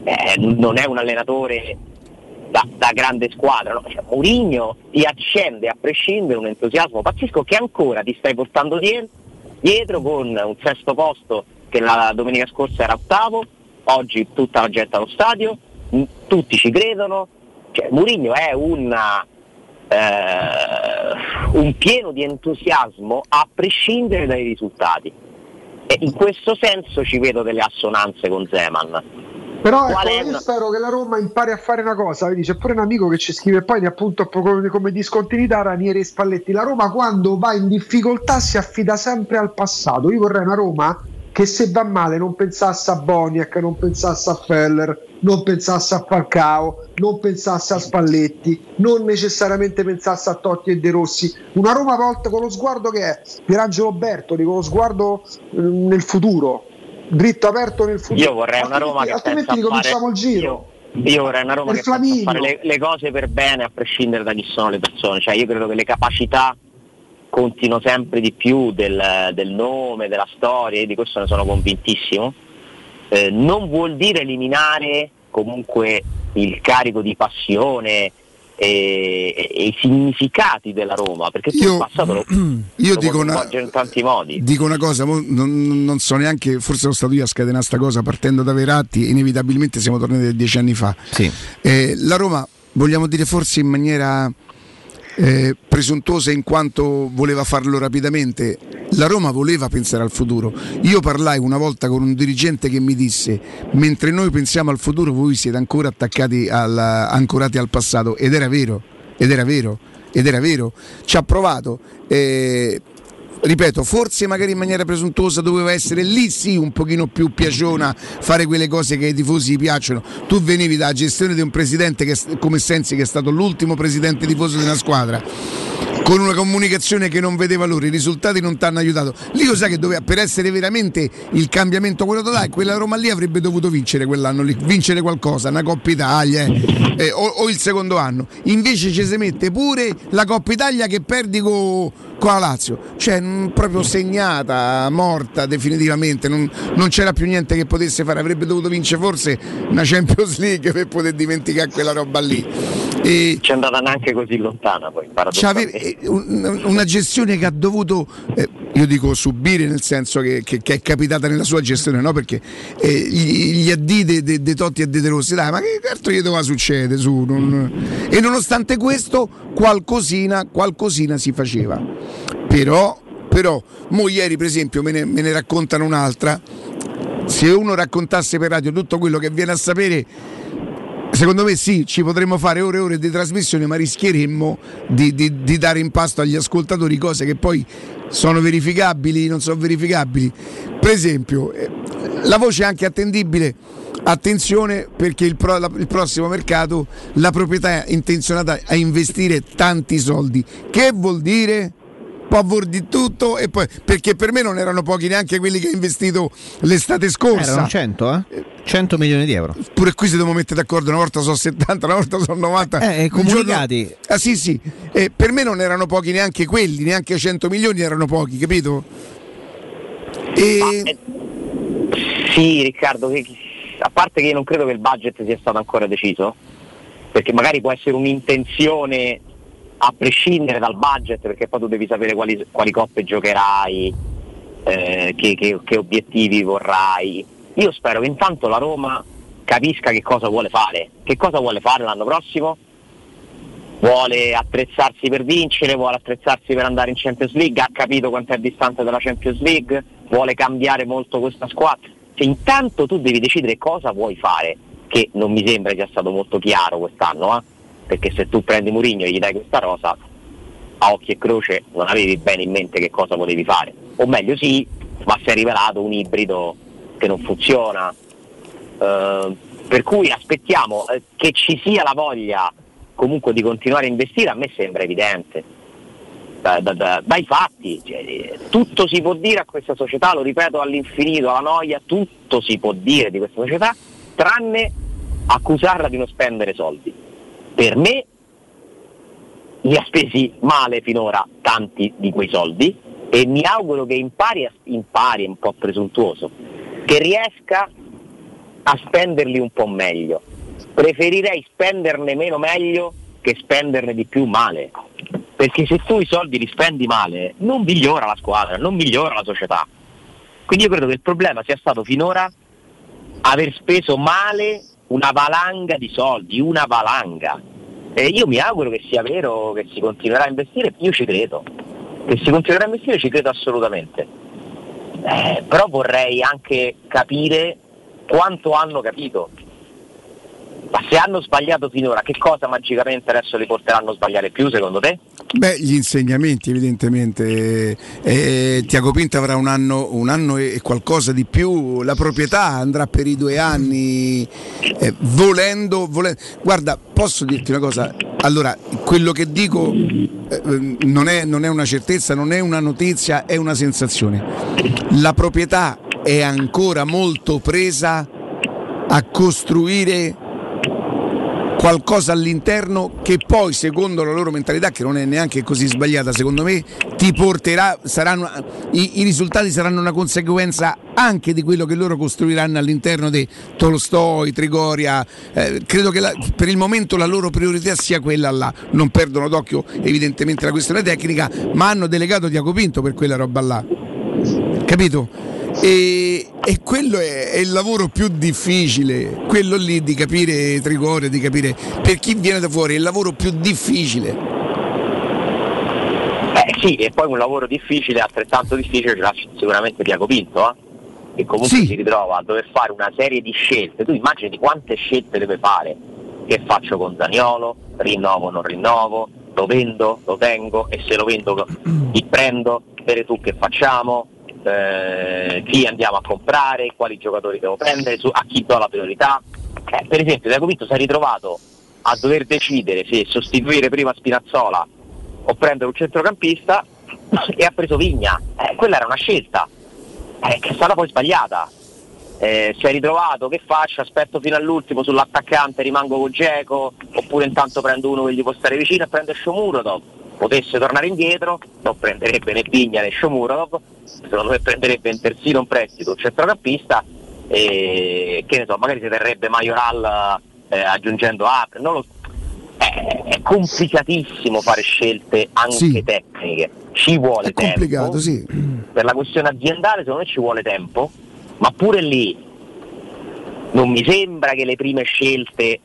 eh, non è un allenatore da, da grande squadra. No? Cioè, Mourinho ti accende a prescindere un entusiasmo pazzesco che ancora ti stai portando die- dietro con un sesto posto che la domenica scorsa era ottavo, oggi tutta la gente allo stadio, tutti ci credono. Cioè, Mourinho è una, eh, un pieno di entusiasmo a prescindere dai risultati. E in questo senso ci vedo delle assonanze con Zeman. Però ecco, io una- spero che la Roma impari a fare una cosa. Vedi, c'è pure un amico che ci scrive poi ne appunto come, come discontinuità Ranieri e Spalletti. La Roma quando va in difficoltà si affida sempre al passato. Io vorrei una Roma che se va male non pensasse a Boniac, non pensasse a Feller, non pensasse a Falcao, non pensasse a Spalletti, non necessariamente pensasse a Totti e De Rossi. Una Roma volta con lo sguardo che è Pierangelo Bertoli, con lo sguardo eh, nel futuro, dritto aperto nel futuro. Io vorrei una Roma che altrimenti ricominciamo fare- il giro. Io vorrei una Roma che pensa fare le, le cose per bene a prescindere da chi sono le persone. Cioè io credo che le capacità contino sempre di più del, del nome, della storia, e di questo ne sono convintissimo. Eh, non vuol dire eliminare comunque il carico di passione e, e- i significati della Roma, perché tu Io- il passato lo, io lo dico una- coinvolgere in tanti modi. Dico una cosa, non, non so neanche, forse sono stato io a scatenare sta cosa partendo da Veratti, inevitabilmente siamo tornati a dieci anni fa. Eh, la Roma, vogliamo dire forse in maniera eh, presuntuosa in quanto voleva farlo rapidamente, la Roma voleva pensare al futuro. Io parlai una volta con un dirigente che mi disse, mentre noi pensiamo al futuro voi siete ancora attaccati al, ancorati al passato ed era vero, ed era vero, ed era vero. Ci ha provato. eh, ripeto, forse magari in maniera presuntuosa doveva essere lì sì un pochino più piaciona fare quelle cose che ai tifosi piacciono. Tu venivi dalla gestione di un presidente che, come Sensi che è stato l'ultimo presidente tifoso di una squadra con una comunicazione che non vedeva loro, i risultati non ti hanno aiutato. Lì lo sai che doveva, per essere veramente il cambiamento quello totale, quella Roma lì avrebbe dovuto vincere quell'anno lì, vincere qualcosa, una Coppa Italia eh, eh, o, o il secondo anno. Invece ci si mette pure la Coppa Italia che perdi con la Lazio, cioè mh, proprio segnata, morta definitivamente, non, non c'era più niente che potesse fare, avrebbe dovuto vincere forse una Champions League per poter dimenticare quella roba lì. E C'è andata neanche così lontana poi, C'ave-. Un- una gestione che ha dovuto, eh, io dico subire nel senso che, che- che è capitata nella sua gestione, no? perché eh, gli, gli addì dei de, Totti e dei De Rossi, dai, ma che altro gli doveva succedere? Su, non- E nonostante questo, qualcosina, qualcosina si faceva. Però, però, mo ieri per esempio me ne, me ne raccontano un'altra, se uno raccontasse per radio tutto quello che viene a sapere Secondo me sì, ci potremmo fare ore e ore di trasmissione, ma rischieremmo di, di- di dare in pasto agli ascoltatori cose che poi sono verificabili, non sono verificabili. Per esempio, eh, la voce è anche attendibile. Attenzione perché il, pro- il prossimo mercato la proprietà è intenzionata a investire tanti soldi. Che vuol dire? Può di tutto e poi perché per me non erano pochi neanche quelli che ha investito l'estate scorsa. Erano 100, eh? 100 milioni di euro. Pure qui si devono mettere d'accordo, una volta sono 70, una volta sono 90. Eh, Un comunicati. giorno- Ah sì sì, Eh, per me non erano pochi neanche quelli, neanche 100 milioni erano pochi, capito? E... Sì, Riccardo, che- a parte che io non credo che il budget sia stato ancora deciso, perché magari può essere un'intenzione a prescindere dal budget, perché poi tu devi sapere quali, quali coppe giocherai, eh, che, che- che obiettivi vorrai. Io spero che intanto la Roma capisca che cosa vuole fare. Che cosa vuole fare l'anno prossimo? Vuole attrezzarsi per vincere, vuole attrezzarsi per andare in Champions League, ha capito quanto è distante dalla Champions League, vuole cambiare molto questa squadra. Cioè, intanto tu devi decidere cosa vuoi fare, che non mi sembra sia stato molto chiaro quest'anno, eh? Perché se tu prendi Mourinho e gli dai questa rosa, a occhio e croce non avevi bene in mente che cosa volevi fare. O meglio sì, ma si è rivelato un ibrido che non funziona. Eh, per cui aspettiamo eh, che ci sia la voglia comunque di continuare a investire, a me sembra evidente. Da- da- da- dai fatti, cioè, tutto si può dire a questa società, lo ripeto all'infinito, alla noia, tutto si può dire di questa società, tranne accusarla di non spendere soldi. Per me li ha spesi male finora tanti di quei soldi e mi auguro che impari, impari è un po' presuntuoso, che riesca a spenderli un po' meglio. Preferirei spenderne meno meglio che spenderne di più male. Perché se tu i soldi li spendi male, non migliora la squadra, non migliora la società. Quindi io credo che il problema sia stato finora aver speso male una valanga di soldi, una valanga. E io mi auguro che sia vero che si continuerà a investire, io ci credo. Che si continuerà a investire ci credo assolutamente. Eh, però vorrei anche capire quanto hanno capito. Ma se hanno sbagliato finora, che cosa magicamente adesso li porteranno a sbagliare più secondo te? Beh, gli insegnamenti evidentemente. Eh, Tiago Pinto avrà un anno, un anno e qualcosa di più, la proprietà andrà per i due anni, eh, volendo, volendo. Guarda, posso dirti una cosa? Allora, quello che dico eh, non, è, non è una certezza, non è una notizia, è una sensazione. La proprietà è ancora molto presa a costruire qualcosa all'interno che poi secondo la loro mentalità che non è neanche così sbagliata secondo me ti porterà saranno, i, i risultati saranno una conseguenza anche di quello che loro costruiranno all'interno di Tolstoi, Trigoria. Eh, credo che la- per il momento la loro priorità sia quella là. Non perdono d'occhio evidentemente la questione tecnica ma hanno delegato Tiago Pinto per quella roba là. Capito? E, e quello è, è il lavoro più difficile, quello lì di capire Trigoria, di capire per chi viene da fuori, è il lavoro più difficile. Eh sì, e poi un lavoro difficile, altrettanto difficile ce l'ha sicuramente Tiago Pinto, eh? che comunque si ritrova a dover fare una serie di scelte. Tu immagini quante scelte deve fare. Che faccio con Zaniolo? Rinnovo o non rinnovo? Lo vendo? Lo tengo? E se lo vendo chi prendo? Per tu che facciamo? Eh, chi andiamo a comprare? Quali giocatori devo prendere? Su- a chi do la priorità? Eh, per esempio, Tiago Pinto si è ritrovato a dover decidere se sostituire prima Spinazzola o prendere un centrocampista e ha preso Vigna. Eh, quella era una scelta eh, che è stata poi sbagliata. Eh, si è ritrovato, che faccio? Aspetto fino all'ultimo sull'attaccante, rimango con Geco, oppure intanto prendo uno che gli può stare vicino e prende Shomurodov. Potesse tornare indietro, non prenderebbe né Vigna né Shomurodov, secondo me prenderebbe in terzino un prestito, un centrocampista e che ne so, magari si terrebbe Majoral eh, aggiungendo Apre, non lo so. È, è complicatissimo fare scelte anche Sì. tecniche, ci vuole tempo. Complicato, sì. Per la questione aziendale secondo me ci vuole tempo, ma pure lì non mi sembra che le prime scelte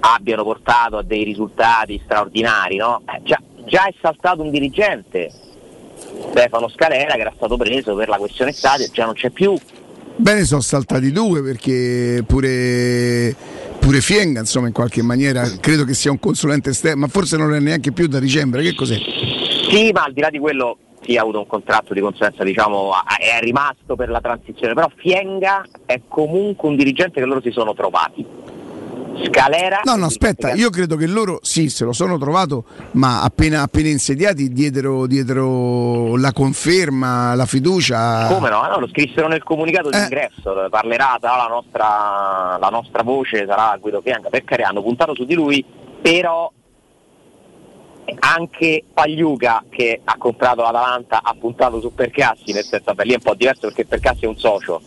abbiano portato a dei risultati straordinari, no? Eh, già, già è saltato un dirigente, Stefano Scalera, che era stato preso per la questione stadio, già non c'è più. Bene, sono saltati due perché pure, pure Fienga, insomma, in qualche maniera credo che sia un consulente esterno, ma forse non è neanche più da dicembre. Che cos'è? Sì, ma al di là di quello sì, ha avuto un contratto di consulenza, diciamo, è rimasto per la transizione, però Fienga è comunque un dirigente che loro si sono trovati. Scalera. No, no, aspetta, io credo che loro sì, se lo sono trovato, ma appena, appena insediati diedero, diedero la conferma, la fiducia. Come no? No, lo scrissero nel comunicato di ingresso, parlerà, sarà la nostra, la nostra voce, sarà Guido Fianca, per carità, hanno puntato su di lui, però anche Pagliuca che ha comprato l'Atalanta ha puntato su Percassi, nel senso beh, lì è un po' diverso perché Percassi è un socio,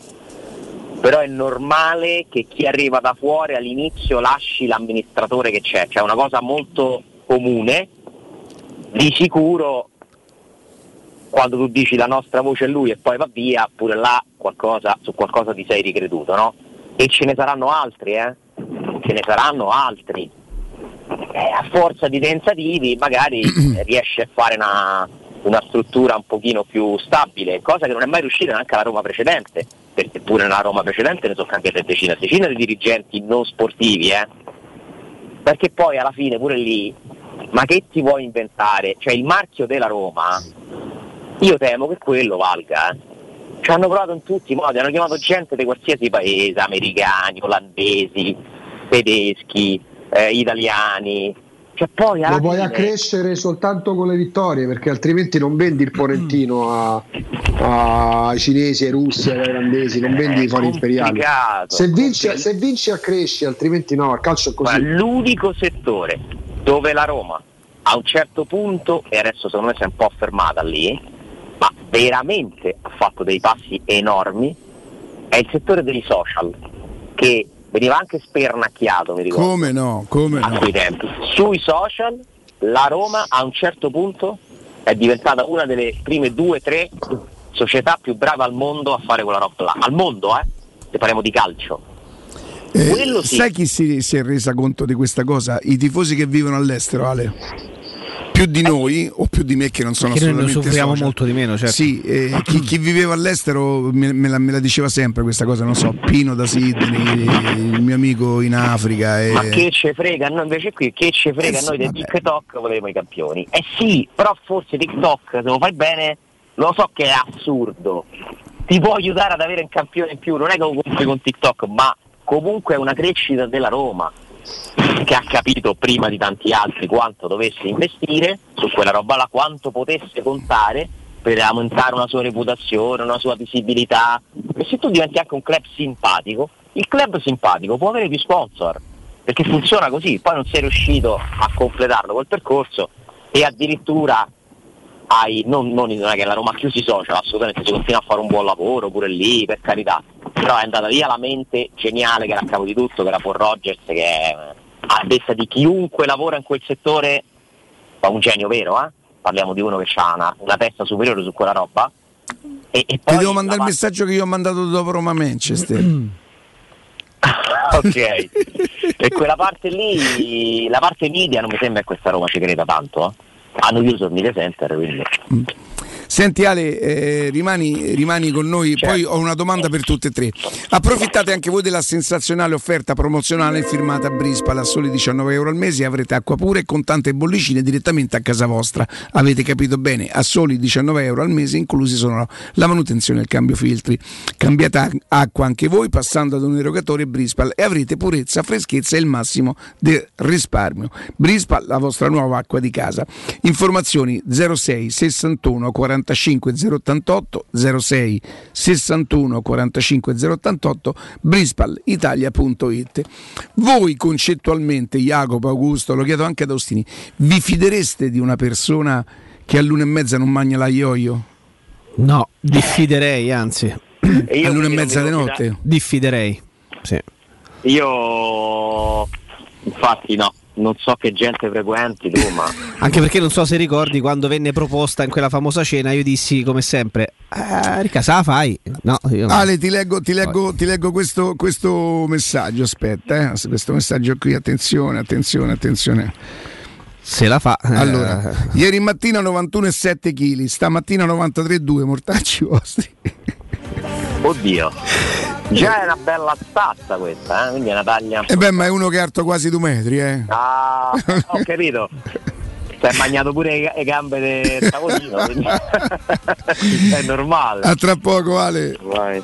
però è normale che chi arriva da fuori all'inizio lasci l'amministratore che c'è, cioè è una cosa molto comune, di sicuro quando tu dici la nostra voce è lui e poi va via, pure là qualcosa, su qualcosa ti sei ricreduto, no? E ce ne saranno altri, eh? Ce ne saranno altri. Eh, a forza di tentativi magari riesce a fare una, una struttura un pochino più stabile, cosa che non è mai riuscita neanche alla Roma precedente, perché pure nella Roma precedente ne sono cambiate decine decine di dirigenti non sportivi, eh? Perché poi alla fine pure lì, ma che ti vuoi inventare? Cioè il marchio della Roma, io temo che quello valga. eh. Ci hanno provato in tutti i modi, hanno chiamato gente di qualsiasi paese, americani, olandesi, tedeschi, eh, italiani. Cioè poi Lo puoi fine- accrescere soltanto con le vittorie perché altrimenti non vendi il ponentino a- a- ai cinesi, ai russi, ai olandesi, non vendi i fori imperiali. Se vinci, se vinci accresci, altrimenti no, il calcio è così. Guarda, l'unico settore dove la Roma a un certo punto, e adesso secondo me si è un po' fermata lì, ma veramente ha fatto dei passi enormi, è il settore dei social, che veniva anche spernacchiato, mi ricordo, Come no, come a no. quei tempi. Sui social la Roma a un certo punto è diventata una delle prime due o tre società più brave al mondo a fare quella roba là. Al mondo, eh? Se parliamo di calcio. Eh, Quello sì. Sai chi si, si è resa conto di questa cosa? I tifosi che vivono all'estero, Ale. Più di noi, o più di me che non sono Che noi ne assolutamente soffriamo social. molto di meno, certo. Sì, eh, chi, chi viveva all'estero me, me la, me la diceva sempre questa cosa, non so, Pino da Sydney, il mio amico in Africa. E... Ma che ce frega, a noi invece qui, che ce frega Eh sì, noi del. TikTok volevamo i campioni. Eh sì, però forse TikTok, se lo fai bene, lo so che è assurdo. Ti può aiutare ad avere un campione in più, non è che lo compri con TikTok, ma comunque è una crescita della Roma che ha capito prima di tanti altri quanto dovesse investire su quella roba là, quanto potesse contare per aumentare una sua reputazione, una sua visibilità. E se tu diventi anche un club simpatico, il club simpatico può avere più sponsor, perché funziona così, poi non sei riuscito a completarlo quel percorso e addirittura hai, non, non, non è che la Roma ha chiuso i social, assolutamente si continua a fare un buon lavoro pure lì, per carità, però è andata via la mente geniale che era a capo di tutto, che era Paul Rogers, che è, a detta di chiunque lavora in quel settore, fa un genio vero, eh? parliamo di uno che ha una, una testa superiore su quella roba. E, e Ti devo mandare il messaggio che io ho mandato dopo Roma Manchester. ok e quella parte lì la parte media non mi sembra che questa Roma ci creda tanto eh. Hanno chiuso il media center quindi Senti Ale, eh, rimani, rimani con noi, poi ho una domanda per tutte e tre. Approfittate anche voi della sensazionale offerta promozionale firmata a Brispa a soli 19 euro al mese avrete acqua pura e con tante bollicine direttamente a casa vostra. Avete capito bene, a soli 19 euro al mese inclusi sono la manutenzione e il cambio filtri. Cambiate acqua anche voi passando ad un erogatore Brispal e avrete purezza, freschezza e il massimo del risparmio. Brispal, la vostra nuova acqua di casa. Informazioni 06 61 45 088 06 61 45 088 brispalitalia.it Voi concettualmente, Jacopo, Augusto, lo chiedo anche ad Austini, vi fidereste di una persona che all'una e mezza non mangia la ioio? No, diffiderei, anzi. All'una e mezza di notte? Diffiderei. Sì. io infatti no non so che gente frequenti tu ma Anche perché non so se ricordi quando venne proposta in quella famosa cena, io dissi come sempre, eh, Ricca, se la fai? No, io no. Ale, ti leggo, ti leggo, ti leggo questo, questo messaggio. Aspetta, eh, questo messaggio qui. Attenzione, attenzione, attenzione. Se la fa. eh, Allora, ieri mattina 91,7 kg, stamattina 93,2 mortacci vostri. Oddio già è una bella stazza questa eh? quindi è una taglia E beh, ma è uno che è alto quasi due metri, eh. ah ho capito si è bagnato pure le le gambe del tavolino quindi è normale A tra poco, Ale. Vai.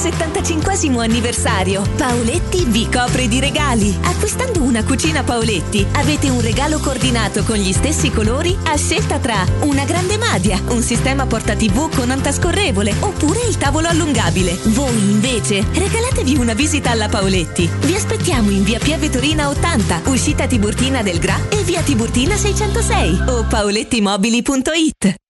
Per il 75 anniversario. Paoletti vi copre di regali. Acquistando una cucina Paoletti avete un regalo coordinato con gli stessi colori a scelta tra una grande madia, un sistema porta TV con antascorrevole oppure il tavolo allungabile. Voi invece regalatevi una visita alla Paoletti. Vi aspettiamo in via Pieve Torina 80, uscita Tiburtina del Gra e via Tiburtina 606 o paolettimobili.it.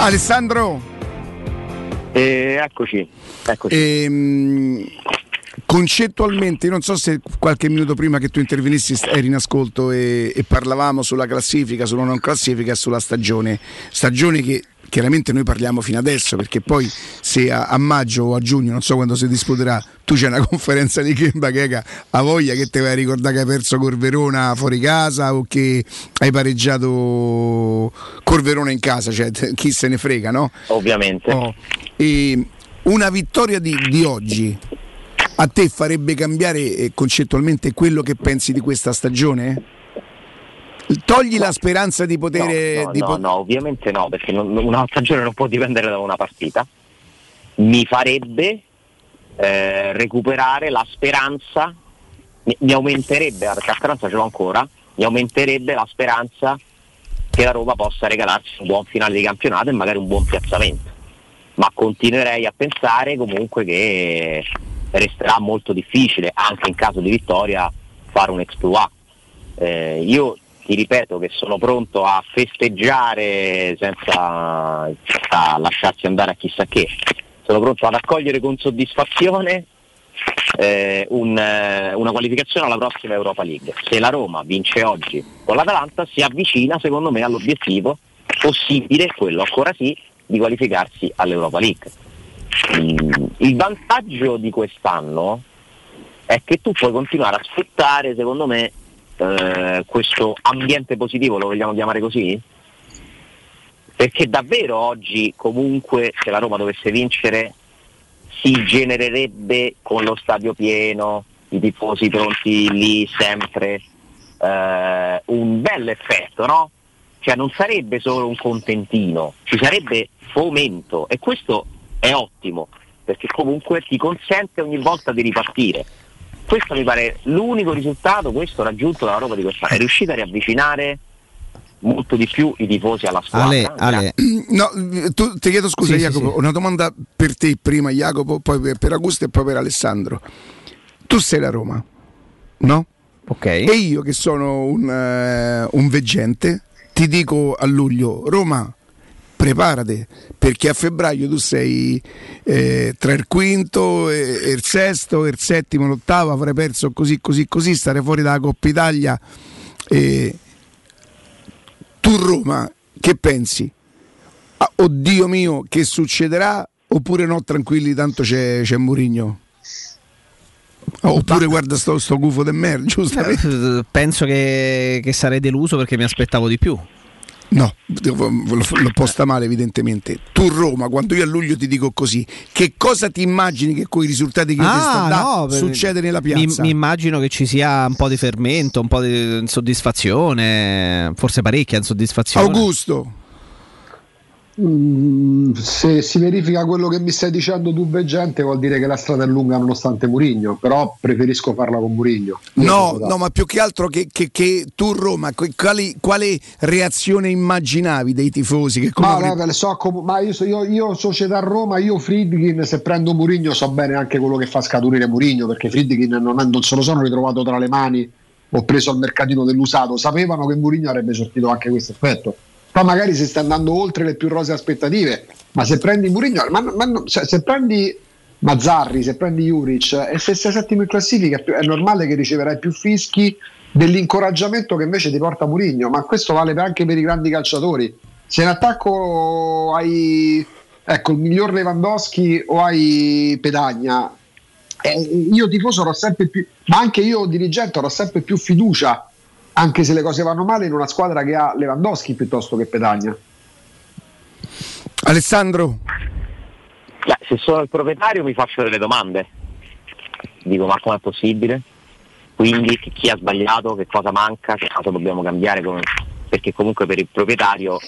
Alessandro. Eh, eccoci, eccoci. Ehm, concettualmente, non so se qualche minuto prima che tu intervenissi eri in ascolto e, e parlavamo sulla classifica, sulla non classifica e sulla stagione. Stagione che chiaramente noi parliamo fino adesso perché poi se a, a maggio o a giugno, non so quando si disputerà, tu c'è una conferenza di Kemba che ha voglia che te vai a ricordare che hai perso Corverona fuori casa o che hai pareggiato Corverona in casa, cioè chi se ne frega, no? Ovviamente. Oh. Una vittoria di, di oggi a te farebbe cambiare eh, concettualmente quello che pensi di questa stagione? Togli la speranza di poter... No, di no, po- no, ovviamente no, perché non- una stagione non può dipendere da una partita. Mi farebbe eh, recuperare la speranza, mi, mi aumenterebbe, la speranza ce l'ho ancora, mi aumenterebbe la speranza che la Roma possa regalarsi un buon finale di campionato e magari un buon piazzamento. Ma continuerei a pensare comunque che resterà molto difficile, anche in caso di vittoria, fare un exploit. Eh, io ti ripeto che sono pronto a festeggiare senza, senza lasciarsi andare a chissà che. Sono pronto ad accogliere con soddisfazione eh, un, eh, una qualificazione alla prossima Europa League. Se la Roma vince oggi con l'Atalanta si avvicina secondo me all'obiettivo possibile, quello ancora sì, di qualificarsi all'Europa League. Mm, il vantaggio di quest'anno è che tu puoi continuare a sfruttare, secondo me, eh, questo ambiente positivo, lo vogliamo chiamare così? Perché davvero oggi comunque se la Roma dovesse vincere si genererebbe con lo stadio pieno, i tifosi pronti lì sempre, eh, un bel effetto, no? Cioè non sarebbe solo un contentino, ci sarebbe fomento e questo è ottimo perché comunque ti consente ogni volta di ripartire. Questo mi pare l'unico risultato, questo raggiunto dalla Roma di quest'anno, è riuscita a riavvicinare molto di più i tifosi alla squadra. Ale, Ale. No, tu, ti chiedo scusa Sì, sì, Jacopo, sì. una domanda per te prima Jacopo, poi per, per Augusto e poi per Alessandro. Tu sei la Roma, no? Ok. E io che sono un, eh, un veggente, ti dico a luglio, Roma, preparati, perché a febbraio tu sei eh, tra il quinto e, e il sesto, e il settimo, l'ottavo, avrai perso così, così, così, stare fuori dalla Coppa Italia. E... Tu Roma, che pensi? Ah, oddio mio, che succederà? Oppure no, tranquilli, tanto c'è, c'è Murigno? Oppure guarda sto, sto gufo del merda, giustamente. Eh, Penso che, che sarei deluso perché mi aspettavo di più. No, l'ho posta male evidentemente. Tu Roma, quando io a luglio ti dico così, che cosa ti immagini che con i risultati che io ti sto dando Ah, per- succede nella Mi, piazza? mi immagino che ci sia un po' di fermento, un po' di insoddisfazione, forse parecchia insoddisfazione. Augusto, Mm, se si verifica quello che mi stai dicendo tu veggente vuol dire che la strada è lunga nonostante Murigno però preferisco farla con Murigno no, no, ma più che altro che, che- che tu Roma, quali- quale reazione immaginavi dei tifosi? Che come Ma, avre- guarda, le so com- ma io, so- io, io società Roma, io Friedkin, se prendo Murigno so bene anche quello che fa scaturire Murigno, perché Friedkin non, è- non se lo sono ritrovato tra le mani, ho preso al mercatino dell'usato, sapevano che Murigno avrebbe sortito anche questo effetto. Poi magari si sta andando oltre le più rose aspettative, ma se prendi Murigno, ma, ma cioè, se prendi Mazzarri, se prendi Juric e se sei settimo in classifica è, normale che riceverai più fischi dell'incoraggiamento che invece ti porta Murigno, ma questo vale anche per i grandi calciatori. Se in attacco hai ecco, il miglior Lewandowski o hai Pedagna, eh, io tifoso avrò sempre più, ma anche io dirigente avrò sempre più fiducia, anche se le cose vanno male, in una squadra che ha Lewandowski piuttosto che Pedagna. Alessandro, Beh, se sono il proprietario mi faccio delle domande. Dico ma com'è possibile? Quindi chi ha sbagliato, che cosa manca, che cosa dobbiamo cambiare, come- perché comunque per il proprietario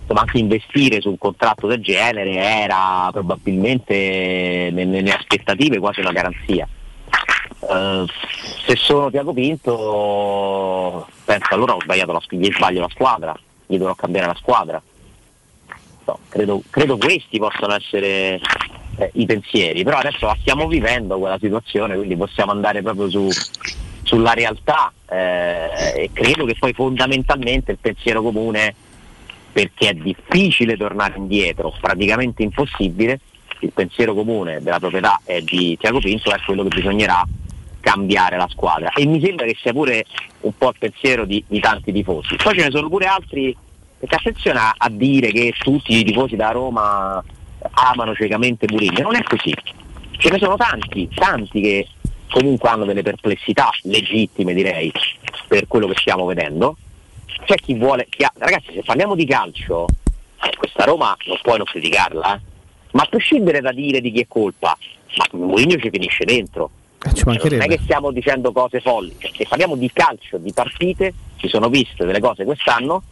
insomma, anche investire su un contratto del genere era probabilmente ne- nelle aspettative quasi una garanzia. Eh, se sono Tiago Pinto penso allora ho sbagliato la, gli sbaglio la squadra, gli dovrò cambiare la squadra. No, credo, credo questi possano essere eh, i pensieri, però adesso la stiamo vivendo quella situazione, quindi possiamo andare proprio su, sulla realtà eh, e credo che poi fondamentalmente il pensiero comune, perché è difficile tornare indietro, praticamente impossibile, il pensiero comune della proprietà e di Tiago Pinto è quello che bisognerà cambiare la squadra e mi sembra che sia pure un po' il pensiero di, di tanti tifosi. Poi ce ne sono pure altri perché attenzione a, a dire che tutti i tifosi da Roma amano ciecamente Mourinho, non è così. Ce ne sono tanti, tanti che comunque hanno delle perplessità legittime direi per quello che stiamo vedendo. C'è chi vuole, chi ha- ragazzi se parliamo di calcio, questa Roma non puoi non criticarla, eh. ma a prescindere da dire di chi è colpa, ma Mourinho ci finisce dentro. Eh, ci Cioè, non è che stiamo dicendo cose folli, Cioè, se parliamo di calcio, di partite, ci sono viste delle cose quest'anno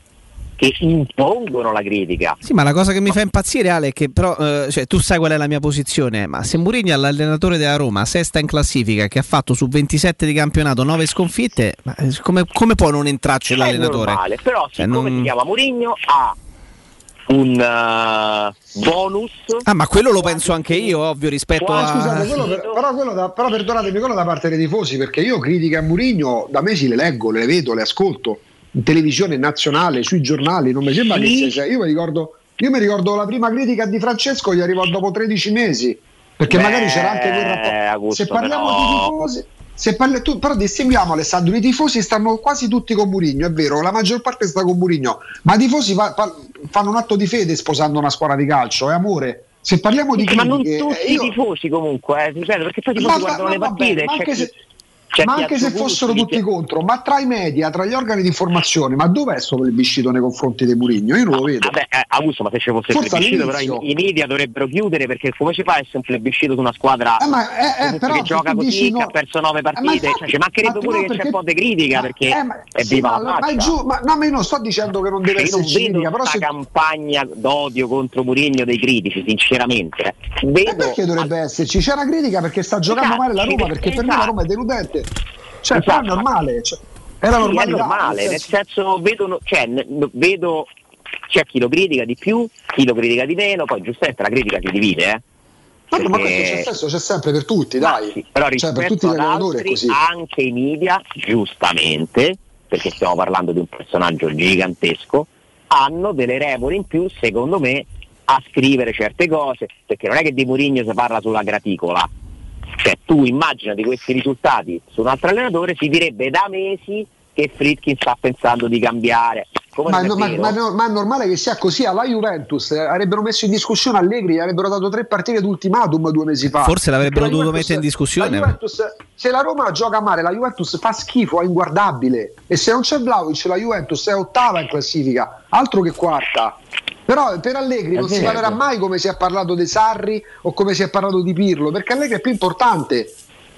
che impongono la critica. Sì, ma la cosa che mi fa impazzire, Ale, è che però eh, cioè, tu sai qual è la mia posizione. Ma se Mourinho è l'allenatore della Roma, sesta in classifica, che ha fatto su 27 di campionato 9 sconfitte, eh, come, come può non entrarci È l'allenatore? normale, però Cioè, siccome non- si chiama Mourinho ha un eh, bonus Ah, ma quello lo penso anche io, ovvio, rispetto Ah, a. scusate, quello per- però, quello da- però perdonatemi, quello da parte dei tifosi, perché io critiche a Murigno da mesi le leggo, le vedo, le ascolto in televisione nazionale, sui giornali, non mi sembra che sia. cioè, io mi ricordo, io mi ricordo la prima critica di Francesco gli arrivò dopo 13 mesi, perché Beh, magari c'era anche quel rapporto. Augusto, se parliamo però- di tifosi. Se parli- tu- però distinguiamo Alessandro, i tifosi stanno quasi tutti con Murigno, è vero, la maggior parte sta con Murigno, ma i tifosi fa- fa- fanno un atto di fede sposando una squadra di calcio, è amore. Se parliamo di ma non critiche, tutti eh, io- i tifosi comunque, eh, ripeto, perché poi i Ma- tifosi ma- guardano le ma bene, partite. ma c'è anche chi- se- C'è ma chi anche se fossero tutti dichiar- contro, ma tra i media, tra gli organi di informazione, ma dov'è sto plebiscito nei confronti di Murigno? Io non lo vedo. Vabbè, eh, Augusto, ma se ci fosse il Forse plebiscito, però all'inizio. i, i media dovrebbero chiudere perché come ci fa a essere un plebiscito su una squadra Eh, ma, eh, eh, però che gioca così, dici che no- ha perso nove Eh, ma partite? infatti- Cioè, ci mancherebbe ma pure no, che c'è un po' di critica perché Eh, ma- è sì, viva ma, la ma giù, ma, no, ma io non sto dicendo che non deve Cioè, vedo critica, però se campagna d'odio contro Murigno dei critici, sinceramente. Vedo perché dovrebbe esserci? C'è una critica perché sta giocando Esatto, male la Roma, perché- perché per me la esatto. Roma è deludente. Cioè, Esatto, è normale. Cioè, la Sì, normalità. è normale, nel senso- vedo, cioè, vedo c'è chi lo critica di più, chi lo critica di meno, poi giustamente la critica si divide, eh. Tanto, ma Perché- questo c'è senso, c'è sempre per tutti, dai. Però cioè, per tutti gli allenatori è così. anche i media, giustamente, perché stiamo parlando di un personaggio gigantesco, hanno delle remore in più, secondo me, a scrivere certe cose, perché non è che di Mourinho si parla sulla graticola. Cioè, tu immagina di questi risultati su un altro allenatore, si direbbe da mesi che Fritkin sta pensando di cambiare. Ma, no- ma- ma no- ma è normale che sia così. Alla Juventus eh, avrebbero messo in discussione Allegri, gli avrebbero dato tre partite d'ultimatum due mesi fa. Forse l'avrebbero La dovuto Juventus- mettere in discussione. la Juventus, se la Roma gioca male, la Juventus fa schifo, è inguardabile. E se non c'è Vlaovic, la Juventus è ottava in classifica, altro che quarta. Però per Allegri È non si vero. parlerà mai come si è parlato dei Sarri o come si è parlato di Pirlo, perché Allegri è più importante.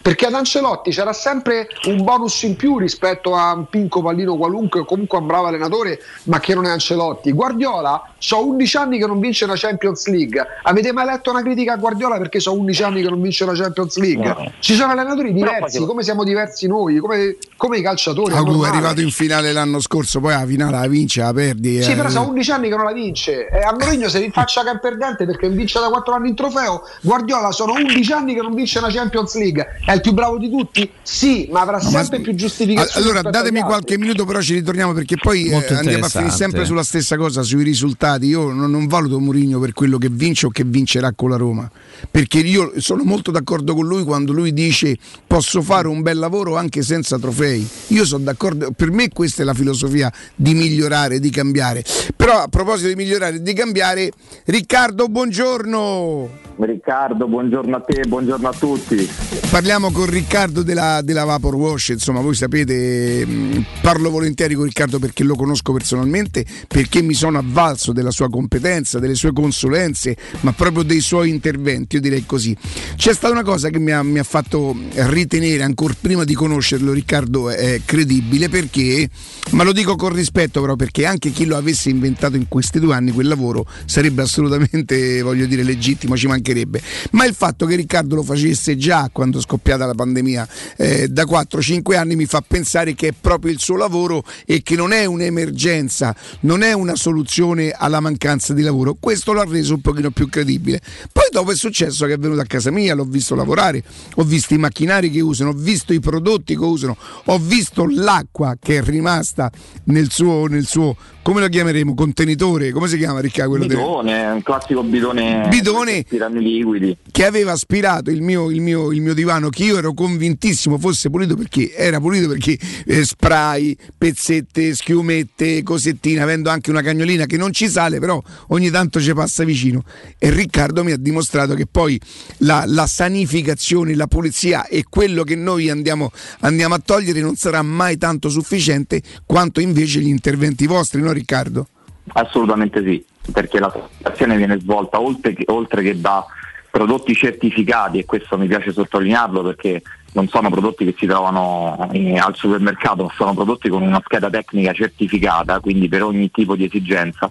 Perché ad Ancelotti c'era sempre un bonus in più rispetto a un pinco pallino qualunque o comunque a un bravo allenatore, ma che non è Ancelotti. Guardiola, ho 11 anni che non vince la Champions League. Avete mai letto una critica a Guardiola perché ho 11 anni che non vince la Champions League? No. Ci sono allenatori diversi, come siamo diversi noi, come, come i calciatori. è Agu è normale. arrivato in finale l'anno scorso, poi alla finale la vince, la perdi. Sì, eh. però sono 11 anni che non la vince. E a Mourinho se rinfaccia che è perdente perché vince da 4 anni il trofeo. Guardiola sono 11 anni che non vince la Champions League. È il più bravo di tutti? Sì, ma avrà No, ma- sempre più giustificazioni. Allora datemi qualche minuto, però ci ritorniamo perché poi eh, andiamo a finire sempre sulla stessa cosa, sui risultati. Io non, non valuto Mourinho per quello che vince o che vincerà con la Roma, perché io sono molto d'accordo con lui quando lui dice posso fare un bel lavoro anche senza trofei. Io sono d'accordo, per me questa è la filosofia di migliorare, di cambiare. Però a proposito di migliorare e di cambiare, Riccardo, buongiorno. Riccardo, buongiorno a te, buongiorno a tutti. Parliamo con Riccardo della, della Vapor Wash, insomma voi sapete, mh, parlo volentieri con Riccardo perché lo conosco personalmente, perché mi sono avvalso della sua competenza, delle sue consulenze, ma proprio dei suoi interventi, io direi così. C'è stata una cosa che mi ha, mi ha fatto ritenere, ancora prima di conoscerlo Riccardo, è credibile perché, ma lo dico con rispetto però perché anche chi lo avesse inventato in questi due anni quel lavoro sarebbe assolutamente, voglio dire, legittimo, ci mancherebbe. Ma il fatto che Riccardo lo facesse già quando è scoppiata la pandemia eh, da 4-5 anni mi fa pensare che è proprio il suo lavoro e che non è un'emergenza, non è una soluzione alla mancanza di lavoro. Questo lo ha reso un pochino più credibile. Poi dopo è successo che è venuto a casa mia, l'ho visto lavorare, ho visto i macchinari che usano, ho visto i prodotti che usano, ho visto l'acqua che è rimasta nel suo, nel suo come lo chiameremo? Contenitore? Come si chiama Riccardo? Quello del- Bidone, un classico bidone. Bidone liquidi. che aveva aspirato il mio, il, mio, il mio divano che io ero convintissimo fosse pulito perché era pulito perché eh, spray, pezzette, schiumette, cosettine, avendo anche una cagnolina che non ci sale, però ogni tanto ci passa vicino. E Riccardo mi ha dimostrato che poi la, la sanificazione, la pulizia e quello che noi andiamo, andiamo a togliere non sarà mai tanto sufficiente quanto invece gli interventi vostri, no Riccardo? Assolutamente sì, perché la certificazione viene svolta oltre che, oltre che da prodotti certificati e questo mi piace sottolinearlo perché non sono prodotti che si trovano eh, al supermercato, ma sono prodotti con una scheda tecnica certificata, quindi per ogni tipo di esigenza.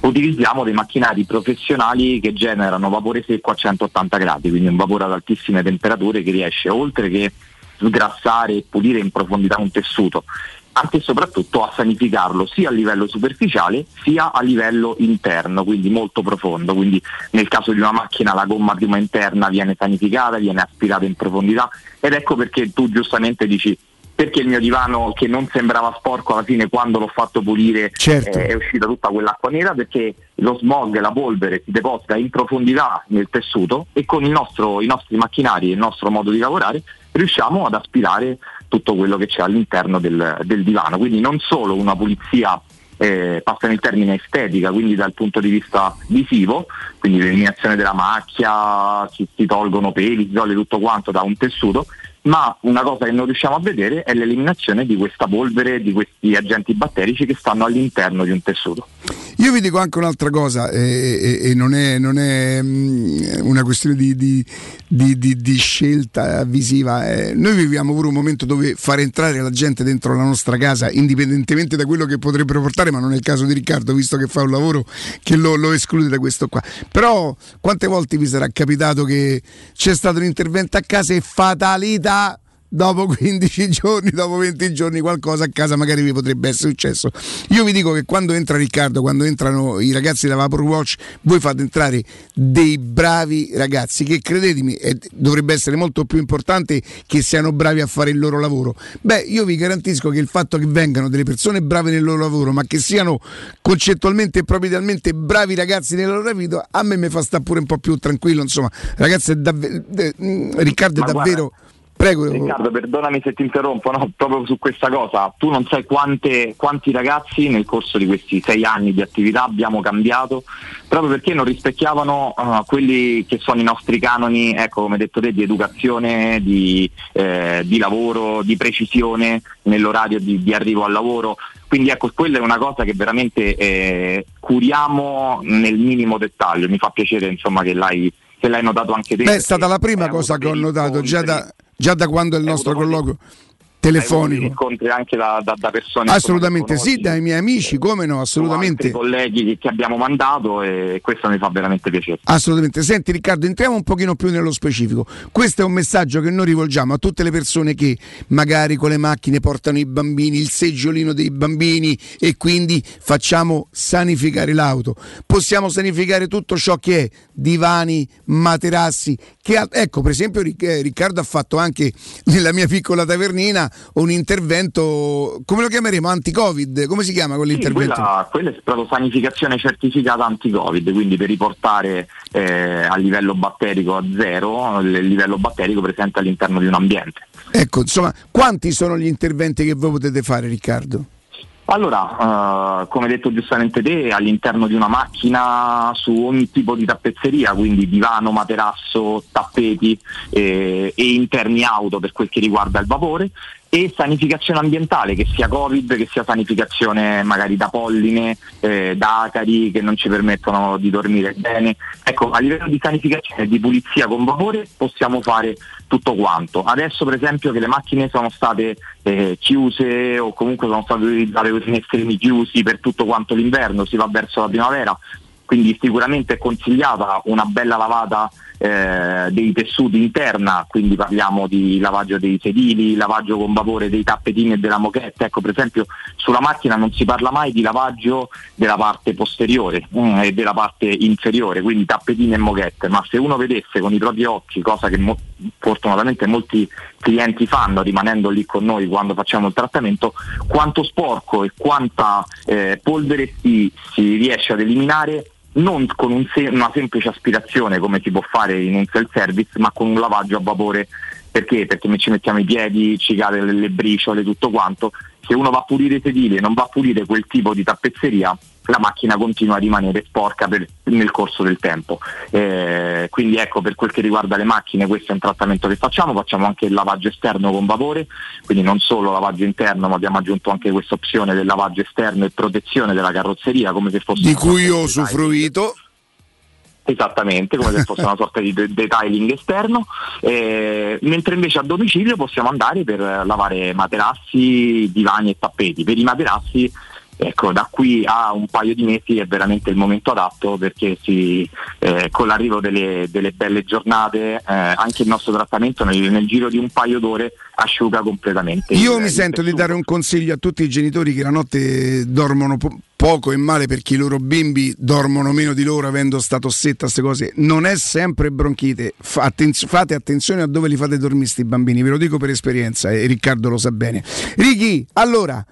Utilizziamo dei macchinari professionali che generano vapore secco a 180 gradi, quindi un vapore ad altissime temperature che riesce oltre che sgrassare e pulire in profondità un tessuto, anche e soprattutto a sanificarlo sia a livello superficiale sia a livello interno, quindi molto profondo. Quindi nel caso di una macchina la gomma prima interna viene sanificata, viene aspirata in profondità ed ecco perché tu giustamente dici perché il mio divano che non sembrava sporco alla fine quando l'ho fatto pulire Certo. eh, è uscita tutta quell'acqua nera perché lo smog, la polvere si deposita in profondità nel tessuto e con nostro- i nostri macchinari e il nostro modo di lavorare riusciamo ad aspirare tutto quello che c'è all'interno del, del divano. Quindi non solo una pulizia, eh, passano il termine estetica, quindi dal punto di vista visivo, quindi l'eliminazione della macchia, si, si tolgono peli, toglie tutto quanto da un tessuto, ma una cosa che non riusciamo a vedere è l'eliminazione di questa polvere, di questi agenti batterici che stanno all'interno di un tessuto. Io vi dico anche un'altra cosa, e, e- e non è, non è, mm, una questione di, di- di- di- scelta visiva. eh. Noi viviamo pure un momento dove far entrare la gente dentro la nostra casa, indipendentemente da quello che potrebbero portare, ma non è il caso di Riccardo, visto che fa un lavoro che lo, lo esclude da questo qua. Però quante volte vi sarà capitato che c'è stato un intervento a casa e fatalità? Dopo 15 giorni, dopo 20 giorni qualcosa a casa magari vi potrebbe essere successo. Io vi dico che quando entra Riccardo, quando entrano i ragazzi della Vapor Watch, voi fate entrare dei bravi ragazzi che credetemi eh, dovrebbe essere molto più importante che siano bravi a fare il loro lavoro. Beh, io vi garantisco che il fatto che vengano delle persone brave nel loro lavoro, ma che siano concettualmente e propriamente bravi ragazzi nella loro vita, a me mi fa stare pure un po' più tranquillo, insomma, ragazzi, è davvero Riccardo è davvero guarda, Prego. Riccardo, perdonami se ti interrompo, no, proprio su questa cosa. Tu non sai quante, quanti ragazzi nel corso di questi sei anni di attività abbiamo cambiato, proprio perché non rispecchiavano uh, quelli che sono i nostri canoni, ecco, come hai detto te, di educazione, di, eh, di lavoro, di precisione nell'orario di, di arrivo al lavoro. Quindi ecco, quella è una cosa che veramente eh, curiamo nel minimo dettaglio. Mi fa piacere insomma, che, l'hai, che l'hai notato anche te. Beh, è stata la prima cosa che ho notato già da, già da quando è il nostro colloquio telefonico. incontri anche da, da, da persone Assolutamente sì, dai miei amici, come no, assolutamente. colleghi che abbiamo mandato e questo mi fa veramente piacere. Assolutamente. Senti Riccardo, entriamo un pochino più nello specifico. Questo è un messaggio che noi rivolgiamo a tutte le persone che magari con le macchine portano i bambini, il seggiolino dei bambini e quindi facciamo sanificare l'auto. Possiamo sanificare tutto ciò che è divani, materassi, che ecco, per esempio eh, Riccardo ha fatto anche nella mia piccola tavernina un intervento, come lo chiameremo? Anti-Covid, come si chiama Sì, quell'intervento? quella, quella è proprio sanificazione certificata anti-Covid, quindi per riportare eh, a livello batterico a zero il livello batterico presente all'interno di un ambiente. Ecco, insomma, quanti sono gli interventi che voi potete fare Riccardo? Allora, eh, come detto giustamente te, all'interno di una macchina su ogni tipo di tappezzeria, quindi divano, materasso, tappeti eh, e interni auto per quel che riguarda il vapore e sanificazione ambientale, che sia Covid, che sia sanificazione magari da polline, eh, da acari che non ci permettono di dormire bene. Ecco, a livello di sanificazione e di pulizia con vapore possiamo fare tutto quanto. Adesso per esempio che le macchine sono state eh, chiuse o comunque sono state utilizzate con i finestrini chiusi per tutto quanto l'inverno, si va verso la primavera, quindi sicuramente è consigliata una bella lavata eh, dei tessuti interna, quindi parliamo di lavaggio dei sedili, lavaggio con vapore dei tappetini e della moquette. Ecco, per esempio sulla macchina non si parla mai di lavaggio della parte posteriore mm, e della parte inferiore, quindi tappetini e moquette, ma se uno vedesse con i propri occhi, cosa che mo- fortunatamente molti clienti fanno rimanendo lì con noi quando facciamo il trattamento, quanto sporco e quanta eh, polvere si, si riesce ad eliminare non con un se- una semplice aspirazione come si può fare in un self-service, ma con un lavaggio a vapore. Perché? Perché ci mettiamo i piedi, ci cade le, le briciole, tutto quanto. Se uno va a pulire i sedili e non va a pulire quel tipo di tappezzeria, la macchina continua a rimanere sporca per- nel corso del tempo. Eh, quindi ecco, per quel che riguarda le macchine, questo è un trattamento che facciamo, facciamo anche il lavaggio esterno con vapore, quindi non solo lavaggio interno, ma abbiamo aggiunto anche questa opzione del lavaggio esterno e protezione della carrozzeria, come se fosse Di cui ho usufruito. Esattamente, come se fosse una sorta di de- detailing esterno, eh, mentre invece a domicilio possiamo andare per lavare materassi, divani e tappeti. Per i materassi, ecco, da qui a un paio di mesi è veramente il momento adatto perché si, eh, con l'arrivo delle, delle belle giornate eh, anche il nostro trattamento nel, nel giro di un paio d'ore asciuga completamente. Io mi sento di dare un consiglio a tutti i genitori che la notte dormono po- poco e male perché i loro bimbi dormono meno di loro avendo statossetta, queste cose. Non è sempre bronchite. Fate attenzione a dove li fate dormire sti bambini, ve lo dico per esperienza e Riccardo lo sa bene. Ricky, allora,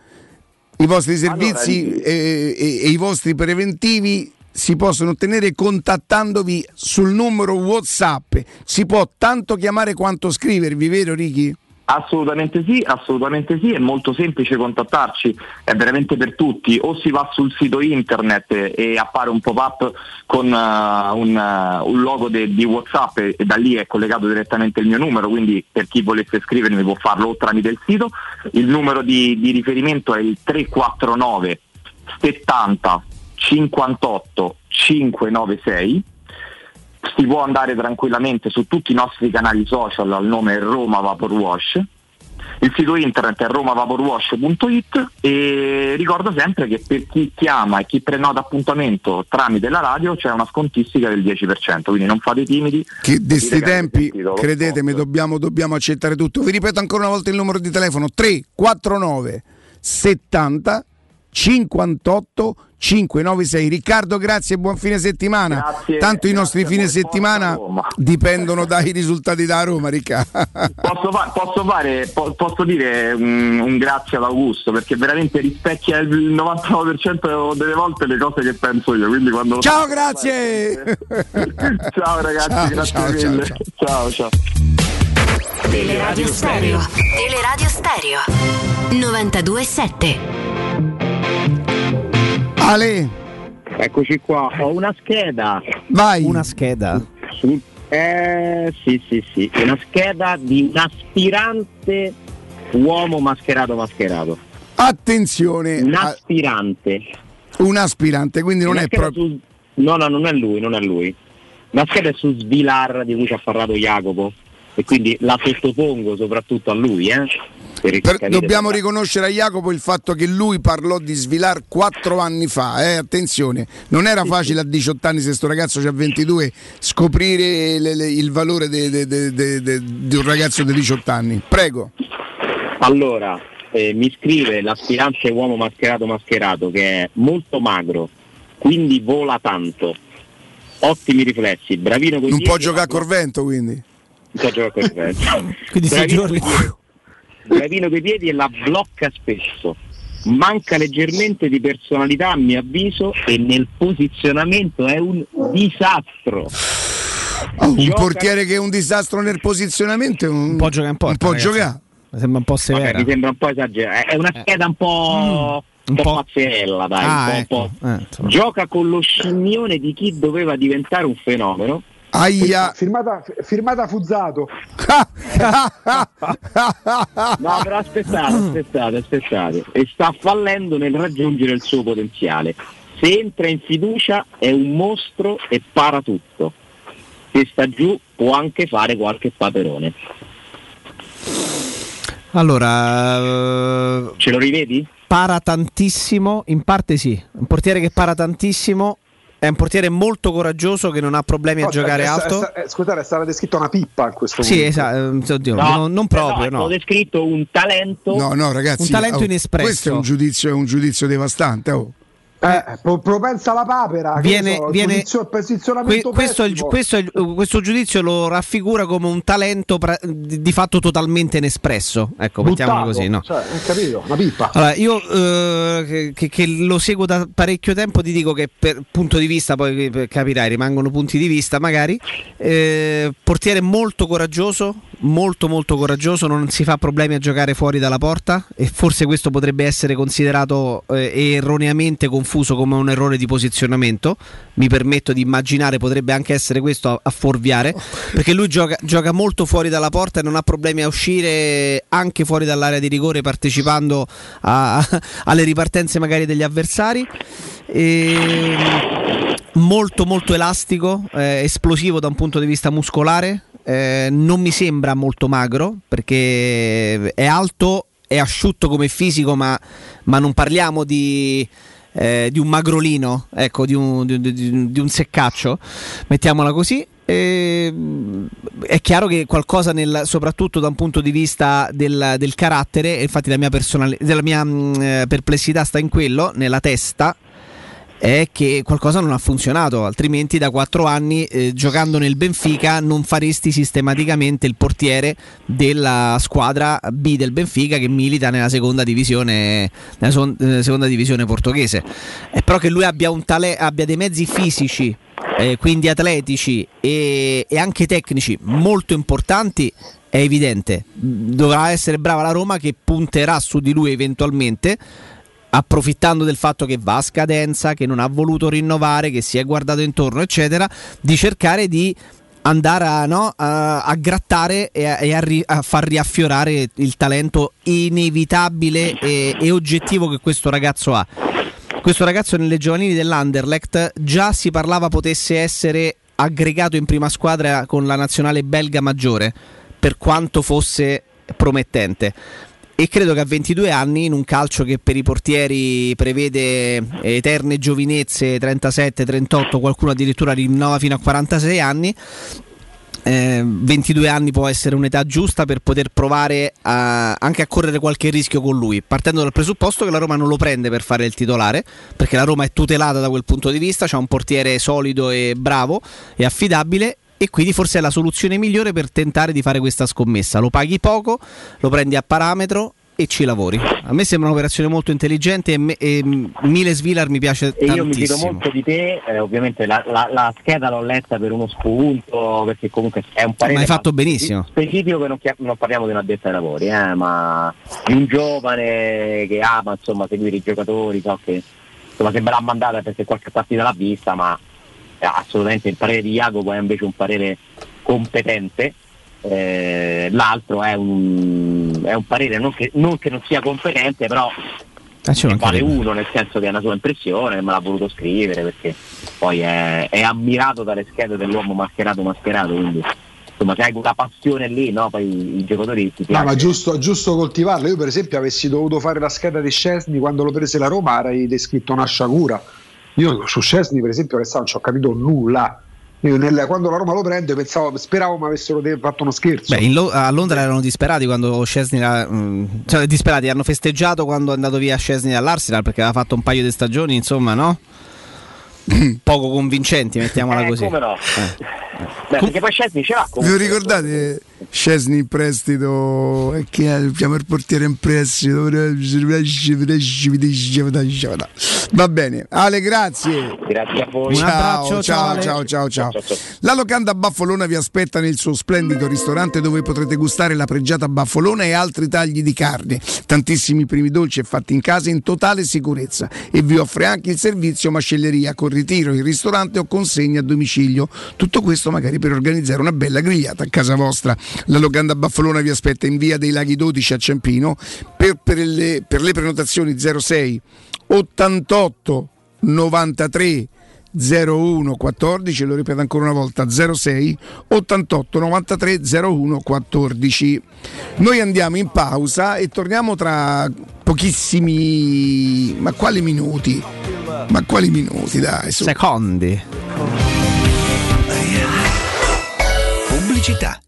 i vostri servizi e, e- e i vostri preventivi si possono ottenere contattandovi sul numero WhatsApp. Si può tanto chiamare quanto scrivervi, vero Ricky? Assolutamente sì, assolutamente sì, è molto semplice contattarci, è veramente per tutti, o si va sul sito internet e, appare un pop-up con uh, un, uh, un, logo de, di Whatsapp e, e, da lì è collegato direttamente il mio numero, quindi per chi volesse scrivermi può farlo o tramite il sito, il numero di, di riferimento è il 349 70 58 596 si può andare tranquillamente su tutti i nostri canali social al nome Roma Vapor Wash. Il sito internet è romavaporwash.it e ricordo sempre che per chi chiama e chi prenota appuntamento tramite la radio c'è una scontistica del 10%, quindi non fate timidi. Che di questi tempi, credetemi, dobbiamo, dobbiamo accettare tutto. Vi ripeto ancora una volta il numero di telefono 349 70 58 596 Riccardo grazie e buon fine settimana. Grazie, tanto i nostri fine settimana dipendono dai risultati da Roma Riccardo posso, fa- posso, fare po- posso dire un, un, grazie ad Augusto perché veramente rispecchia il 99% delle volte le cose che penso io quindi quando ciao grazie! Ciao ragazzi ciao, grazie ciao, mille. ciao, ciao. ciao. Teleradio Stereo. Teleradio Stereo. 927 Ale. Eccoci qua, ho una scheda. Vai. Una scheda. Eh, sì, sì, sì, una scheda di un aspirante uomo mascherato mascherato. Attenzione. Un aspirante. Un aspirante, quindi non una è proprio... Su... No, no, non è lui, non è lui. La scheda è su Svilar di cui ci ha parlato Jacopo e quindi la sottopongo soprattutto a lui, eh? Per, dobbiamo riconoscere a Jacopo il fatto che lui parlò di Svilar quattro anni fa, eh? attenzione, non era facile a 18 anni se questo ragazzo ha 22 scoprire le, le, il valore di un ragazzo di 18 anni. Prego. Allora, eh, mi scrive l'aspirante uomo mascherato mascherato che è molto magro, quindi vola tanto, ottimi riflessi, bravino con Non può giocare a Corvento quindi? Non può giocare a Corvento. quindi sei giorni bravino coi piedi e la blocca spesso. Manca leggermente di personalità a mio avviso e nel posizionamento è un disastro. Oh, un portiere che è un disastro nel posizionamento è un, un po' giocare in porta. Un po' giocare. Mi sembra un po' severa. Vabbè, mi sembra un po' esagerato. È una eh. scheda un po'. Mm. Un, po', mazzella, dai. Ah, un po', ecco. eh, Gioca con lo scimmione di chi doveva diventare un fenomeno Aia. Firmata, firmata Fuzzato. no, però aspettate, aspettate, aspettate. E sta fallendo nel raggiungere il suo potenziale. Se entra in fiducia è un mostro e para tutto. Se sta giù può anche fare qualche paperone. Allora, ce lo rivedi? Para tantissimo, in parte sì. Un portiere che para tantissimo è un portiere molto coraggioso che non ha problemi no, a giocare è, alto. È, è, scusate, è stata descritta una pippa in questo sì, momento. Sì, esatto, oddio, no, non, non proprio. No, no. Ho descritto un talento. No, no, ragazzi. Un talento oh, inespresso. Questo è un giudizio, è un giudizio devastante. Oh. Eh, propensa alla papera viene, so, viene posizionamento questo, il, questo, il, questo, giudizio lo raffigura come un talento pra, di, fatto totalmente inespresso. Ecco mettiamolo così no? cioè, capito, una pippa. Allora, io eh, che, che, lo seguo da parecchio tempo ti dico che per punto di vista poi capirai rimangono punti di vista magari eh, portiere molto coraggioso molto molto coraggioso non si fa problemi a giocare fuori dalla porta e forse questo potrebbe essere considerato eh, erroneamente confuso confuso come un errore di posizionamento. Mi permetto di immaginare potrebbe anche essere questo a, a fuorviare, perché lui gioca, gioca, molto fuori dalla porta e non ha problemi a uscire anche fuori dall'area di rigore partecipando a, alle ripartenze magari degli avversari. E, ehm, molto molto elastico, eh, esplosivo da un punto di vista muscolare. Eh, non mi sembra molto magro perché è alto è asciutto come fisico, ma, ma non parliamo di, eh, di un magrolino, ecco, di un, di, di, di un seccaccio, mettiamola così. E, è chiaro che qualcosa nel, soprattutto da un punto di vista del, del carattere, infatti la mia, la mia mh, eh, perplessità sta in quello, nella testa, è che qualcosa non ha funzionato, altrimenti da quattro anni eh, giocando nel Benfica non faresti sistematicamente il portiere della squadra B del Benfica che milita nella seconda divisione, nella so- nella seconda divisione portoghese. È però che lui abbia, tale- abbia dei mezzi fisici, eh, quindi atletici e-, e anche tecnici molto importanti è evidente. Dovrà essere brava la Roma che punterà su di lui eventualmente approfittando del fatto che va a scadenza, che non ha voluto rinnovare, che si è guardato intorno, eccetera, di cercare di andare a, no, a, a grattare e, a, e ri, a, far riaffiorare il talento inevitabile e, e oggettivo che questo ragazzo ha. Questo ragazzo nelle giovanili dell'Anderlecht già si parlava potesse essere aggregato in prima squadra con la nazionale belga maggiore, per quanto fosse promettente e credo che a 22 anni in un calcio che per i portieri prevede eterne giovinezze 37, 38, qualcuno addirittura rinnova fino a 46 anni eh, 22 anni può essere un'età giusta per poter provare a, anche a correre qualche rischio con lui, partendo dal presupposto che la Roma non lo prende per fare il titolare, perché la Roma è tutelata da quel punto di vista, c'è un portiere solido e bravo e affidabile e quindi forse è la soluzione migliore per tentare di fare questa scommessa. Lo paghi poco, lo prendi a parametro e ci lavori. A me sembra un'operazione molto intelligente e, me, e Miles Vilar mi piace e tantissimo. io mi fido molto di te, eh, ovviamente la, la, la, scheda l'ho letta per uno spunto, perché comunque è un parere... Ma hai fatto benissimo. Specifico che non, non, parliamo di un addetto ai lavori, eh, ma di un giovane che ama insomma, seguire i giocatori, so che insomma, se me l'ha mandata perché qualche partita l'ha vista, ma assolutamente il parere di Jacopo è invece un parere competente eh, l'altro è un, è un parere non che, non che, non sia competente, però ah, vale uno, nel senso che è una sua impressione, me l'ha voluto scrivere perché poi è, è ammirato dalle schede dell'uomo mascherato mascherato, quindi insomma se hai quella passione lì, no? Poi i giocatori ti No, ma giusto, giusto coltivarlo. Io, per esempio, avessi dovuto fare la scheda di Scesni quando lo prese la Roma, avrei descritto una sciagura. Io su Scesni, per esempio, restavo, non ci ho capito nulla. Io nel, quando la Roma lo prende pensavo, speravo mi avessero fatto uno scherzo. Beh, Lo- a Londra erano disperati quando Scesni mh, cioè disperati, hanno festeggiato quando è andato via Scesni dall'Arsenal perché aveva fatto un paio di stagioni, insomma, no? Poco convincenti, mettiamola Eh, così. come no? Eh. Beh, perché poi Scesni ce l'ha Vi comunque. ricordate Scesni in prestito e che chiama il portiere in prestito? Va bene, Ale, grazie. Grazie a voi. Ciao, abbraccio, ciao, ciao, ciao, ciao, ciao. La locanda Baffolona vi aspetta nel suo splendido ristorante dove potrete gustare la pregiata baffolona e altri tagli di carne, tantissimi primi dolci e fatti in casa in totale sicurezza e vi offre anche il servizio macelleria con ritiro in ristorante o consegna a domicilio. Tutto questo magari per organizzare una bella grigliata a casa vostra. La locanda Baffolona vi aspetta in via dei Laghi 12 a Ciampino per, per le, per le prenotazioni 06 88 93 01 14, lo ripeto ancora una volta 06 88 93 01 14. Noi andiamo in pausa e torniamo tra pochissimi ma quali minuti? Ma quali minuti, dai, su. Secondi. Pubblicità.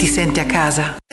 ti senti a casa.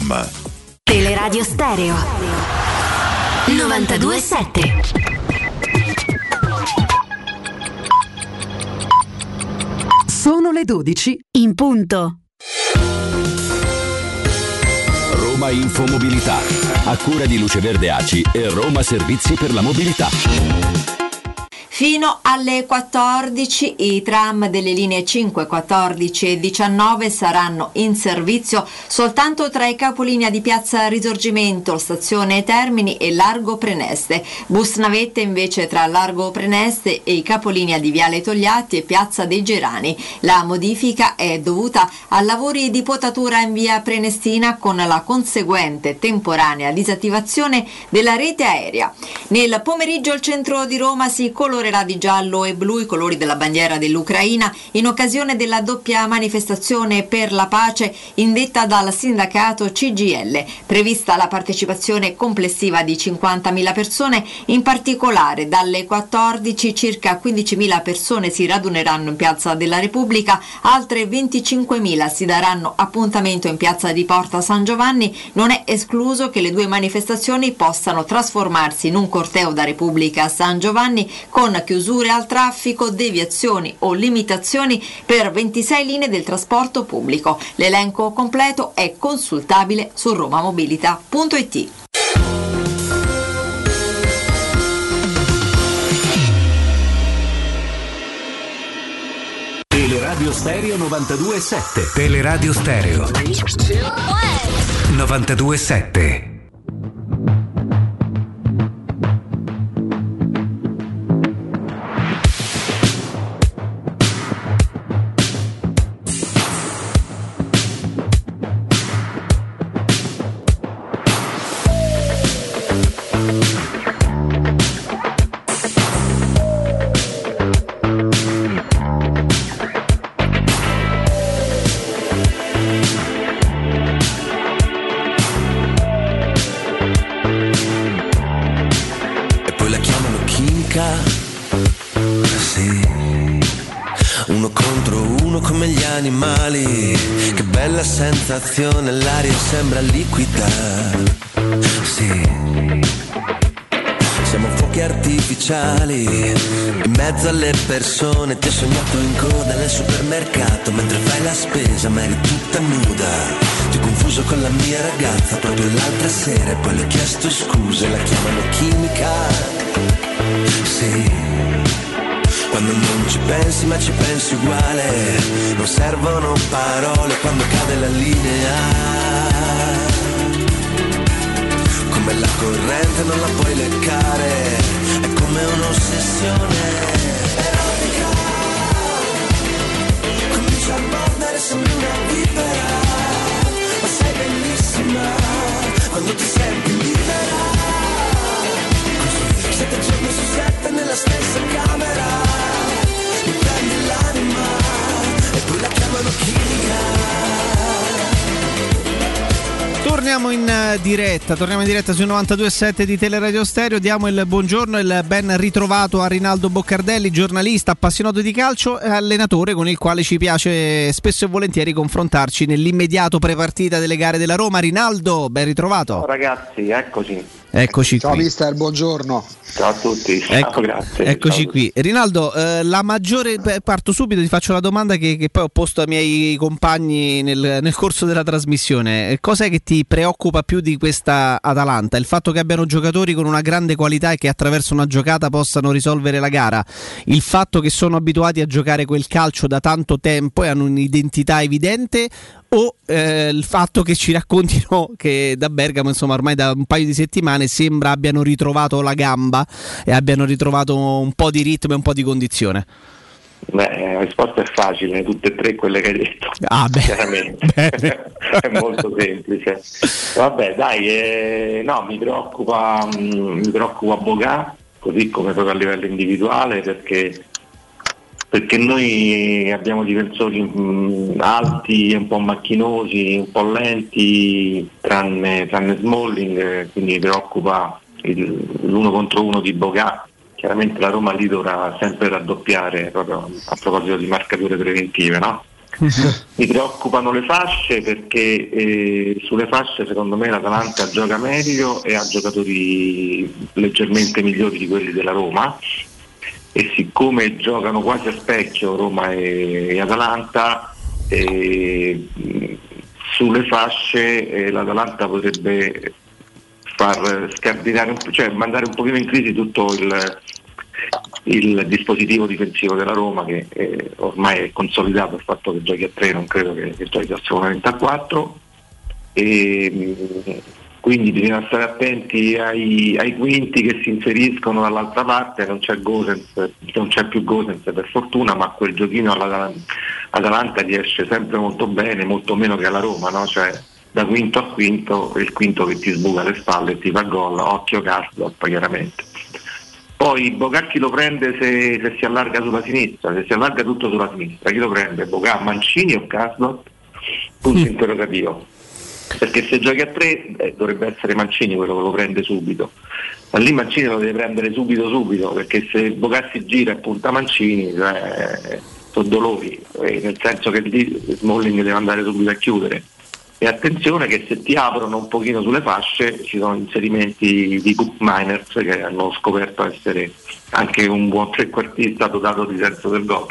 materasso.com Teleradio Stereo 927 Sono le 12 in punto. Roma Infomobilità, a cura di Luce Verde Aci e Roma Servizi per la Mobilità. Fino alle 14 i tram delle linee 5, 14 e 19 saranno in servizio soltanto tra i capolinea di Piazza Risorgimento, Stazione Termini e Largo Preneste. Bus navette invece tra Largo Preneste e i capolinea di Viale Togliatti e Piazza dei Gerani. La modifica è dovuta a lavori di potatura in via Prenestina con la conseguente temporanea disattivazione della rete aerea. Nel pomeriggio il centro di Roma si colorerà di giallo e blu i colori della bandiera dell'Ucraina in occasione della doppia manifestazione per la pace indetta dal sindacato CGL. Prevista la partecipazione complessiva di 50.000 persone, in particolare dalle 14 circa 15.000 persone si raduneranno in Piazza della Repubblica, altre 25.000 si daranno appuntamento in Piazza di Porta San Giovanni. Non è escluso che le due manifestazioni possano trasformarsi in un corteo da Repubblica a San Giovanni con chiusure al traffico, deviazioni o limitazioni per 26 linee del trasporto pubblico. L'elenco completo è consultabile su romamobilita.it. Teleradio Stereo 92.7. Teleradio Stereo 927. Sensazione, l'aria sembra liquida. Sì. Siamo fuochi artificiali, in mezzo alle persone, ti ho sognato in coda nel supermercato, mentre fai la spesa ma eri tutta nuda. Ti ho confuso con la mia ragazza proprio l'altra sera e poi le ho chiesto scuse, la chiamano chimica. Sì. Quando non ci pensi ma ci pensi uguale. Non servono parole quando cade la linea. Come la corrente non la puoi leccare È come un'ossessione erotica. Comincia a mordere, sembri una vipera Ma sei bellissima Quando ti senti libera Sette giorni su sette nella stessa camera Mi prendi l'anima E poi la chiamano chimica Torniamo in eh, diretta, torniamo in diretta sui 92.7 di Teleradio Stereo, diamo il buongiorno e il ben ritrovato a Rinaldo Boccardelli, giornalista appassionato di calcio e allenatore con il quale ci piace spesso e volentieri confrontarci nell'immediato prepartita delle gare della Roma. Rinaldo, ben ritrovato. Ciao ragazzi, eccoci. Eccoci Ciao qui. mister, buongiorno. Ciao a tutti. Ciao, Ecco- grazie. Eccoci Ciao. qui. Rinaldo, eh, la maggiore. Parto subito, ti faccio la domanda che, che poi ho posto ai miei compagni nel, nel corso della trasmissione. Eh, Cos'è che ti preoccupa più di questa Atalanta? Il fatto che abbiano giocatori con una grande qualità e che attraverso una giocata possano risolvere la gara? Il fatto che sono abituati a giocare quel calcio da tanto tempo e hanno un'identità evidente? O eh, il fatto che ci raccontino che da Bergamo, insomma, ormai da un paio di settimane sembra abbiano ritrovato la gamba e abbiano ritrovato un po' di ritmo e un po' di condizione. Beh, la risposta è facile, tutte e tre quelle che hai detto. Ah, beh. Chiaramente. è molto semplice. Vabbè, dai, eh, no, mi preoccupa, mm, mi preoccupa Bogà, così come proprio a livello individuale, perché perché noi abbiamo difensori alti, un po' macchinosi, un po' lenti, tranne, tranne Smalling, quindi mi preoccupa il- l'uno contro uno di Bogà. Chiaramente la Roma lì dovrà sempre raddoppiare proprio a proposito di marcature preventive, no? Mi preoccupano le fasce perché eh, sulle fasce secondo me l'Atalanta gioca meglio e ha giocatori leggermente migliori di quelli della Roma e siccome giocano quasi a specchio Roma e, e Atalanta, mh, sulle fasce eh, l'Atalanta potrebbe far scardinare, cioè mandare un pochino in crisi tutto il, il dispositivo difensivo della Roma che eh, ormai è consolidato il fatto che giochi a 3, non credo che, che giochi assolutamente a 4 e quindi bisogna stare attenti ai, ai quinti che si inseriscono dall'altra parte, non c'è, Gosens, non c'è più Gosens per fortuna, ma quel giochino all'Atalanta riesce sempre molto bene, molto meno che alla Roma, no? cioè, da quinto a quinto, il quinto che ti sbuca le spalle e ti fa gol, occhio Castro chiaramente. Poi Bocà chi lo prende se, se si allarga sulla sinistra, se si allarga tutto sulla sinistra, chi lo prende? Bocà, Mancini o Caslot? Punto interrogativo. Perché se giochi a tre eh, dovrebbe essere Mancini quello che lo prende subito. Ma lì Mancini lo deve prendere subito subito, perché se Bocà si gira e punta Mancini, cioè, sono dolori, eh, nel senso che lì Smalling deve andare subito a chiudere. E attenzione che se ti aprono un pochino sulle fasce ci sono inserimenti di Cook Miners che hanno scoperto essere anche un buon trequartista dotato di senso del gol.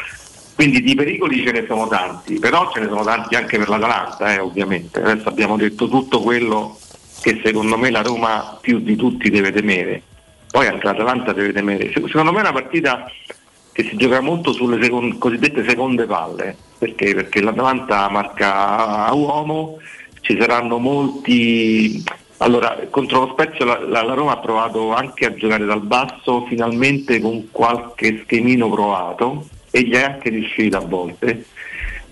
Quindi di pericoli ce ne sono tanti, però ce ne sono tanti anche per l'Atalanta, eh, ovviamente. Adesso abbiamo detto tutto quello che secondo me la Roma più di tutti deve temere. Poi anche l'Atalanta deve temere. Se- Secondo me è una partita che si gioca molto sulle secon- cosiddette seconde palle, perché? Perché l'Atalanta marca a uomo, ci saranno molti... Allora, contro lo Spezio la, la- la Roma ha provato anche a giocare dal basso, finalmente con qualche schemino provato e gli è anche riuscito a volte.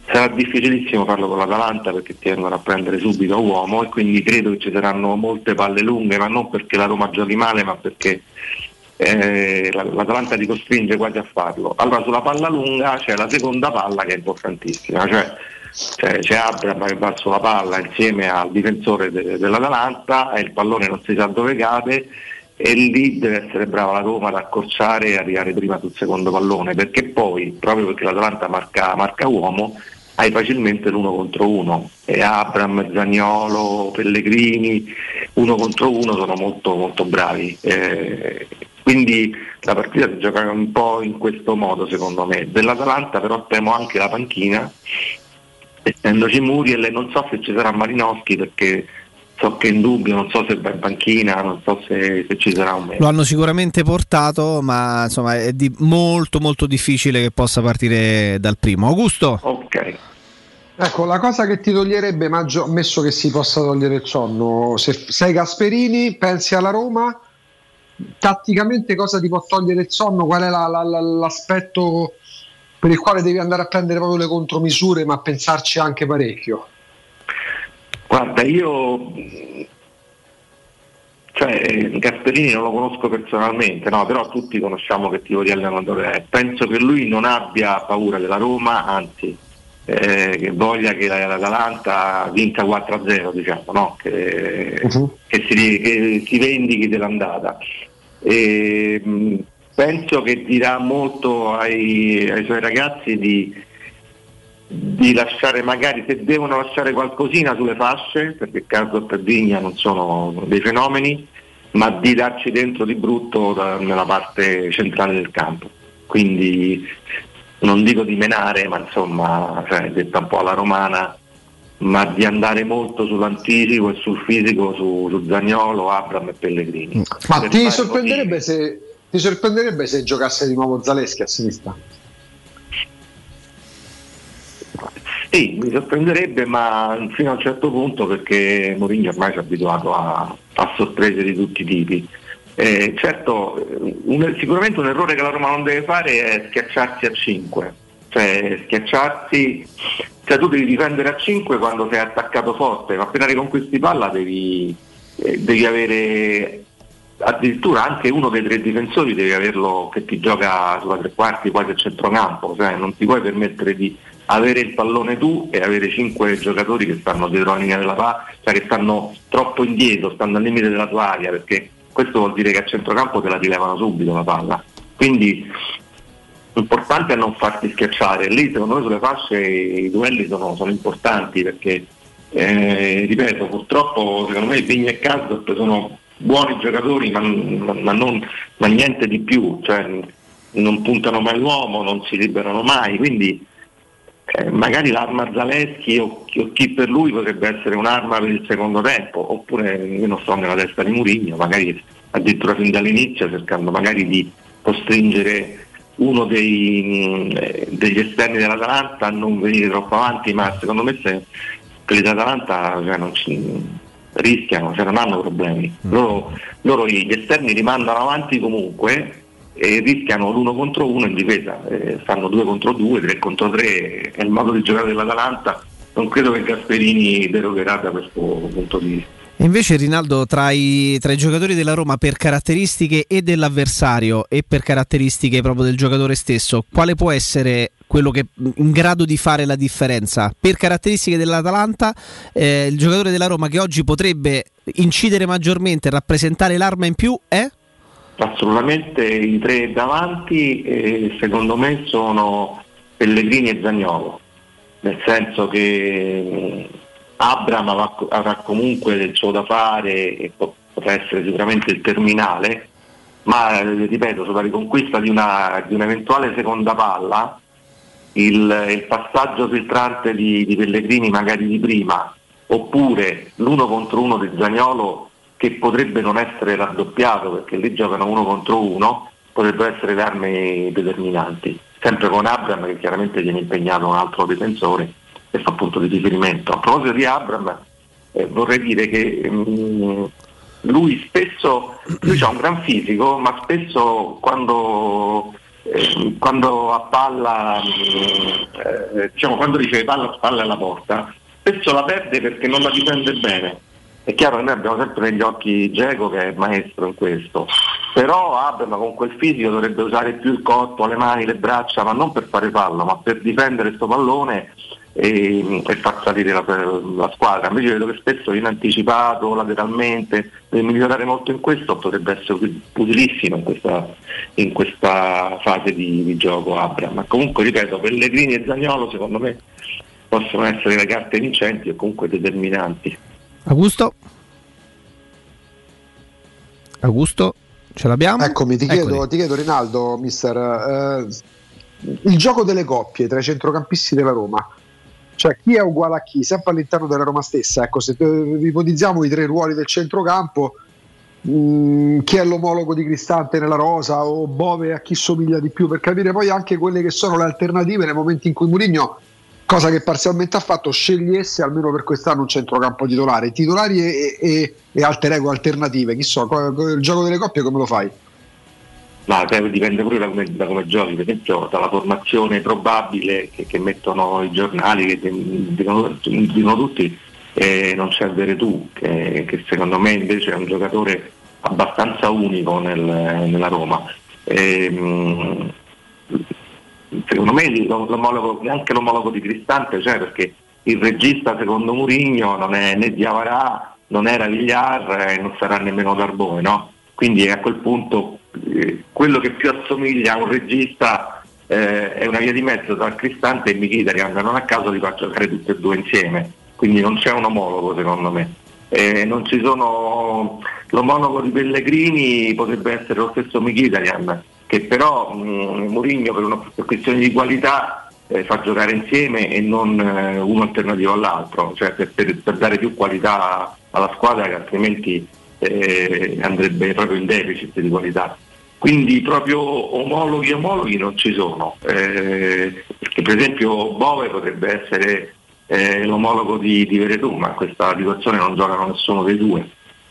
Sarà difficilissimo farlo con l'Atalanta perché ti vengono a prendere subito uomo e quindi credo che ci saranno molte palle lunghe, ma non perché la Roma giochi male, ma perché eh, la- l'Atalanta ti costringe quasi a farlo. Allora sulla palla lunga c'è la seconda palla che è importantissima, cioè c'è, c'è Abram che va sulla palla insieme al difensore de- dell'Atalanta e il pallone non si sa dove cade e lì deve essere brava la Roma ad accorciare e arrivare prima sul secondo pallone, perché poi, proprio perché l'Atalanta marca, marca uomo, hai facilmente l'uno contro uno e Abram, Zagnolo, Pellegrini, uno contro uno sono molto, molto bravi. Eh, quindi la partita si gioca un po' in questo modo secondo me. Dell'Atalanta però temo anche la panchina, essendoci Muriel non so se ci sarà Malinowski perché so che è in dubbio, non so se va in panchina, non so se, se ci sarà un mezzo. Lo hanno sicuramente portato, ma insomma è di molto molto difficile che possa partire dal primo. Augusto? Ok. Ecco, la cosa che ti toglierebbe, Maggio, ammesso che si possa togliere il sonno, se sei Gasperini, pensi alla Roma, tatticamente cosa ti può togliere il sonno? Qual è la- la- la- l'aspetto per il quale devi andare a prendere proprio le contromisure, ma pensarci anche parecchio? Guarda, io cioè, Gasperini non lo conosco personalmente, no, però tutti conosciamo che tipo di allenatore è. Penso che lui non abbia paura della Roma, anzi eh, che voglia che la- l'Atalanta vinca 4-0, diciamo, no? che, che si, che si vendichi dell'andata. E, penso che dirà molto ai, ai suoi ragazzi di, di lasciare magari se devono lasciare qualcosina sulle fasce, perché Carlo e Vigna non sono dei fenomeni, ma di darci dentro di brutto da- nella parte centrale del campo. Quindi non dico di menare, ma insomma, cioè, detta un po' alla romana, ma di andare molto sull'anticipo e sul fisico su, su Zagnolo, Abram e Pellegrini. Ma ti sorprenderebbe, se, ti sorprenderebbe se giocasse di nuovo Zaleschi a sinistra? Sì, mi sorprenderebbe, ma fino a un certo punto perché Mourinho ormai si è abituato a, a sorprese di tutti i tipi. Eh, certo, un- sicuramente un errore che la Roma non deve fare è schiacciarsi a 5, cioè schiacciarsi, cioè tu devi difendere a 5 quando sei attaccato forte, ma appena riconquisti palla devi, eh, devi avere addirittura anche uno dei tre difensori devi averlo che ti gioca sulla tre quarti quasi a centrocampo, cioè non ti puoi permettere di avere il pallone tu e avere cinque giocatori che stanno dietro la linea della palla, cioè che stanno troppo indietro, stanno al limite della tua area, perché questo vuol dire che a centrocampo te la rilevano subito la palla. Quindi l'importante è non farti schiacciare. Lì secondo me sulle fasce i duelli sono, sono importanti perché eh, ripeto, purtroppo secondo me Vigna e Casdorp sono buoni giocatori ma, ma non, ma niente di più, cioè, non puntano mai l'uomo, non si liberano mai, quindi eh, magari l'arma Zaleschi o, o chi per lui potrebbe essere un'arma per il secondo tempo, oppure io non sto nella testa di Murigno, magari addirittura fin dall'inizio cercando magari di costringere uno dei, eh, degli esterni dell'Atalanta a non venire troppo avanti, ma secondo me se quelli dell'Atalanta cioè, non ci- rischiano, cioè non hanno problemi. Loro, loro gli esterni rimandano avanti comunque e rischiano l'uno contro uno in difesa, eh, fanno due contro due, tre contro tre, è il modo di giocare dell'Atalanta, non credo che Gasperini derogherà da questo punto di vista. Invece Rinaldo tra i, tra i giocatori della Roma per caratteristiche e dell'avversario e per caratteristiche proprio del giocatore stesso, quale può essere quello che in grado di fare la differenza? Per caratteristiche dell'Atalanta, eh, il giocatore della Roma che oggi potrebbe incidere maggiormente, rappresentare l'arma in più è? Assolutamente i tre davanti eh, secondo me sono Pellegrini e Zagnolo, nel senso che mh, Abram avrà, comunque del suo da fare e po- potrà essere sicuramente il terminale, ma eh, ripeto, sulla riconquista di, una, di un'eventuale seconda palla, il, il passaggio filtrante di, di Pellegrini magari di prima, oppure l'uno contro uno di Zagnolo che potrebbe non essere raddoppiato perché lì giocano uno contro uno, potrebbero essere le armi determinanti. Sempre con Abram che chiaramente viene impegnato un altro difensore e fa punto di riferimento. A proposito di Abram, eh, vorrei dire che mm, lui spesso, lui ha un gran fisico, ma spesso quando, eh, quando a palla, mm, eh, diciamo quando riceve palla a spalla alla porta, spesso la perde perché non la difende bene. È chiaro che noi abbiamo sempre negli occhi Geco che è maestro in questo, però Abram con quel fisico dovrebbe usare più il corpo, le mani, le braccia, ma non per fare fallo, ma per difendere questo pallone e, e far salire la, la squadra. Invece vedo che spesso viene anticipato lateralmente, deve migliorare molto in questo, potrebbe essere utilissimo in questa, in questa fase di, di gioco Abram. Ma comunque ripeto, Pellegrini e Zagnolo secondo me possono essere le carte vincenti e comunque determinanti. Augusto? Augusto? Ce l'abbiamo? Eccomi, ti chiedo, ti chiedo Rinaldo, mister, eh, il gioco delle coppie tra i centrocampisti della Roma, cioè chi è uguale a chi, sempre all'interno della Roma stessa, ecco, se eh, ipotizziamo i tre ruoli del centrocampo, mh, chi è l'omologo di Cristante nella rosa o Bove a chi somiglia di più, per capire poi anche quelle che sono le alternative nei momenti in cui Mourinho cosa che parzialmente ha fatto, scegliesse almeno per quest'anno un centrocampo titolare, titolari e, e, e alter ego alternative, chi so, il gioco delle coppie come lo fai? Ma cioè, dipende pure da come, da come, giochi, per esempio dalla formazione probabile che, che mettono i giornali, che dicono, dicono tutti, eh, non c'è tu, che, che, secondo me invece è un giocatore abbastanza unico nel, nella Roma. E, ehm, mh, secondo me l'omologo, neanche l'omologo di Cristante c'è perché il regista secondo Murigno non è né Diavarà, non era Vigliar e non sarà nemmeno Darbone, no? Quindi a quel punto eh, quello che più assomiglia a un regista eh, è una via di mezzo tra Cristante e Mkhitaryan, non a caso li faccio giocare tutti e due insieme, quindi non c'è un omologo secondo me. Eh, sono l'omologo di Pellegrini potrebbe essere lo stesso Mkhitaryan che però mh, Mourinho per una per questione di qualità eh, fa giocare insieme e non eh, uno alternativo all'altro, cioè per, per, per, dare più qualità alla squadra che altrimenti eh, andrebbe proprio in deficit di qualità. Quindi proprio omologhi omologhi non ci sono, eh, perché per esempio Bove potrebbe essere eh, l'omologo di, di Veretù, ma in questa situazione non giocano nessuno dei due.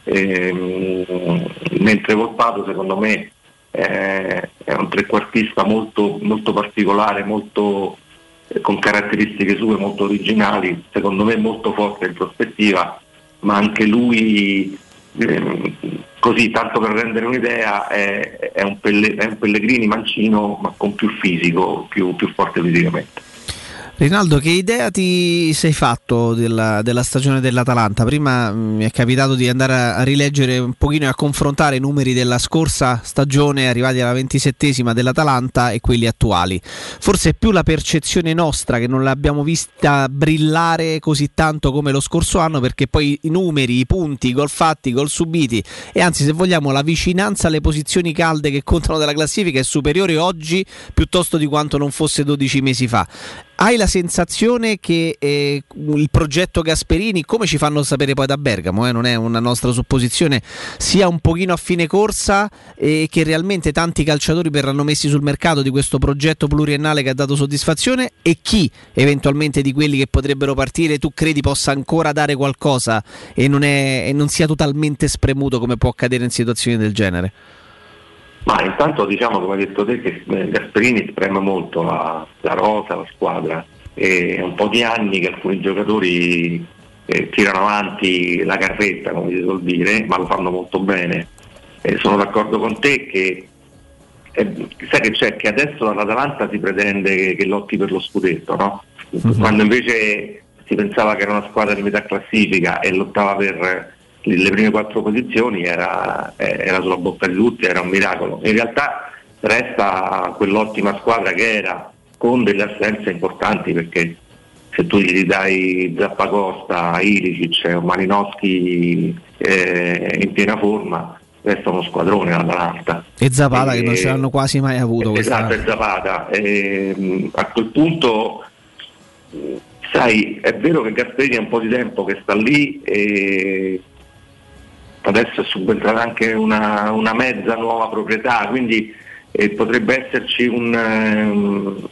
Ehm, mentre Volpato secondo me eh, è un trequartista molto, molto particolare, molto, eh, con caratteristiche sue molto originali, secondo me molto forte in prospettiva, ma anche lui, eh, così tanto per rendere un'idea, è, è, un Pelle, è, un Pellegrini mancino ma con più fisico, più, più forte fisicamente. Rinaldo, che idea ti sei fatto della, della stagione dell'Atalanta? Prima mm, mi è capitato di andare a, rileggere un pochino e a confrontare i numeri della scorsa stagione arrivati alla ventisettesima dell'Atalanta e quelli attuali. Forse è più la percezione nostra che non l'abbiamo vista brillare così tanto come lo scorso anno perché poi i numeri, i punti, i gol fatti, i gol subiti e anzi se vogliamo la vicinanza alle posizioni calde che contano della classifica è superiore oggi piuttosto di quanto non fosse 12 mesi fa. Hai la sensazione che eh, il progetto Gasperini, come ci fanno sapere poi da Bergamo, eh, non è una nostra supposizione, sia un pochino a fine corsa e che realmente tanti calciatori verranno messi sul mercato di questo progetto pluriennale che ha dato soddisfazione e chi eventualmente di quelli che potrebbero partire tu credi possa ancora dare qualcosa e non, è, e non sia totalmente spremuto come può accadere in situazioni del genere? Ma intanto diciamo come hai detto te che eh, Gasperini spreme molto la, la rosa, la squadra e è un po' di anni che alcuni giocatori eh, tirano avanti la carretta come si suol dire, ma lo fanno molto bene. Eh, sono d'accordo con te che eh, sai che c'è che adesso l'Atalanta si pretende che, che lotti per lo scudetto, no? mm-hmm. quando invece si pensava che era una squadra di metà classifica e lottava per le prime quattro posizioni era, era sulla bocca di tutti, era un miracolo. In realtà resta quell'ottima squadra che era, con delle assenze importanti perché se tu gli dai Zappacosta, Ilicic o Malinowski eh, in piena forma, resta uno squadrone all'Atalanta. E Zapata e, che non ce l'hanno quasi mai avuto. Esatto, è Zapata. E, a quel punto, sai, è vero che Gasperini è un po' di tempo che sta lì e adesso è subentrata anche una, una, mezza nuova proprietà, quindi eh, potrebbe esserci un, um,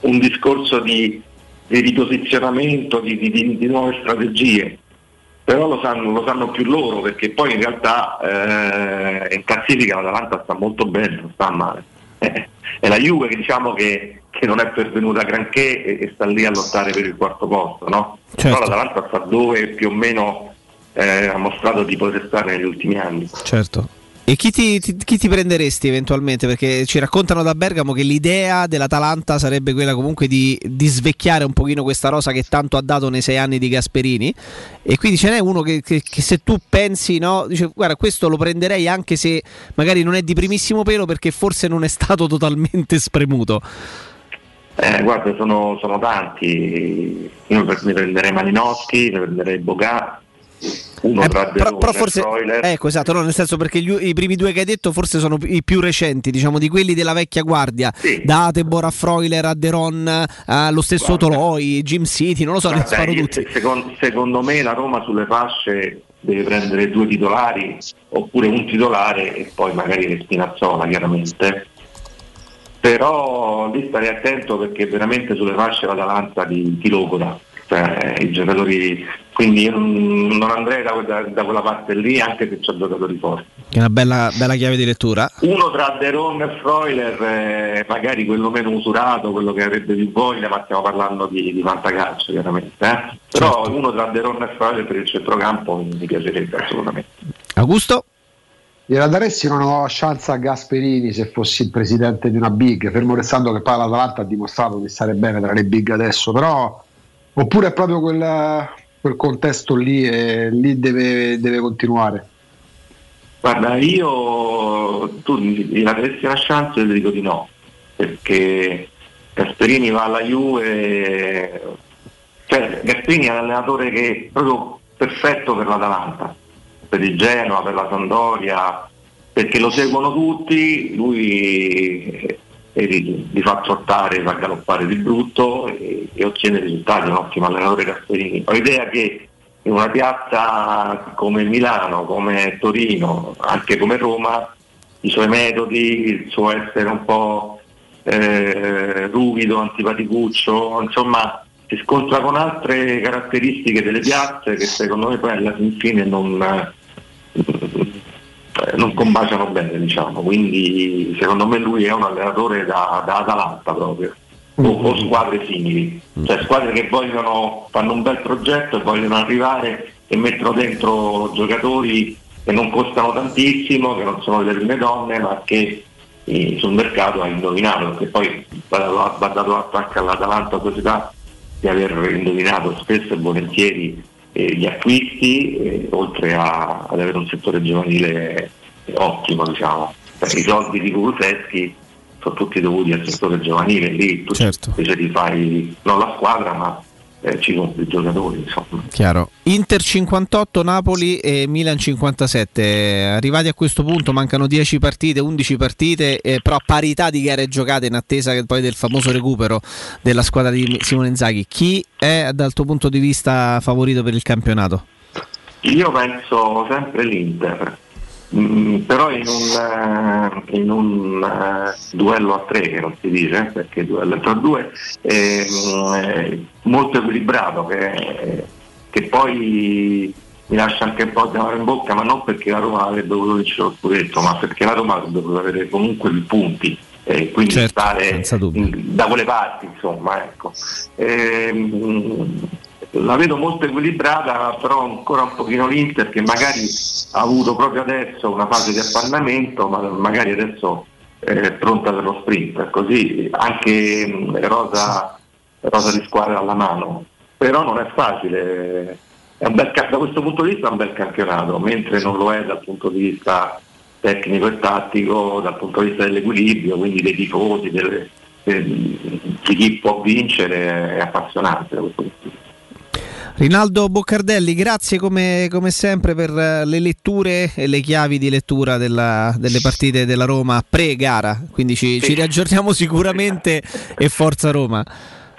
un discorso di, di riposizionamento, di, di, di, nuove strategie, però lo sanno, lo sanno, più loro perché poi in realtà eh, in classifica l'Atalanta sta molto bene, non sta male. Eh, è la Juve che diciamo che, che, non è pervenuta granché e, e, sta lì a lottare per il quarto posto, no? Certo. Però l'Atalanta sta dove più o meno eh, ha mostrato di poter stare negli ultimi anni. Certo. E chi ti, ti- chi ti prenderesti eventualmente? Perché ci raccontano da Bergamo che l'idea dell'Atalanta sarebbe quella comunque di, di svecchiare un pochino questa rosa che tanto ha dato nei sei anni di Gasperini. E quindi ce n'è uno che, che- che se tu pensi, no, dice guarda, questo lo prenderei anche se magari non è di primissimo pelo perché forse non è stato totalmente spremuto. Eh, guarda, sono, sono tanti. Io mi prenderei Malinowski, mi prenderei Bogà, uno tra Eh, Però, Roma però e forse, Freuler. ecco esatto, no, nel senso perché gli- i primi due che hai detto forse sono i più recenti, diciamo di quelli della vecchia guardia, da Atebor a Freuler a Deron, allo stesso Toloi, Jim City, non lo so, ne Guarda, sparo io- tutti. secon- secondo me la Roma sulle fasce deve prendere due titolari oppure un titolare e poi magari Spinazzola chiaramente. Però lì starei attento perché veramente sulle fasce l'Atalanta di, di logora, cioè i giocatori, quindi io non andrei da, da- da quella parte lì anche se c'ho giocatori forti. Che è una bella, bella chiave di lettura. Uno tra Deron e Freuler, eh, magari quello meno usurato, quello che avrebbe più voglia, ma stiamo parlando di, di fantacalcio chiaramente. eh. Però uno tra Deron e Freuler per il centrocampo mi piacerebbe assolutamente. Augusto? Gliela daresti una nuova chance a Gasperini se fossi il presidente di una big, fermo restando che poi l'Atalanta ha dimostrato di stare bene tra le big adesso, però oppure è proprio quel, quel contesto lì e lì deve, deve continuare. Guarda, io tu gliela daresti una chance io ti dico di no, perché Gasperini va alla Juve, cioè Gasperini è un allenatore che è proprio perfetto per l'Atalanta, per il Genoa, per la Sampdoria, perché lo seguono tutti, lui e li, li fa trottare, fa galoppare di brutto e, e ottiene risultati, un ottimo allenatore Gasperini. Ho idea che in una piazza come Milano, come Torino, anche come Roma, i suoi metodi, il suo essere un po' eh, ruvido, antipaticuccio, insomma si scontra con altre caratteristiche delle piazze che secondo me poi alla fin fine non, non combaciano bene, diciamo. Quindi secondo me lui è un allenatore da, da Atalanta proprio. O, o squadre simili, cioè squadre che vogliono, fanno un bel progetto e vogliono arrivare e mettono dentro giocatori che non costano tantissimo, che non sono delle prime donne, ma che eh, sul mercato ha indovinato, perché poi va, va dato atto anche all'Atalanta società di aver indovinato spesso e volentieri eh, gli acquisti, eh, oltre a- ad avere un settore giovanile ottimo, diciamo. Cioè, I soldi di Kuluseschi sono tutti dovuti al settore giovanile, lì tu invece ti fai non la squadra ma eh, ci sono dei giocatori, insomma. Chiaro. Inter 58, Napoli e Milan 57. Arrivati a questo punto mancano 10 partite, 11 partite, eh, però a parità di gare giocate in attesa poi del famoso recupero della squadra di Simone Inzaghi. Chi è dal tuo punto di vista favorito per il campionato? Io penso sempre l'Inter, Mm, però in un, eh, in un eh, duello a tre che non si dice, perché il duello è tra due, ehm, eh, molto equilibrato, che, che poi mi lascia anche un po' di amaro in bocca, ma non perché la Roma avrebbe dovuto vincere lo scudetto, ma perché la Roma avrebbe dovuto avere comunque più punti. E quindi Certo, stare in- da quelle parti, insomma, ecco. Ehm, la vedo molto equilibrata, però ancora un pochino l'Inter che magari ha avuto proprio adesso una fase di appannamento, ma magari adesso è pronta per lo sprint, così anche mh, rosa, rosa di squadra alla mano. Però non è facile, è bel da questo punto di vista è un bel campionato, mentre non lo è dal punto di vista tecnico e tattico, dal punto di vista dell'equilibrio, quindi dei tifosi, delle- de- di chi può vincere è appassionante da questo punto di vista. Rinaldo Boccardelli, grazie come, come sempre per eh, le letture e le chiavi di lettura della- delle partite della Roma pre-gara, quindi ci, ci riaggiorniamo sicuramente e forza Roma.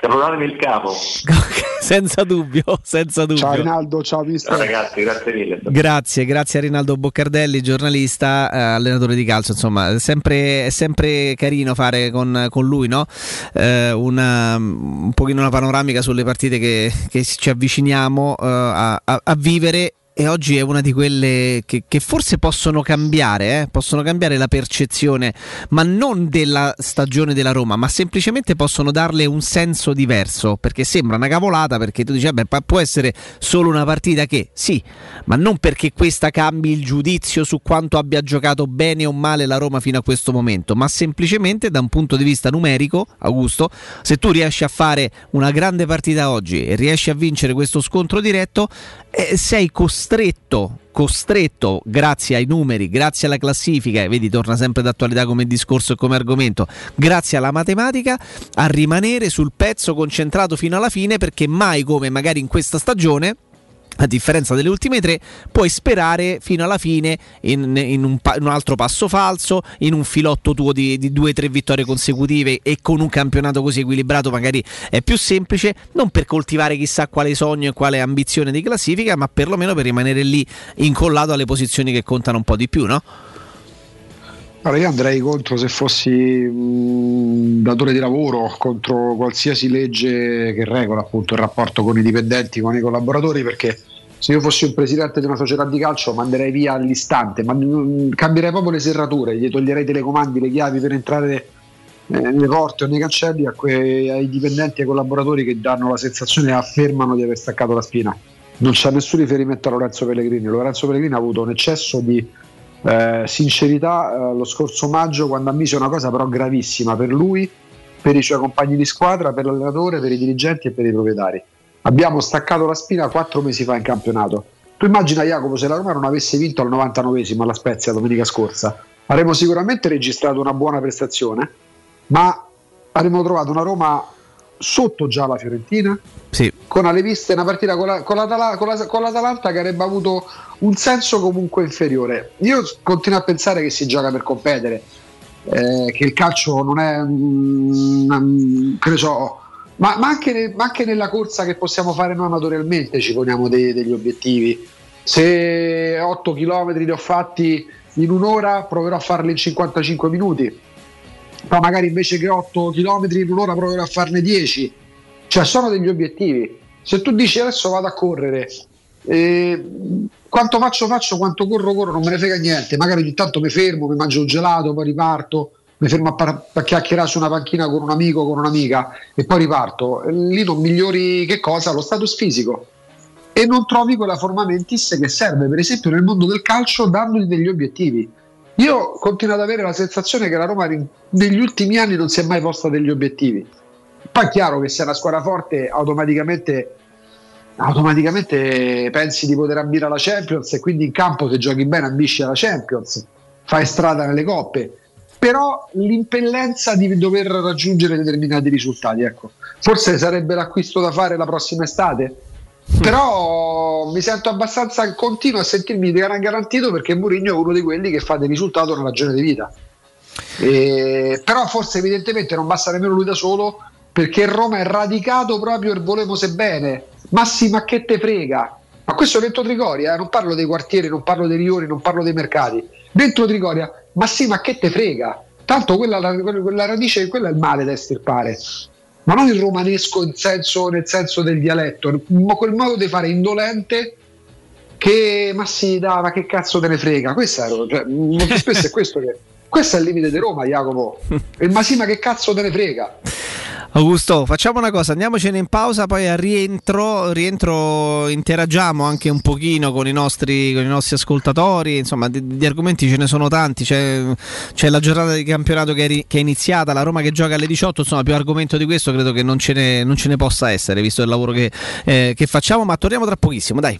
Salutatemi il capo. senza dubbio, senza dubbio. Ciao Rinaldo, ciao mister. Ciao ragazzi, grazie mille. Grazie, grazie a Rinaldo Boccardelli, giornalista, eh, allenatore di calcio. Insomma, è sempre, è sempre carino fare con, con lui no? Eh, una, un pochino una panoramica sulle partite che, che ci avviciniamo eh, a, a- a vivere e oggi è una di quelle che, che forse possono cambiare, eh? possono cambiare la percezione, ma non della stagione della Roma, ma semplicemente possono darle un senso diverso, perché sembra una cavolata, perché tu dici, vabbè, pa- può essere solo una partita che, sì, ma non perché questa cambi il giudizio su quanto abbia giocato bene o male la Roma fino a questo momento, ma semplicemente da un punto di vista numerico, Augusto, se tu riesci a fare una grande partita oggi e riesci a vincere questo scontro diretto, eh, sei costretto, costretto, grazie ai numeri, grazie alla classifica, e vedi, torna sempre d'attualità come discorso e come argomento, grazie alla matematica, a rimanere sul pezzo concentrato fino alla fine, perché mai come magari in questa stagione a differenza delle ultime tre, puoi sperare fino alla fine in, in un, in un altro passo falso, in un filotto tuo di, di due o tre vittorie consecutive e con un campionato così equilibrato magari è più semplice, non per coltivare chissà quale sogno e quale ambizione di classifica, ma perlomeno per rimanere lì incollato alle posizioni che contano un po' di più, no? Allora io andrei contro se fossi un datore di lavoro, contro qualsiasi legge che regola appunto il rapporto con i dipendenti, con i collaboratori, perché se io fossi un presidente di una società di calcio manderei via all'istante, ma mm, cambierei proprio le serrature, gli toglierei i telecomandi, le chiavi per entrare eh, nelle porte o nei cancelli que- ai dipendenti e ai collaboratori che danno la sensazione e affermano di aver staccato la spina. Non c'è nessun riferimento a Lorenzo Pellegrini. Lorenzo Pellegrini ha avuto un eccesso di eh, sincerità eh, lo scorso maggio quando ammise una cosa però gravissima per lui, per i suoi compagni di squadra, per l'allenatore, per i dirigenti e per i proprietari. Abbiamo staccato la spina quattro mesi fa in campionato. Tu immagina Jacopo se la Roma non avesse vinto al 99esimo alla Spezia domenica scorsa, avremmo sicuramente registrato una buona prestazione, ma avremmo trovato una Roma sotto già la Fiorentina, sì. con alle viste una partita con, la, con, l'Atala- con la- con l'Atalanta che avrebbe avuto un senso comunque inferiore. Io continuo a pensare che si gioca per competere, eh, che il calcio non è, mm, che ne so, ma, ma anche ne- ma anche nella corsa che possiamo fare noi amatorialmente ci poniamo dei- degli obiettivi. Se 8 km li ho fatti in un'ora, proverò a farli in 55 minuti. Poi magari invece che 8 km in un'ora proverò a farne 10. Cioè sono degli obiettivi. Se tu dici adesso vado a correre, eh, quanto faccio faccio, quanto corro corro, non me ne frega niente. Magari ogni tanto mi fermo, mi mangio un gelato, poi riparto, mi fermo a, par- a chiacchierare su una panchina con un amico, con un'amica e poi riparto. Lì non migliori che cosa? Lo status fisico. E non trovi quella forma mentis che serve, per esempio, nel mondo del calcio, dandogli degli obiettivi. Io continuo ad avere la sensazione che la Roma negli ultimi anni non si è mai posta degli obiettivi. Poi è chiaro che se è una squadra forte automaticamente, automaticamente pensi di poter ambire alla Champions e quindi in campo se giochi bene ambisci alla Champions, fai strada nelle coppe. Però l'impellenza di dover raggiungere determinati risultati, ecco. Forse sarebbe l'acquisto da fare la prossima estate, però mi sento abbastanza continuo a sentirmi garantito perché Mourinho è uno di quelli che fa del risultato una ragione di vita. E- però forse evidentemente non basta nemmeno lui da solo perché Roma è radicato proprio il volevose bene. Ma sì, ma che te frega? Ma questo dentro Trigoria, eh, non parlo dei quartieri, non parlo dei rioni, non parlo dei mercati. Dentro Trigoria, ma sì, ma che te frega? Tanto quella, quella, quella radice, quella è il male da estirpare. Ma non il romanesco senso- nel senso del dialetto, ma quel modo di fare indolente che ma sì, dai, ma che cazzo te ne frega? Questa cioè, molto spesso è questo che. Questo è il limite di Roma, Jacopo. E ma sì, ma che cazzo te ne frega? Augusto, facciamo una cosa, andiamocene in pausa, poi al rientro, rientro interagiamo anche un pochino con i nostri, con i nostri ascoltatori, insomma di, di argomenti ce ne sono tanti, c'è, c'è la giornata di campionato che è, ri- che è iniziata, la Roma che gioca alle 18, insomma più argomento di questo credo che non ce ne, non ce ne possa essere, visto il lavoro che, eh, che facciamo, ma torniamo tra pochissimo, dai.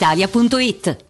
brispalitalia.it.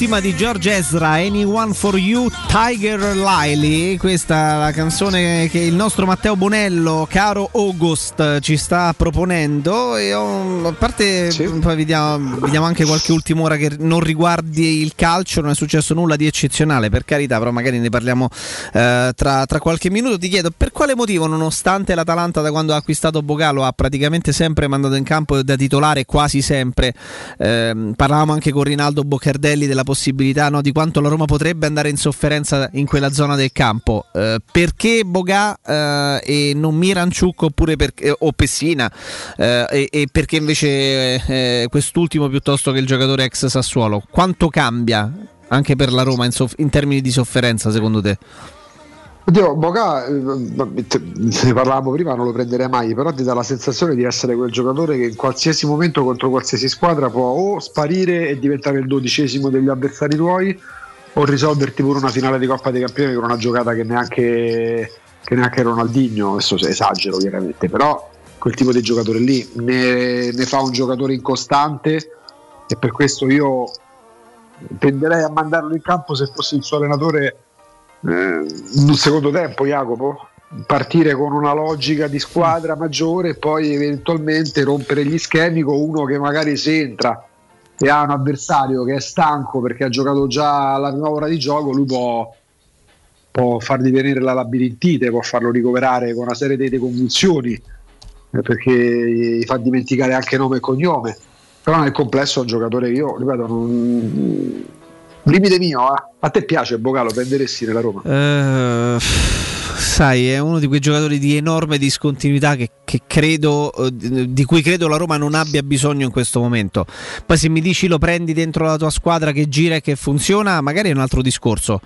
L'ultima di George Ezra, Anyone for You, Tiger Lily. Questa è la canzone che il nostro Matteo Bonello, caro August, ci sta proponendo. E ho- a parte, poi vediamo, vediamo anche qualche ultima ora che non riguardi il calcio. Non è successo nulla di eccezionale, per carità, però magari ne parliamo eh, tra, tra qualche minuto. Ti chiedo per quale motivo, nonostante l'Atalanta da quando ha acquistato Bogalo ha praticamente sempre mandato in campo da titolare quasi sempre. Ehm, parlavamo anche con Rinaldo Boccardelli della possibilità no, di quanto la Roma potrebbe andare in sofferenza in quella zona del campo. Eh, perché Bogà eh, e non Miranciuk oppure perché- o Pessina eh, e, e perché invece eh, quest'ultimo piuttosto che il giocatore ex Sassuolo? Quanto cambia anche per la Roma in, soff- in termini di sofferenza secondo te? Oddio, Boca, eh, ne parlavamo prima, non lo prenderei mai, però ti dà la sensazione di essere quel giocatore che in qualsiasi momento contro qualsiasi squadra può o sparire e diventare il dodicesimo degli avversari tuoi o risolverti pure una finale di Coppa dei Campioni con una giocata che neanche, che neanche Ronaldinho, adesso esagero chiaramente, però quel tipo di giocatore lì ne, ne fa un giocatore incostante e per questo io tenderei a mandarlo in campo se fossi il suo allenatore un secondo tempo Jacopo partire con una logica di squadra maggiore e poi eventualmente rompere gli schemi con uno che magari se entra e ha un avversario che è stanco perché ha giocato già la prima ora di gioco lui può, può far divenire la labirintite può farlo ricoverare con una serie di di eh, perché gli fa dimenticare anche nome e cognome. Però nel complesso è un giocatore che io ripeto non... limite mio eh. a te piace Bocalo prenderesti nella Roma Eh, sai, è uno di quei giocatori di enorme discontinuità che, che credo, eh, di cui credo la Roma non abbia bisogno in questo momento. Poi se mi dici lo prendi dentro la tua squadra che gira e che funziona, magari è un altro discorso.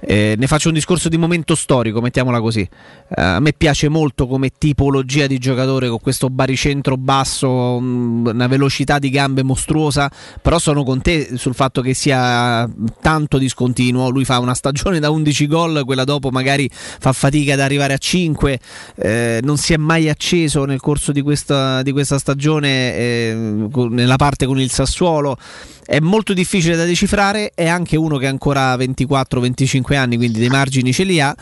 Eh, ne faccio un discorso di momento storico, mettiamola così. Eh, a me piace molto come tipologia di giocatore con questo baricentro basso, mh, una velocità di gambe mostruosa, però sono con te sul fatto che sia tanto discontinuo. Lui fa una stagione da 11 gol, quella dopo magari fa fatica ad arrivare a 5, eh, non si è mai acceso nel corso di questa, di questa stagione eh, nella parte con il Sassuolo. È molto difficile da decifrare, è anche uno che ha ancora 24-25 anni, quindi dei margini ce li ha.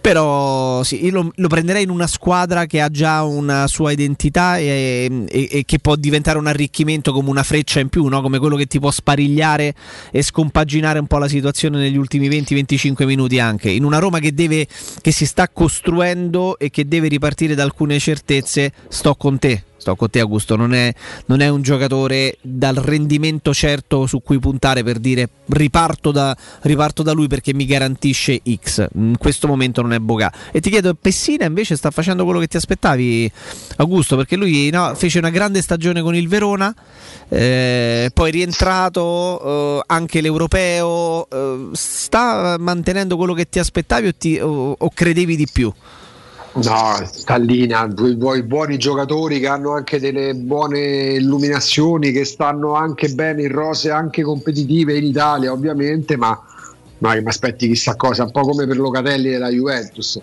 Però sì, lo, lo prenderei in una squadra che ha già una sua identità e, e- e che può diventare un arricchimento come una freccia in più, no? come quello che ti può sparigliare e scompaginare un po' la situazione negli ultimi 20-25 minuti anche. In una Roma che, deve, che si sta costruendo e che deve ripartire da alcune certezze, sto con te. Sto con te Augusto, non è, non è un giocatore dal rendimento certo su cui puntare per dire riparto da, riparto da lui perché mi garantisce X. In questo momento non è Boga. E ti chiedo, Pessina invece sta facendo quello che ti aspettavi Augusto? Perché lui no, fece una grande stagione con il Verona, eh, poi è rientrato eh, anche l'Europeo, eh, sta mantenendo quello che ti aspettavi o, ti- o- o credevi di più? No, sta in linea, due buoni, giocatori che hanno anche delle buone illuminazioni, che stanno anche bene in rose anche competitive in Italia ovviamente, ma, che mi aspetti chissà cosa, un po' come per Locatelli della Juventus.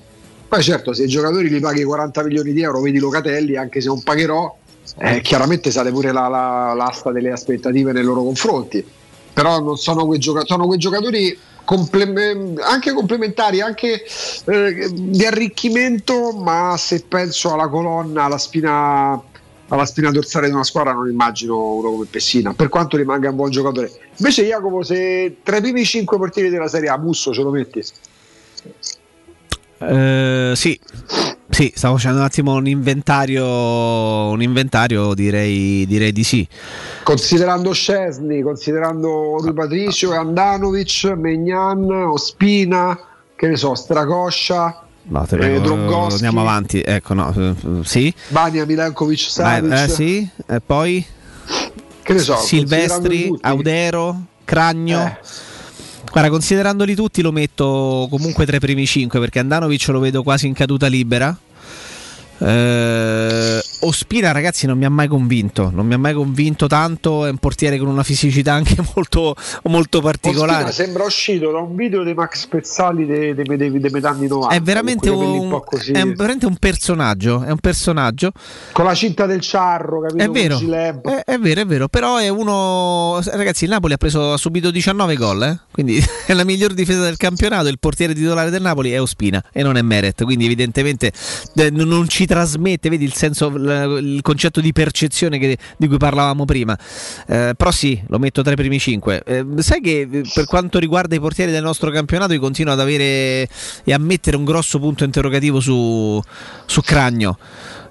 Poi certo, se i giocatori li paghi 40 milioni di euro, vedi Locatelli, anche se non pagherò, eh, chiaramente sale pure la- la- l'asta delle aspettative nei loro confronti. Però non sono quei, gioca- sono quei giocatori comple- anche complementari, anche eh, di arricchimento, ma se penso alla colonna, alla spina, alla spina dorsale di una squadra non immagino uno come Pessina, per quanto rimanga un buon giocatore. Invece Jacopo, se tra i primi 5 portieri della Serie A, Musso ce lo metti? Eh, sì. Sì, stavo facendo un attimo un inventario, un inventario direi, direi di sì. Considerando Scesni, considerando Rui Patricio, Andanovic, Megnan, Ospina, che ne so, Stracoscia, No, te Eh, prego, andiamo avanti. Ecco, no, eh, sì. Bania, Milankovic, Savic. eh, sì. E poi Che ne so, Silvestri. Audero, Cragno. Guarda, considerandoli tutti lo metto comunque tra i primi 5 perché Andanovic lo vedo quasi in caduta libera. Eh, Ospina, ragazzi, non mi ha mai convinto. Non mi ha mai convinto tanto. È un portiere con una fisicità anche molto, molto particolare. Ospina sembra uscito da un video di Max Pezzali dei de, de, de, metà anni 90. È veramente un, così. è un- veramente un personaggio. È un personaggio. Con la cinta del ciarro, capito? È vero, è, è vero, è vero, però è uno. Ragazzi, il Napoli ha, preso, ha subito 19 gol, eh? quindi è la miglior difesa del campionato. Il portiere titolare del Napoli è Ospina e non è Meret, quindi evidentemente eh, non non ci trasmette, vedi il senso, il concetto di percezione che- di cui parlavamo prima. Eh, però sì, lo metto tra i primi 5. sai che eh, per quanto riguarda i portieri del nostro campionato, io continuo ad avere e a mettere un grosso punto interrogativo su, su Cragno.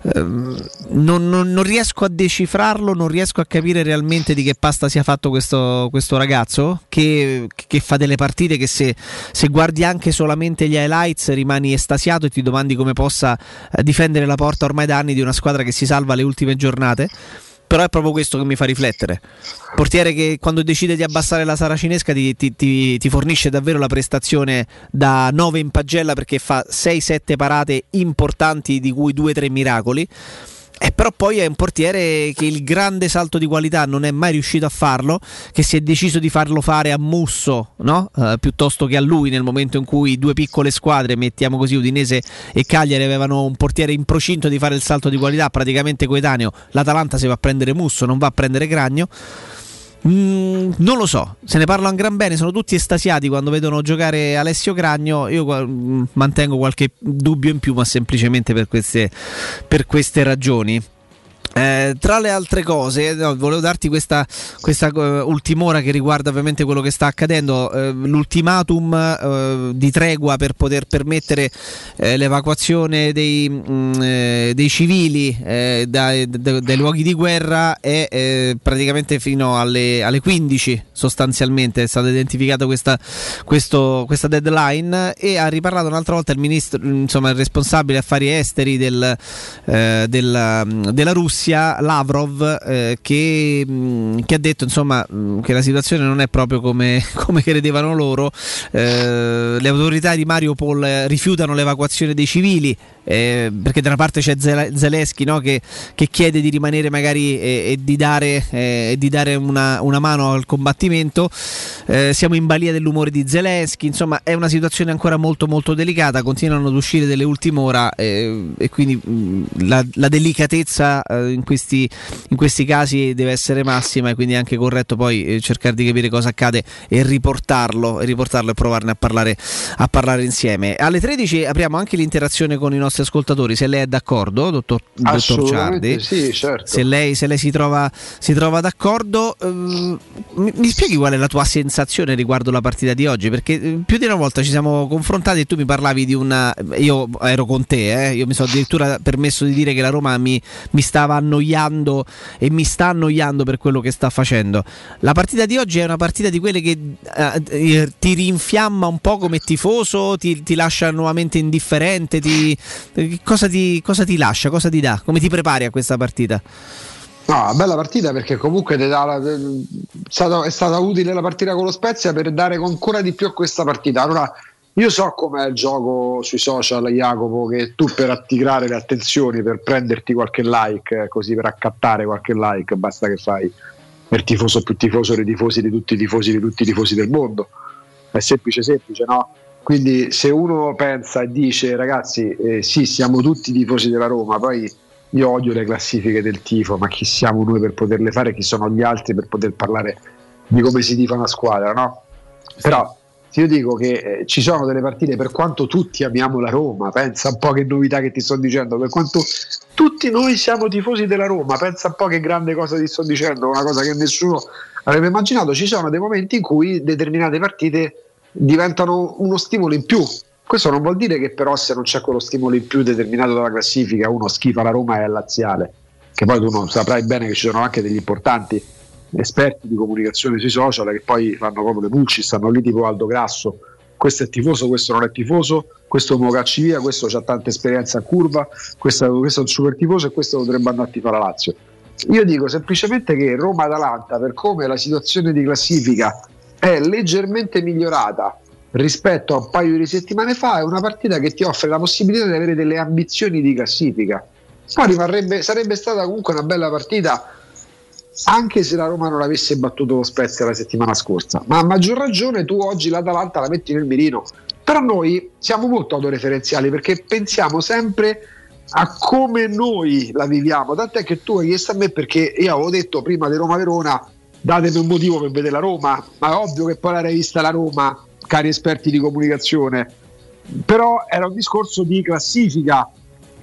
Ehm, non, non- non riesco a decifrarlo, non riesco a capire realmente di che pasta sia fatto questo, questo ragazzo che, che fa delle partite che se, se guardi anche solamente gli highlights rimani estasiato e ti domandi come possa eh, difendere la porta ormai da anni di una squadra che si salva alle ultime giornate. Però è proprio questo che mi fa riflettere. Portiere che quando decide di abbassare la saracinesca ti, ti- ti- ti fornisce davvero la prestazione da 9 in pagella perché fa 6-7 parate importanti di cui 2-3 miracoli. E però poi è un portiere che il grande salto di qualità non è mai riuscito a farlo, che si è deciso di farlo fare a Musso, no? Eh, piuttosto che a lui nel momento in cui due piccole squadre, mettiamo così Udinese e Cagliari, avevano un portiere in procinto di fare il salto di qualità praticamente coetaneo. L'Atalanta si va a prendere Musso, non va a prendere Gragno. Mm, non lo so, se ne parla un gran bene, sono tutti estasiati quando vedono giocare Alessio Cragno, io mm, mantengo qualche dubbio in più, ma semplicemente per queste, per queste ragioni. Eh, tra le altre cose, no, volevo darti questa, questa eh, ultim'ora che riguarda ovviamente quello che sta accadendo, eh, l'ultimatum eh, di tregua per poter permettere eh, l'evacuazione dei, mm, eh, dei civili dai, da- dai luoghi di guerra è praticamente fino alle, alle 15 sostanzialmente. È stata identificata questa, questo- questa deadline e ha riparlato un'altra volta il ministro, insomma il responsabile affari esteri del, della, della Russia, Lavrov, eh, che, mh, che ha detto insomma, mh, che la situazione non è proprio come, come credevano loro. Eh, le autorità di Mariupol rifiutano l'evacuazione dei civili. Eh, perché da una parte c'è Zel- Zelensky no, che, che chiede di rimanere magari e, e di dare, eh, e di dare una, una mano al combattimento, Eh, siamo in balia dell'umore di Zelensky, insomma è una situazione ancora molto molto delicata, continuano ad uscire delle ultime ora eh, e quindi mh, la, la delicatezza eh, in, questi, in questi casi deve essere massima e quindi è anche corretto poi eh, cercare di capire cosa accade e riportarlo e, riportarlo e provarne a parlare, a parlare insieme. Alle 13 apriamo anche l'interazione con i nostri ascoltatori, se lei è d'accordo, dottor, dottor Ciardi. sì, certo. Se lei, se lei si, trova, si trova d'accordo, ehm, mi, mi spieghi qual è la tua sensazione riguardo la partita di oggi? Perché eh, più di una volta ci siamo confrontati e tu mi parlavi di una. Io ero con te, eh, io mi sono addirittura permesso di dire che la Roma mi, mi stava annoiando e mi sta annoiando per quello che sta facendo. La partita di oggi è una partita di quelle che eh, eh, ti rinfiamma un po' come tifoso, ti, ti lascia nuovamente indifferente. Ti, eh, cosa, ti, cosa ti lascia? Cosa ti dà? Come ti prepari a questa partita? No, bella partita perché comunque la- è, stata, è stata utile la partita con lo Spezia per dare ancora di più a questa partita. Allora, io so com'è il gioco sui social, Jacopo, che tu per attirare le attenzioni, per prenderti qualche like, eh, così per accattare qualche like, basta che fai il tifoso più tifoso dei tifosi di tutti i tifosi di tutti i tifosi del mondo. È semplice, semplice, no? Quindi se uno pensa e dice ragazzi, eh, sì, siamo tutti tifosi della Roma, poi io odio le classifiche del tifo, ma chi siamo noi per poterle fare, chi sono gli altri per poter parlare di come si tifa una squadra, no? Però se io dico che eh, ci sono delle partite, per quanto tutti amiamo la Roma, pensa un po' che novità che ti sto dicendo, per quanto tutti noi siamo tifosi della Roma, pensa un po' che grande cosa ti sto dicendo, una cosa che nessuno avrebbe immaginato, ci sono dei momenti in cui determinate partite diventano uno stimolo in più. Questo non vuol dire che però se non c'è quello stimolo in più determinato dalla classifica uno schifa la Roma e è laziale, che poi tu non saprai bene che ci sono anche degli importanti esperti di comunicazione sui social che poi fanno proprio le pulci, stanno lì tipo Aldo Grasso, questo è tifoso, questo non è tifoso, questo me lo cacci via, questo ha tanta esperienza a curva, questo, questo è un super tifoso e questo dovrebbe andare a tifare la Lazio. Io dico semplicemente che Roma-Atalanta, per come la situazione di classifica è leggermente migliorata rispetto a un paio di settimane fa, è una partita che ti offre la possibilità di avere delle ambizioni di classifica. Poi rimarrebbe, sarebbe stata comunque una bella partita anche se la Roma non avesse battuto lo Spezia la settimana scorsa. Ma a maggior ragione tu oggi l'Atalanta la metti nel mirino. Però noi siamo molto autoreferenziali perché pensiamo sempre a come noi la viviamo. Tant'è che tu hai chiesto a me perché io avevo detto prima di Roma-Verona datemi un motivo per vedere la Roma, ma è ovvio che poi l'hai vista la Roma, cari esperti di comunicazione. Però era un discorso di classifica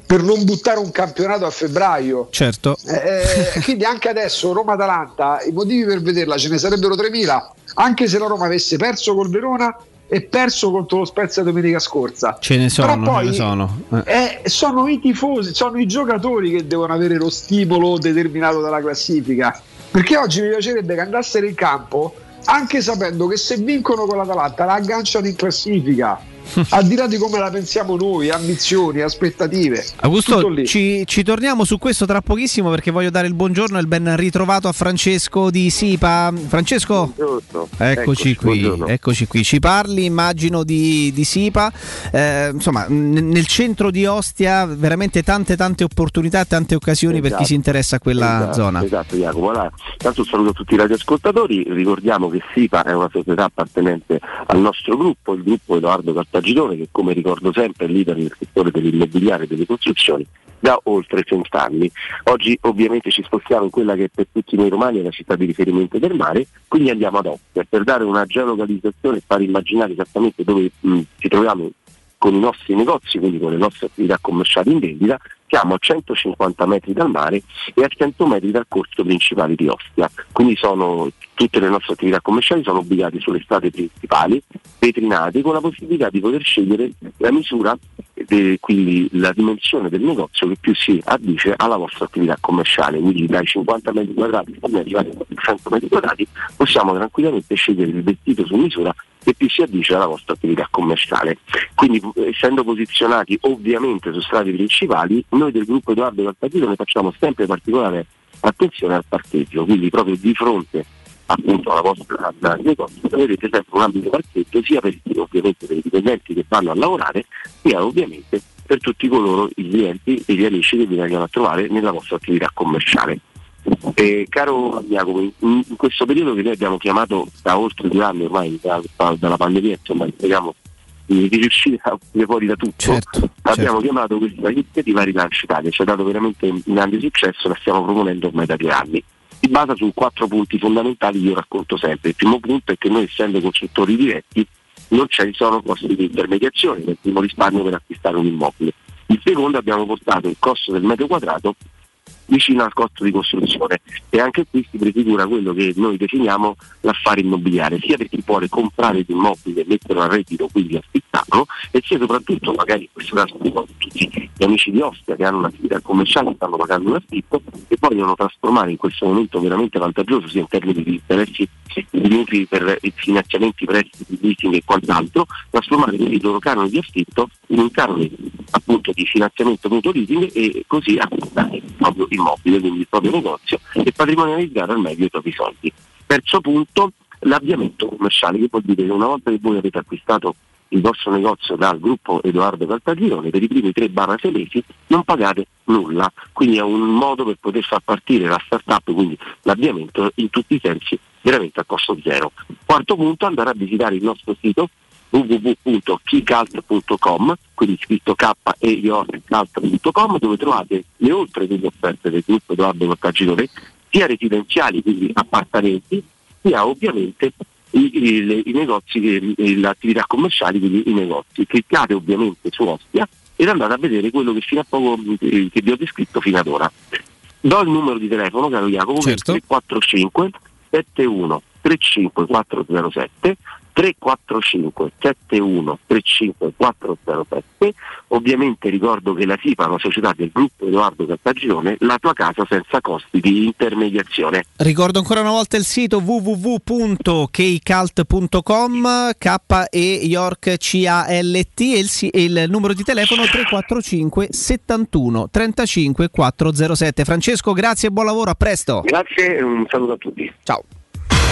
per non buttare un campionato a febbraio. Certo. Eh, quindi anche adesso Roma-Atalanta, i motivi per vederla ce ne sarebbero 3.000, anche se la Roma avesse perso col Verona e perso contro lo Spezia domenica scorsa. Ce ne sono, Però poi, ce ne sono. Eh. eh, sono i tifosi, sono i giocatori che devono avere lo stimolo determinato dalla classifica. Perché oggi mi piacerebbe che andassero in campo anche sapendo che se vincono con l'Atalanta la agganciano in classifica. Al di là di come la pensiamo noi, ambizioni, aspettative. Augusto, ci, ci torniamo su questo tra pochissimo perché voglio dare il buongiorno e il ben ritrovato a Francesco di Sipa. Francesco, eccoci qui, buongiorno. eccoci qui. Ci parli, immagino, di, di Sipa. Eh, insomma, n- nel centro di Ostia veramente tante tante opportunità, tante occasioni per chi si interessa a quella esatto, zona. Esatto, Jacopo. Allora, tanto un saluto a tutti i radioascoltatori. Ricordiamo che SIPA è una società appartenente al nostro gruppo, il gruppo Edoardo Cartagirone, che come ricordo sempre è leader nel settore dell'immobiliare e delle costruzioni da oltre cent'anni. Oggi ovviamente ci spostiamo in quella che per tutti noi romani è la città di riferimento del mare, quindi andiamo ad Ostia per dare una geolocalizzazione e far immaginare esattamente dove mh, ci troviamo con i nostri negozi, quindi con le nostre attività commerciali in vendita, siamo a 150 metri dal mare e a 100 metri dal corso principale di Ostia. Quindi sono, tutte le nostre attività commerciali sono ubicate sulle strade principali, vetrinate, con la possibilità di poter scegliere la misura, de- quindi la dimensione del negozio che più si addice alla vostra attività commerciale. Quindi dai 50 metri quadrati ad arrivare ai 100 metri quadrati possiamo tranquillamente scegliere il vestito su misura che più si addice alla vostra attività commerciale. Quindi essendo posizionati ovviamente su strade principali, noi del gruppo Edoardo Cartagirone facciamo sempre particolare attenzione al parcheggio, quindi proprio di fronte appunto alla vostra al negozio vedete sempre un ambito parcheggio sia per, ovviamente per i dipendenti che vanno a lavorare sia ovviamente per tutti coloro i clienti e gli amici che vi vengono a trovare nella vostra attività commerciale. Eh, caro Jacopo, in, in questo periodo che noi abbiamo chiamato da oltre due anni ormai da- da- dalla pandemia, insomma, speriamo di, di riuscire a uscire fuori da tutto, abbiamo chiamato questa iniziativa Rilancio Italia, ci ha dato veramente un grande successo, la stiamo proponendo ormai da due anni. Si basa su quattro punti fondamentali, io racconto sempre. Il primo punto è che noi essendo costruttori diretti non ci sono costi di intermediazione, nel primo risparmio per acquistare un immobile. Il secondo abbiamo portato il costo del metro quadrato vicino al costo di costruzione. E anche qui si prefigura quello che noi definiamo l'affare immobiliare, sia per chi vuole comprare l'immobile e metterlo a reddito, quindi affittarlo, e sia soprattutto magari in questo caso dico, tutti gli amici di Ostia che hanno un'attività commerciale stanno pagando un affitto e vogliono trasformare in questo momento veramente vantaggioso sia in termini di interessi di mutui per i finanziamenti, prestiti, leasing e quant'altro, trasformare quindi il loro canone di affitto in un canone appunto di finanziamento mutuo leasing e così acquistare il proprio immobile, quindi il proprio negozio e patrimonializzare al meglio i propri soldi. Terzo punto, l'avviamento commerciale, che vuol dire che una volta che voi avete acquistato il vostro negozio dal gruppo Edoardo Caltagirone, per i primi 3-6 mesi non pagate nulla, quindi è un modo per poter far partire la start-up, quindi l'avviamento in tutti i sensi veramente a costo zero. Quarto punto, andare a visitare il nostro sito www.keycult.com, quindi scritto k e dove trovate le oltre delle offerte del gruppo Edoardo Caltagirone, sia residenziali, quindi appartamenti, sia ovviamente i, i- le- i negozi, le attività commerciali, quindi i negozi. Cliccate ovviamente su Ostia ed andate a vedere quello che fino a poco che vi ho descritto fino ad ora. Do il numero di telefono, caro Jacopo, è 345 71 35 407 345 71 35 407 ovviamente ricordo che la SIPA è una società del gruppo Edoardo Cartagirone la tua casa senza costi di intermediazione Ricordo ancora una volta il sito www.kcalt.com K E York C A L T e il, e il numero di telefono 345 71 35 407. Francesco, grazie e buon lavoro, a presto. grazie e un saluto a tutti ciao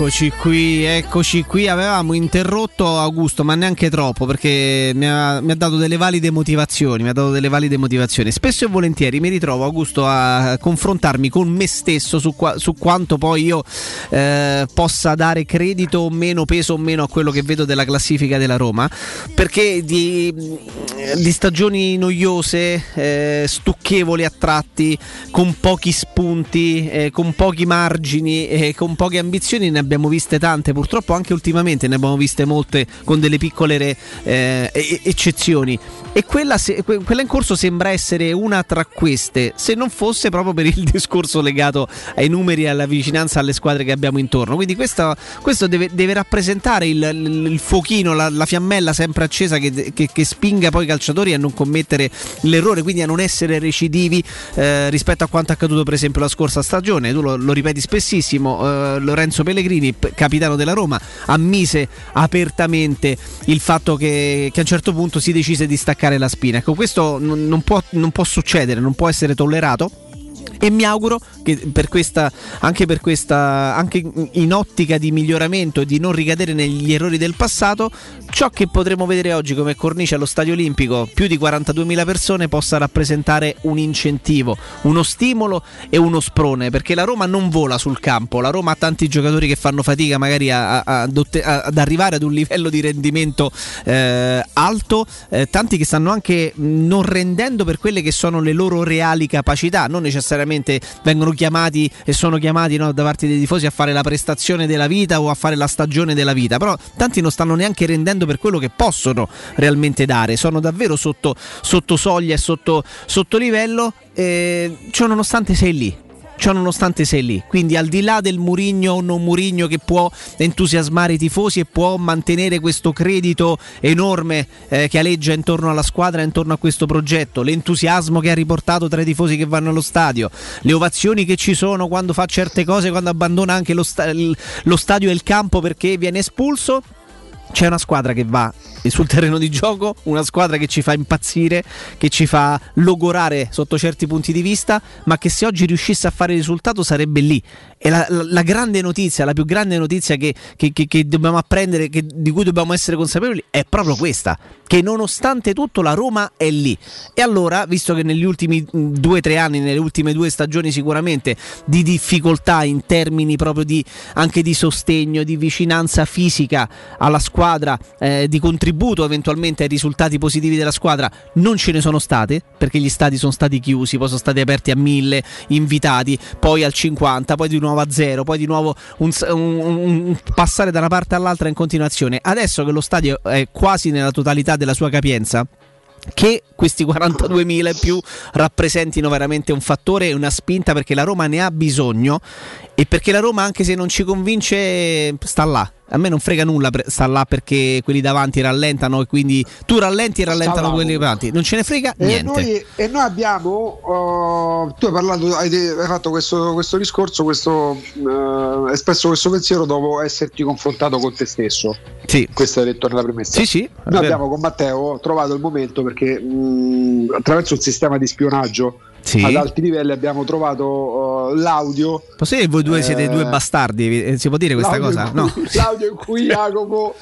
Eccoci qui, eccoci qui. Avevamo interrotto Augusto, ma neanche troppo, perché mi ha, mi ha dato delle valide motivazioni. Mi ha dato delle valide motivazioni. Spesso e volentieri mi ritrovo, Augusto, a confrontarmi con me stesso su, qua- su quanto poi io eh, possa dare credito o meno, peso o meno a quello che vedo della classifica della Roma. Perché di, di stagioni noiose, eh, stucchevoli a tratti, con pochi spunti, eh, con pochi margini, eh, con poche ambizioni, ne abbiamo viste tante. Purtroppo anche ultimamente ne abbiamo viste molte con delle piccole eh, eccezioni. E quella, se- que- quella in corso sembra essere una tra queste, se non fosse proprio per il discorso legato ai numeri e alla vicinanza alle squadre che abbiamo intorno. Quindi questo, questo deve, deve rappresentare il, il- il fuochino, la, la fiammella sempre accesa che, che- che spinga poi i calciatori a non commettere l'errore, quindi a non essere recidivi eh, rispetto a quanto accaduto per esempio la scorsa stagione. Tu lo, lo ripeti spessissimo, eh, Lorenzo Pellegrini, p- capitano della Roma, ammise apertamente il fatto che, che a un certo punto si decise di staccare la spina. Ecco, questo non, può, non può succedere, non può essere tollerato. E mi auguro per questa, anche per questa, anche in ottica di miglioramento e di non ricadere negli errori del passato, ciò che potremo vedere oggi come cornice allo Stadio Olimpico, più di 42.000 persone, possa rappresentare un incentivo, uno stimolo e uno sprone, perché la Roma non vola sul campo, la Roma ha tanti giocatori che fanno fatica magari a- a- ad, arrivare ad un livello di rendimento eh, alto, eh, tanti che stanno anche non rendendo per quelle che sono le loro reali capacità, non necessariamente vengono chiamati e sono chiamati no, da parte dei tifosi a fare la prestazione della vita o a fare la stagione della vita, però tanti non stanno neanche rendendo per quello che possono realmente dare, sono davvero sotto, sotto soglia e sotto, sotto livello, eh, ciò nonostante sei lì. Ciò nonostante sei lì, quindi al di là del Murigno o non Murigno che può entusiasmare i tifosi e può mantenere questo credito enorme eh, che aleggia intorno alla squadra intorno a questo progetto, l'entusiasmo che ha riportato tra i tifosi che vanno allo stadio, le ovazioni che ci sono quando fa certe cose, quando abbandona anche lo, sta- lo stadio e il campo perché viene espulso, c'è una squadra che va sul terreno di gioco, una squadra che ci fa impazzire, che ci fa logorare sotto certi punti di vista, ma che se oggi riuscisse a fare il risultato sarebbe lì. E la, la- la grande notizia, la più grande notizia che, che- che- che dobbiamo apprendere, di cui dobbiamo essere consapevoli, è proprio questa, che nonostante tutto la Roma è lì. E allora, visto che negli ultimi mh, due o tre anni, nelle ultime due stagioni sicuramente, di difficoltà in termini proprio di, anche di sostegno, di vicinanza fisica alla squadra, eh, di contributo eventualmente ai risultati positivi della squadra, non ce ne sono state, perché gli stadi sono stati chiusi, poi sono stati aperti a mille invitati, poi al 50, poi di nuovo a zero, poi di nuovo un, un- un- passare da una parte all'altra in continuazione. Adesso che lo stadio è quasi nella totalità della sua capienza, che questi 42.000 in più rappresentino veramente un fattore e una spinta perché la Roma ne ha bisogno e perché la Roma anche se non ci convince sta là. A me non frega nulla, sta là perché quelli davanti rallentano e quindi tu rallenti e rallentano là, quelli davanti. Non ce ne frega E niente. noi, e noi abbiamo, uh, tu hai parlato, hai, hai fatto questo, questo discorso, questo, uh, espresso questo pensiero dopo esserti confrontato con te stesso. Sì. Hai detto nella premessa. Sì, sì. è Noi abbiamo con Matteo trovato il momento perché mh, attraverso il sistema di spionaggio Sì. ad alti livelli abbiamo trovato uh, l'audio. Posso dire che voi due siete Eh, due bastardi? Eh, Si può dire questa cosa? in No. cui- L'audio in cui Jacopo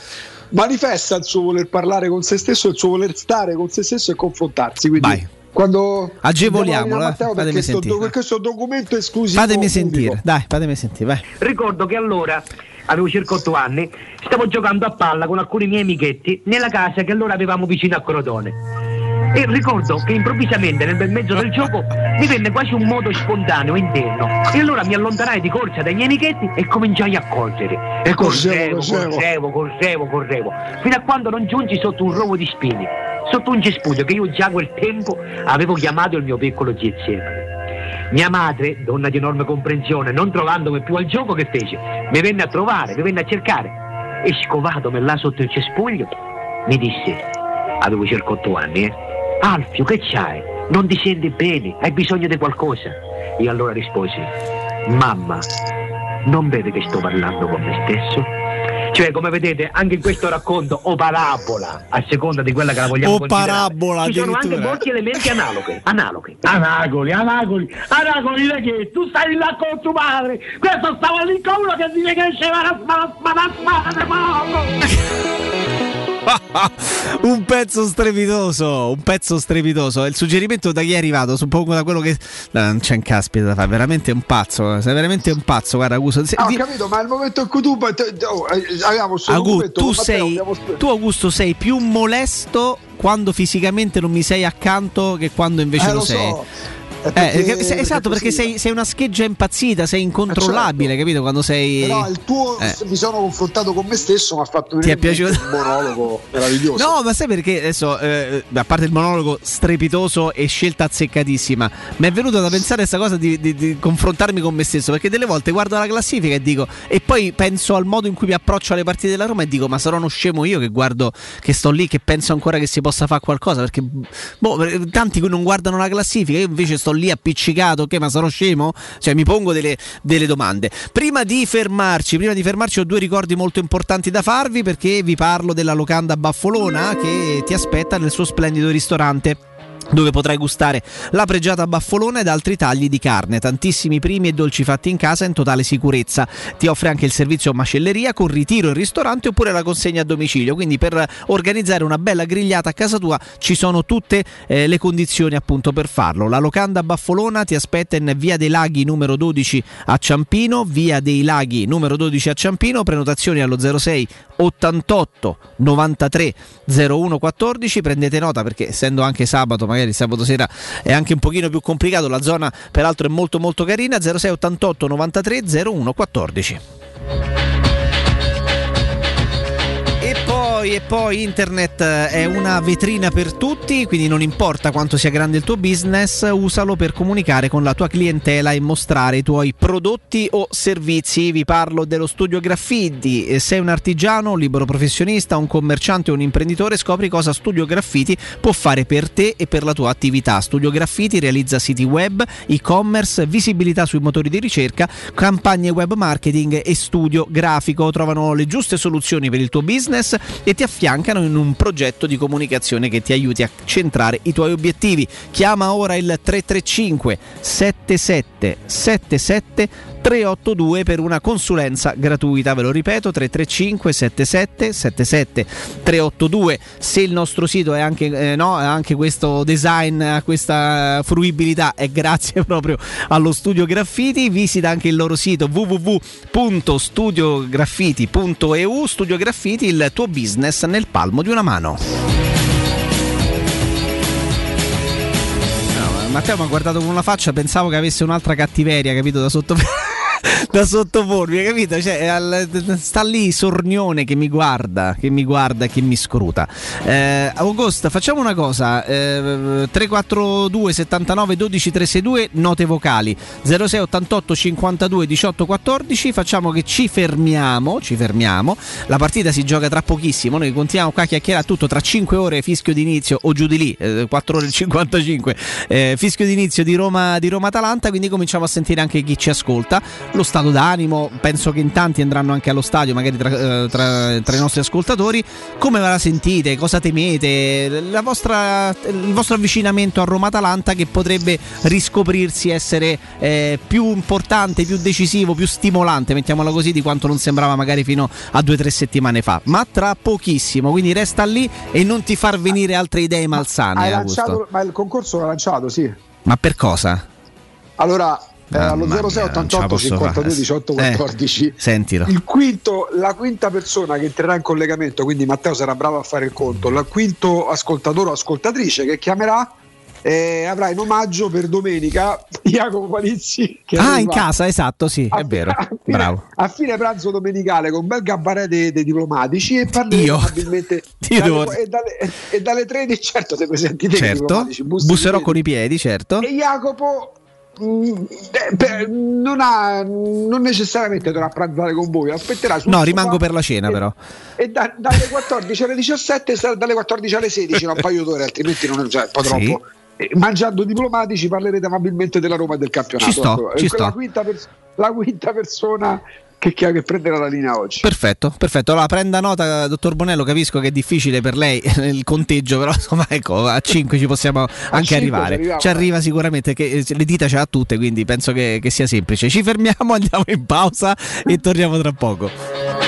manifesta il suo voler parlare con se stesso, il suo voler stare con se stesso e confrontarsi. Quindi Vai. quando Agevoliamolo, diamo la linea a eh. Fatemi sentire. do- questo documento esclusivo Fatemi pubblico. sentire, dai, fatemi sentire, vai. Ricordo che allora, avevo circa 8 anni, stavo giocando a palla con alcuni miei amichetti nella casa che allora avevamo vicino a Crotone. E ricordo che improvvisamente nel bel mezzo del gioco mi venne quasi un modo spontaneo interno. E allora mi allontanai di corsa dai miei amichetti e cominciai a correre. E correvo, correvo, correvo, correvo, fino a quando non giungi sotto un rovo di spini, sotto un cespuglio che io già a quel tempo avevo chiamato il mio piccolo Giuseppe. Mia madre, donna di enorme comprensione, non trovandomi più al gioco, che fece? Mi venne a trovare, mi venne a cercare. E scovatomi là sotto il cespuglio, mi disse, avevo circa otto anni, eh? Alfio, che c'hai? Non ti senti bene? Hai bisogno di qualcosa? E allora risposi, mamma, non vede che sto parlando con me stesso? Cioè, come vedete, anche in questo racconto o parabola, a seconda di quella che la vogliamo O parabola, ci sono anche molti elementi analoghi. analoghi. Anagoli, anagoli, anagoli, da che tu stai là con tuo padre, questo stava lì con uno che dice che c'era la spada, spada, spada, spada, un pezzo strepitoso, un pezzo strepitoso. Il suggerimento da chi è arrivato? Suppongo da quello che. No, non c'è un caspita da fare, veramente un pazzo. Sei veramente un pazzo, guarda, Augusto. Se- Ah, ho di- capito, ma il momento in cui tu oh, eh, solo Augu, momento tu sei, abbiamo tu Augusto sei più molesto quando fisicamente non mi sei accanto che quando invece Eh, lo, lo so. sei. È Eh, perché- se- esatto, perché sei, sei una scheggia impazzita, sei incontrollabile, capito? Quando sei. Però il tuo Eh. mi sono confrontato con me stesso, mi ha fatto Ti è venire in mente piaciuto? un monologo meraviglioso. No, ma sai perché adesso, eh, a parte il monologo strepitoso e scelta azzeccatissima, mi è venuto da pensare questa cosa di, di- di confrontarmi con me stesso, perché delle volte guardo la classifica e dico, e poi penso al modo in cui mi approccio alle partite della Roma e dico, ma sarò uno scemo io che guardo, che sto lì, che penso ancora che si possa fare qualcosa, perché boh, tanti non guardano la classifica, io invece sto lì appiccicato, che ma sarò scemo? Cioè mi pongo delle, delle domande. Prima di fermarci, prima di fermarci ho due ricordi molto importanti da farvi perché vi parlo della locanda Baffolona che ti aspetta nel suo splendido ristorante dove potrai gustare la pregiata baffolona ed altri tagli di carne, tantissimi primi e dolci fatti in casa in totale sicurezza. Ti offre anche il servizio macelleria con ritiro in ristorante oppure la consegna a domicilio, quindi per organizzare una bella grigliata a casa tua ci sono tutte eh, le condizioni appunto per farlo. La locanda baffolona ti aspetta in via dei Laghi numero 12 a Ciampino, via dei Laghi numero 12 a Ciampino, prenotazioni allo 06 88 93 01 14 prendete nota perché essendo anche sabato magari sabato sera è anche un pochino più complicato la zona peraltro è molto molto carina 06 88 93 01 14 poi, e poi internet eh, è una vetrina per tutti, quindi non importa quanto sia grande il tuo business, usalo per comunicare con la tua clientela e mostrare i tuoi prodotti o servizi. Vi parlo dello studio Graffiti. Eh, Sei un artigiano, un libero professionista, un commerciante o un imprenditore, scopri cosa Studio Graffiti può fare per te e per la tua attività. Studio Graffiti realizza siti web, e-commerce, visibilità sui motori di ricerca, campagne web marketing e studio grafico. Trovano le giuste soluzioni per il tuo business e ti affiancano in un progetto di comunicazione che ti aiuti a centrare i tuoi obiettivi. Chiama ora il 335 77 77 382 per una consulenza gratuita. Ve lo ripeto, 335 77 77 382. Se il nostro sito è anche, eh, no, anche questo design, questa fruibilità, è grazie proprio allo studio Graffiti. Visita anche il loro sito www.studiograffiti.eu. Studio Graffiti, il tuo business nel palmo di una mano. No, Matteo mi ha guardato con una faccia, pensavo che avesse un'altra cattiveria, capito? Da sotto. da sottopormi, capito? Cioè, al- sta lì Sornione che mi guarda, che mi guarda e che mi scruta. Eh, Augusta, facciamo una cosa: eh, 342 79 12 362, note vocali 06 88 52 18 14. Facciamo che ci fermiamo. Ci fermiamo. La partita si gioca tra pochissimo. Noi continuiamo qua a chiacchierare tutto tra 5 ore fischio d'inizio o giù di lì, eh, 4 ore e 55. eh, fischio d'inizio di Roma di Roma-Atalanta. Quindi cominciamo a sentire anche chi ci ascolta. Lo stato d'animo, penso che in tanti andranno anche allo stadio, magari tra, eh, tra- tra i nostri ascoltatori. Come ve la sentite? Cosa temete? La vostra- il vostro avvicinamento a Roma-Atalanta che potrebbe riscoprirsi essere eh, più importante, più decisivo, più stimolante, mettiamola così, di quanto non sembrava magari fino a due o tre settimane fa. Ma tra pochissimo, quindi resta lì e non ti far venire altre idee malsane. Lanciato, ma il concorso l'ha lanciato, sì. Ma per cosa? Allora, eh, allo Mamma 06 mia, non ce la 88 posso 52 fare. 18 Eh, 14. Sentilo. Il quinto, la quinta persona che entrerà in collegamento, quindi Matteo sarà bravo a fare il conto, il quinto ascoltatore o ascoltatrice che chiamerà eh, avrà in omaggio per domenica Jacopo Palizzi che Ah, in casa, esatto, sì, è vero. fine, Bravo. a fine pranzo domenicale con un bel gabbarè dei, dei diplomatici e parleremo Io? probabilmente Io dalle, e, dalle, e dalle 13 certo se presenti te Certo, busserò con i piedi, certo. e Jacopo eh, per- non, ha, non necessariamente dovrà pranzare con voi, aspetterà No, rimango per la cena e- però. E da- dalle 14 alle 17 sarà dalle 14 alle 16, no, un paio d'ore, altrimenti non è cioè, un po' Sì. troppo. E mangiando diplomatici parlerete amabilmente della Roma e del campionato. Ci sto, Ecco, ci e quella sto. quinta pers- la quinta persona che, che, che prenderà la linea oggi. Perfetto, perfetto. Allora prenda nota, dottor Bonello. Capisco che è difficile per lei il conteggio, però insomma, ecco, a 5 ci possiamo anche arrivare. Ci arriva sicuramente, che eh, le dita ce l'ha tutte, quindi penso che, che sia semplice. Ci fermiamo, andiamo in pausa e torniamo tra poco.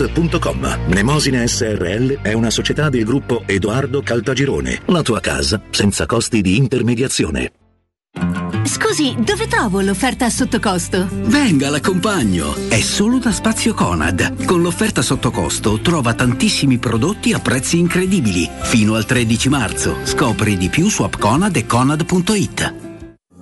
www.keicalt.com. Mnemosine SRL è una società del gruppo Edoardo Caltagirone. La tua casa senza costi di intermediazione. Scusi, dove trovo l'offerta sotto costo? Venga, l'accompagno. È solo da Spazio Conad. Con l'offerta sotto costo trova tantissimi prodotti a prezzi incredibili. Fino al 13 marzo. Scopri di più su appconad e conad.it.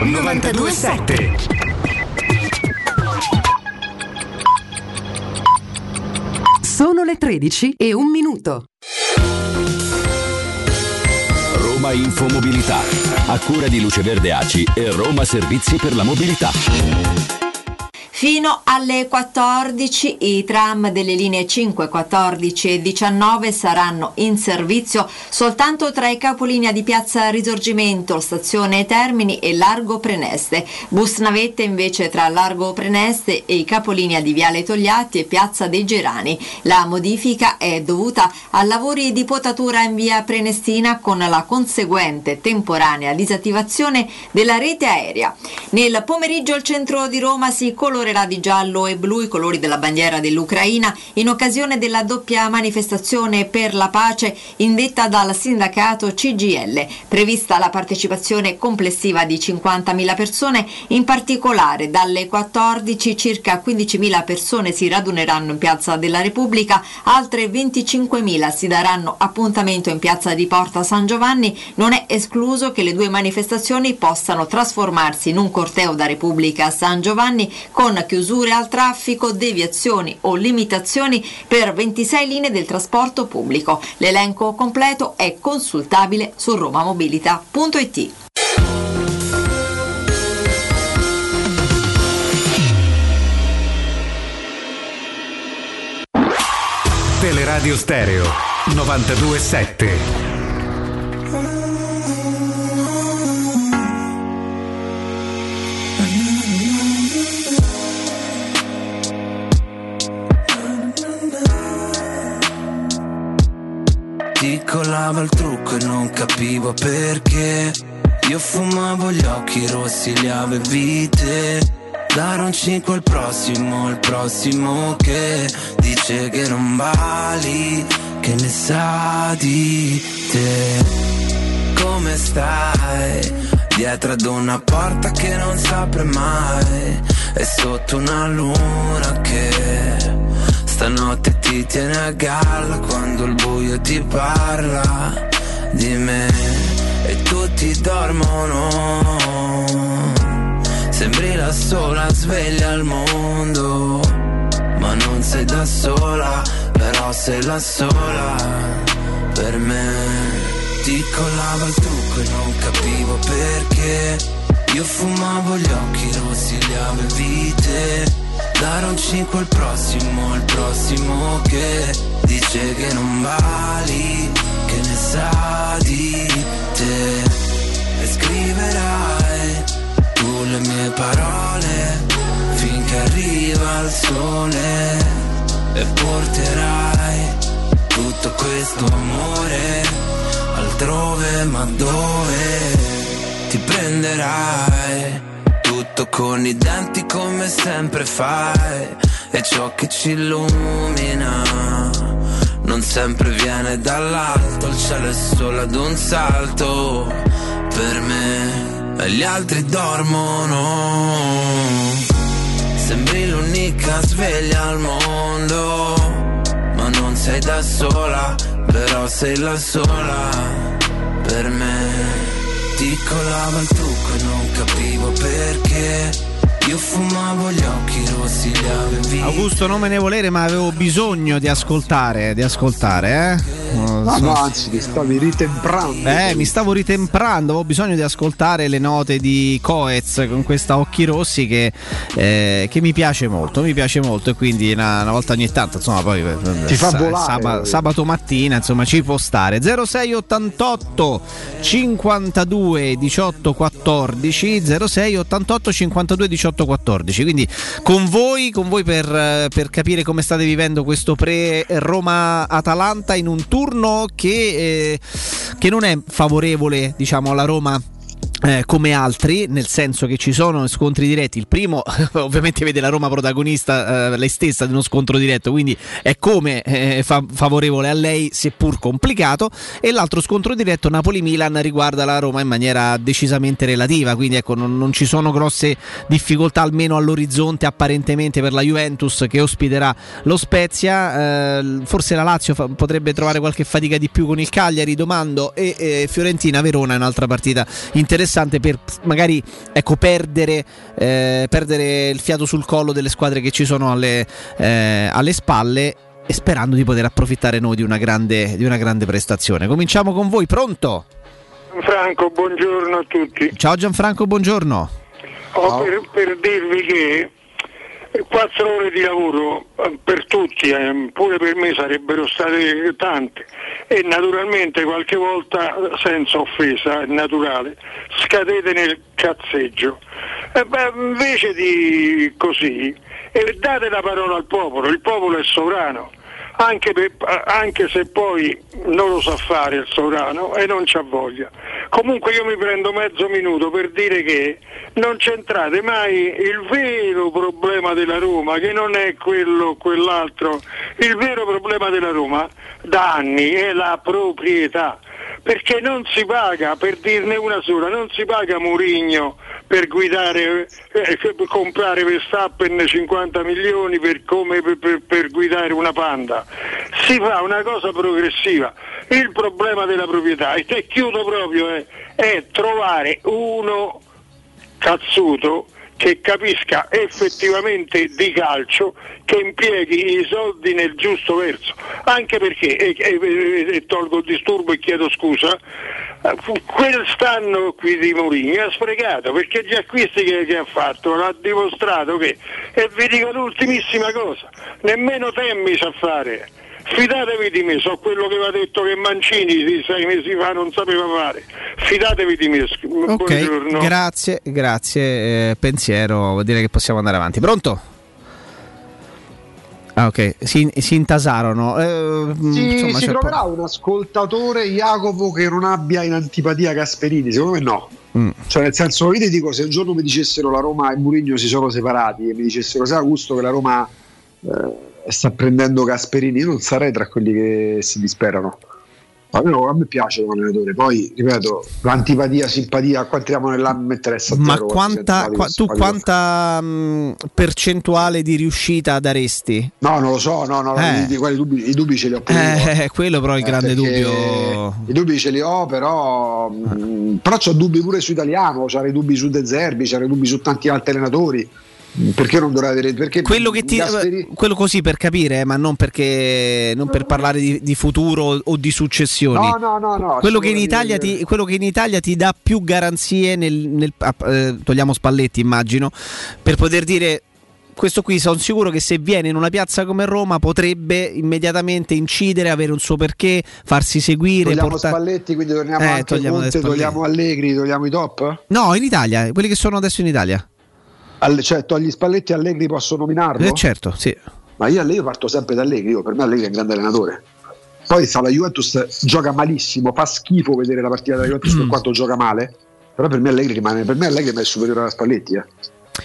927 Sono le 13 e un minuto. Roma Infomobilità. A cura di Luce Verde Aci e Roma Servizi per la Mobilità. Fino alle 14 i tram delle linee 5, 14 e 19 saranno in servizio soltanto tra i capolinea di Piazza Risorgimento, Stazione Termini e Largo Preneste. Bus navette invece tra Largo Preneste e i capolinea di Viale Togliatti e Piazza dei Gerani. La modifica è dovuta a lavori di potatura in via Prenestina con la conseguente temporanea disattivazione della rete aerea. Nel pomeriggio il centro di Roma si colorerà di giallo e blu i colori della bandiera dell'Ucraina in occasione della doppia manifestazione per la pace indetta dal sindacato CGL. Prevista la partecipazione complessiva di 50.000 persone, in particolare dalle 14 circa 15.000 persone si raduneranno in Piazza della Repubblica, altre 25.000 si daranno appuntamento in Piazza di Porta San Giovanni. Non è escluso che le due manifestazioni possano trasformarsi in un corteo da Repubblica a San Giovanni con chiusure al traffico, deviazioni o limitazioni per 26 linee del trasporto pubblico. L'elenco completo è consultabile su romamobilita.it. Teleradio Stereo 927. Ti colava il trucco e non capivo perché. Io fumavo gli occhi rossi, li avevi te. Dare un 5 al prossimo, il prossimo che Dice che non vali, che ne sa di te. Come stai? Dietro ad una porta che non si apre mai. E sotto una luna che Stanotte ti tiene a galla quando il buio ti parla di me e tutti dormono. Sembri la sola sveglia al mondo, ma non sei da sola, però sei la sola per me. Ti collava il trucco e non capivo perché. Io fumavo gli occhi rossi, li avevi te. Dare un 5 al prossimo, al prossimo che dice che non vali, che ne sa di te. E scriverai tu le mie parole finché arriva il sole e porterai tutto questo amore altrove, ma dove ti prenderai? Tutto con i denti come sempre fai E ciò che ci illumina Non sempre viene dall'alto Il cielo è solo ad un salto. Per me E gli altri dormono. Sembri l'unica sveglia al mondo Ma non sei da sola Però sei la sola Per me ti colava il trucco e non capivo perché io fumavo gli occhi rossi, li avevi Augusto non me ne volere ma avevo bisogno di ascoltare, di ascoltare, eh? No, no, no, anzi, ti stavi ritemprando. Eh, mi stavo ritemprando, avevo bisogno di ascoltare le note di Coez con questa Occhi Rossi che, eh, che mi piace molto, mi piace molto e quindi una, una volta ogni tanto, insomma, poi eh, Ti fa volare. saba- sabato mattina, insomma, ci può stare. 0688 52 18 14 0688 52 18 14. Quindi con voi, con voi per, per capire come state vivendo questo pre-Roma-Atalanta in un turno che, eh, che non è favorevole, diciamo, alla Roma. Eh, come altri, nel senso che ci sono scontri diretti. Il primo, ovviamente, vede la Roma protagonista eh, lei stessa di uno scontro diretto, quindi è come eh, fa- favorevole a lei, seppur complicato. E l'altro scontro diretto, Napoli-Milan, riguarda la Roma in maniera decisamente relativa. Quindi, ecco, non, non ci sono grosse difficoltà, almeno all'orizzonte, apparentemente, per la Juventus che ospiterà lo Spezia. Eh, forse la Lazio fa- potrebbe trovare qualche fatica di più con il Cagliari, domando. E eh, Fiorentina-Verona è un'altra partita interessante per magari ecco, perdere, eh, perdere il fiato sul collo delle squadre che ci sono alle, eh, alle spalle. E sperando di poter approfittare noi di una, grande, di una grande prestazione. Cominciamo con voi, pronto? Franco, buongiorno a tutti. Ciao Gianfranco, buongiorno. Ho per, per dirvi che quattro ore di lavoro eh, per tutti, eh, pure per me sarebbero state tante e naturalmente qualche volta, senza offesa, è naturale, scadete nel cazzeggio. Eh, beh, invece di così, eh, date la parola al popolo, il popolo è sovrano. Anche, per- anche se poi non lo sa fare il sovrano e non c'ha voglia. Comunque io mi prendo mezzo minuto per dire che non c'entrate mai il vero problema della Roma, che non è quello o quell'altro, il vero problema della Roma da anni è la proprietà, perché non si paga, per dirne una sola, non si paga Murigno per guidare, eh, per comprare Verstappen 50 milioni per, come per- per- guidare una panda. Si fa una cosa progressiva. Il problema della proprietà, e te chiudo proprio, eh, è trovare uno cazzuto che capisca effettivamente di calcio, che impieghi i soldi nel giusto verso. Anche perché, e, e- e tolgo il disturbo e chiedo scusa, quest'anno qui di Mourinho ha sprecato perché gli acquisti che, che ha fatto l'ha dimostrato che, e vi dico l'ultimissima cosa, nemmeno Temmi sa fare. Fidatevi di me, so quello che aveva detto che Mancini di sei mesi fa non sapeva fare. Fidatevi di me. Ok, buongiorno. grazie, grazie. eh, pensiero, vuol dire che possiamo andare avanti. Pronto? Ah, ok, si, si intasarono. Eh, insomma, si c'è po- troverà un ascoltatore Jacopo che non abbia in antipatia Gasperini, secondo me no. Mm. Cioè, nel senso, io ti dico, se un giorno mi dicessero la Roma e Mourinho si sono separati e mi dicessero, sai Augusto, che la Roma eh, sta prendendo Gasperini, io non sarei tra quelli che si disperano. A me, a me piace l'allenatore, poi ripeto, l'antipatia, simpatia, qua entriamo nell'anno mi interessa Ma zero, quanta, qua- tu quanta mh, percentuale di riuscita daresti? No, non lo so, no, no, Eh. i, di- quelli dubbi, i dubbi ce li ho pure io. Eh, quello però è il Eh, grande dubbio. I dubbi ce li ho, però, mh, però ho dubbi pure su Italiano, c'ho dubbi su De Zerbi, c'ho dubbi su tanti altri allenatori. Perché non dovrei avere perché Quello, che ti, Gasperi- quello così per capire, eh, ma non, perché, non per parlare di, di futuro o di successioni. No, no, no, no. quello, che ti, quello che in Italia ti dà più garanzie nel, nel- ah, eh, togliamo Spalletti immagino per poter dire questo qui sono sicuro che se viene in una piazza come Roma potrebbe immediatamente incidere avere un suo perché farsi seguire Togliamo portare- Spalletti, quindi torniamo Eh, anche togliamo Conte, togliamo Allegri, togliamo i top? no in Italia quelli che sono adesso in Italia Alle- cioè, togli Spalletti Allegri posso nominarlo? Eh, certo sì Ma io, io parto sempre da Allegri, io- per me Allegri è un grande allenatore. Poi sta la Juventus, gioca malissimo, fa schifo vedere la partita della Juventus Mm. per quanto gioca male. Però per me Allegri rimane, per me Allegri è superiore alla Spalletti. Eh.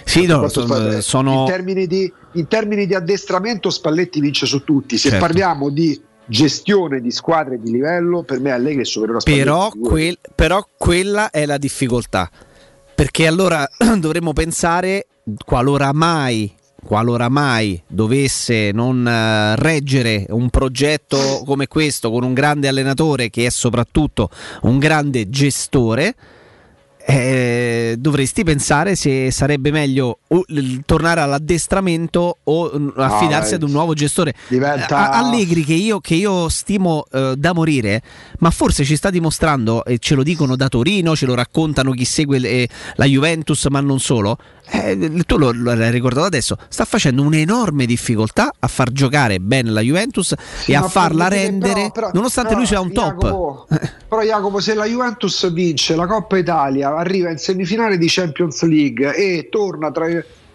sì no, sono, in, termini di, in termini di addestramento Spalletti vince su tutti. Se Certo. parliamo di gestione di squadre di livello, per me Allegri è superiore a Spalletti. Però, quel- però quella è la difficoltà. Perché allora dovremmo pensare, qualora mai, qualora mai dovesse non eh, reggere un progetto come questo con un grande allenatore che è soprattutto un grande gestore, eh, dovresti pensare se sarebbe meglio o l- tornare all'addestramento o mm, affidarsi dai. ad un nuovo gestore. Diventa- A- Allegri che io, che io stimo eh, da morire, ma forse ci sta dimostrando, e ce lo dicono da Torino, ce lo raccontano chi segue eh, la Juventus, ma non solo. Eh, tu lo, lo hai ricordato adesso, sta facendo un'enorme difficoltà a far giocare bene la Juventus Sì, e a farla rendere, però- però- nonostante però, lui sia un top. Jacopo, però Jacopo, se la Juventus vince la Coppa Italia, arriva in semifinale di Champions League e torna tra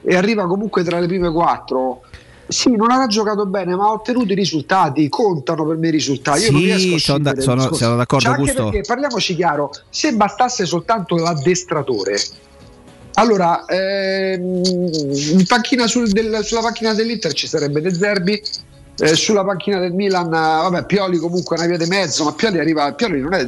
e arriva comunque tra le prime quattro. Sì, non avrà giocato bene, ma ha ottenuto i risultati, contano per me i risultati. Io non riesco a sono da- sono- sono d'accordo, Cioè, anche perché parliamoci chiaro, se bastasse soltanto l'addestratore, allora ehm, in panchina sul- del- sulla panchina dell'Inter ci sarebbe De Zerbi, eh, sulla panchina del Milan, vabbè, Pioli comunque è una via di mezzo, ma Pioli arriva, Pioli non è,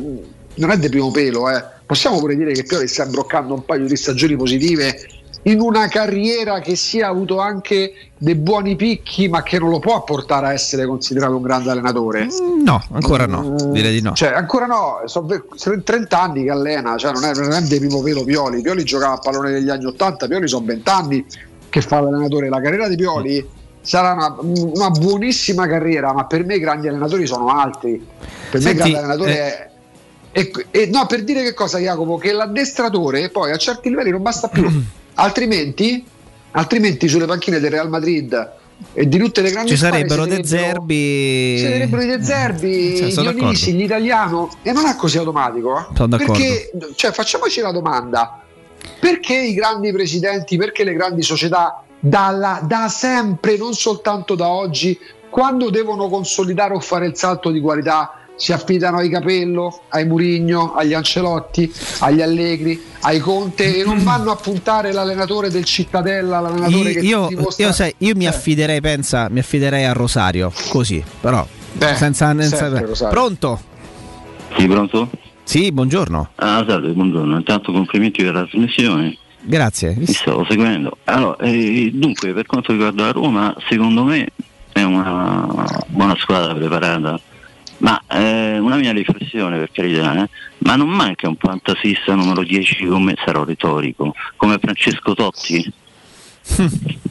non è di primo pelo, eh. possiamo pure dire che Pioli sta imbroccando un paio di stagioni positive in una carriera che si è avuto anche dei buoni picchi, ma che non lo può portare a essere considerato un grande allenatore. No, ancora no, direi di no. Cioè, ancora no, sono ve- sono 30 anni che allena, cioè non è, non è di primo pelo Pioli. Pioli giocava a pallone negli anni 80, Pioli sono 20 anni che fa l'allenatore. La carriera di Pioli sarà una, una buonissima carriera, ma per me i grandi allenatori sono altri. Per Senti, me il grande allenatore eh, è. E, e no, per dire che cosa, Jacopo? Che l'addestratore poi a certi livelli non basta più, altrimenti, altrimenti sulle panchine del Real Madrid e di tutte le grandi Ci sarebbero De sedrebbero- Zerbi. sedrebbero i De Zerbi, Sì, sono Dionisi, l'italiano e non è così automatico eh. Sono d'accordo. perché cioè, facciamoci la domanda perché i grandi presidenti perché le grandi società dalla- da sempre non soltanto da oggi quando devono consolidare o fare il salto di qualità si affidano ai Capello, ai Murigno, agli Ancelotti, agli Allegri, ai Conte e non vanno a puntare l'allenatore del Cittadella, l'allenatore che Io, dimostra io, sai, io mi Eh. affiderei, pensa, mi affiderei a Rosario, così, però Beh, senza, senza- sempre Rosario. Pronto? Sì, pronto? Sì, buongiorno. Ah, salve, buongiorno. Intanto complimenti per la trasmissione. Grazie. Mi stavo seguendo. Allora, eh, dunque, per quanto riguarda la Roma, secondo me è una buona squadra preparata. Ma eh, una mia riflessione, per carità, eh, ma non manca un fantasista numero 10 come sarò retorico, come Francesco Totti?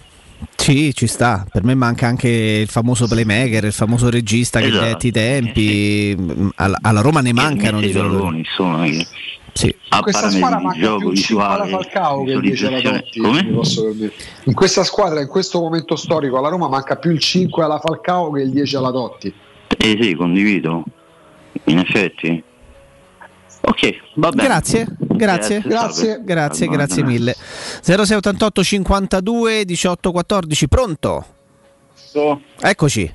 Sì, ci sta. Per me manca anche il famoso playmaker, il famoso regista che Esatto. detti i tempi. Mm, Alla, alla Roma ne mancano di Mette i giocatori. palloni, insomma, che- Sì. a questa squadra manca più gioco 5 alla visuale, Falcao che il 10 alla visualizzazione. Totti Come? in questa squadra in questo momento storico alla Roma manca più il 5 alla Falcao che il 10 alla Totti Eh sì, condivido. In effetti. Ok, va bene. Grazie, grazie, grazie, Allora, grazie mille. 0688 52 18 14, pronto? Eccoci.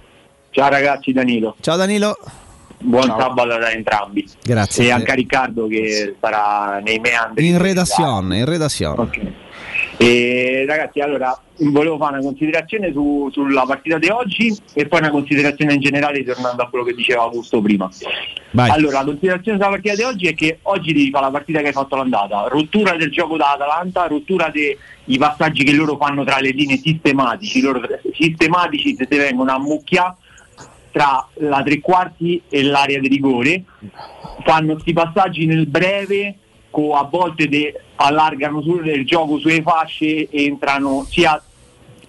Ciao ragazzi, Danilo. Ciao Danilo. Buon Ciao. sabato a entrambi. Grazie. E anche a Riccardo che sarà nei meandri. In redazione, in redazione. E ragazzi, allora volevo fare una considerazione su- sulla partita di oggi e poi una considerazione in generale tornando a quello che diceva Augusto prima. Vai. Allora, la considerazione sulla partita di oggi è che oggi devi fare la partita che hai fatto l'andata, rottura del gioco da Atalanta, rottura dei passaggi che loro fanno tra le linee sistematici, loro sistematici se vengono a mucchiare tra la tre quarti e l'area di rigore, fanno questi passaggi nel breve, a volte de- allargano sul- il gioco sulle fasce, entrano sia,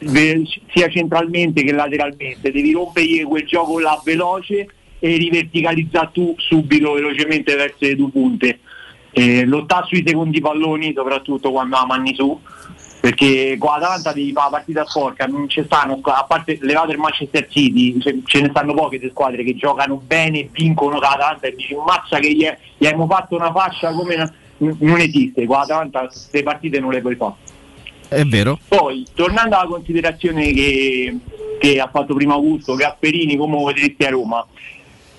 ve- sia centralmente che lateralmente, devi rompere quel gioco là veloce e riverticalizzare tu subito velocemente verso le due punte. Eh, lottare sui secondi palloni, soprattutto quando la manni su, perché con l'Atalanta devi fare la partita sporca, non ci stanno, a parte levato il Manchester City, ce, ne stanno poche di squadre che giocano bene, vincono con l'Atalanta e dici mazza che gli, abbiamo fatto una fascia come una- non esiste, con l'Atalanta queste partite non le puoi fare. È vero. Poi, tornando alla considerazione che, che ha fatto prima Augusto, Gasperini come vedresti a Roma,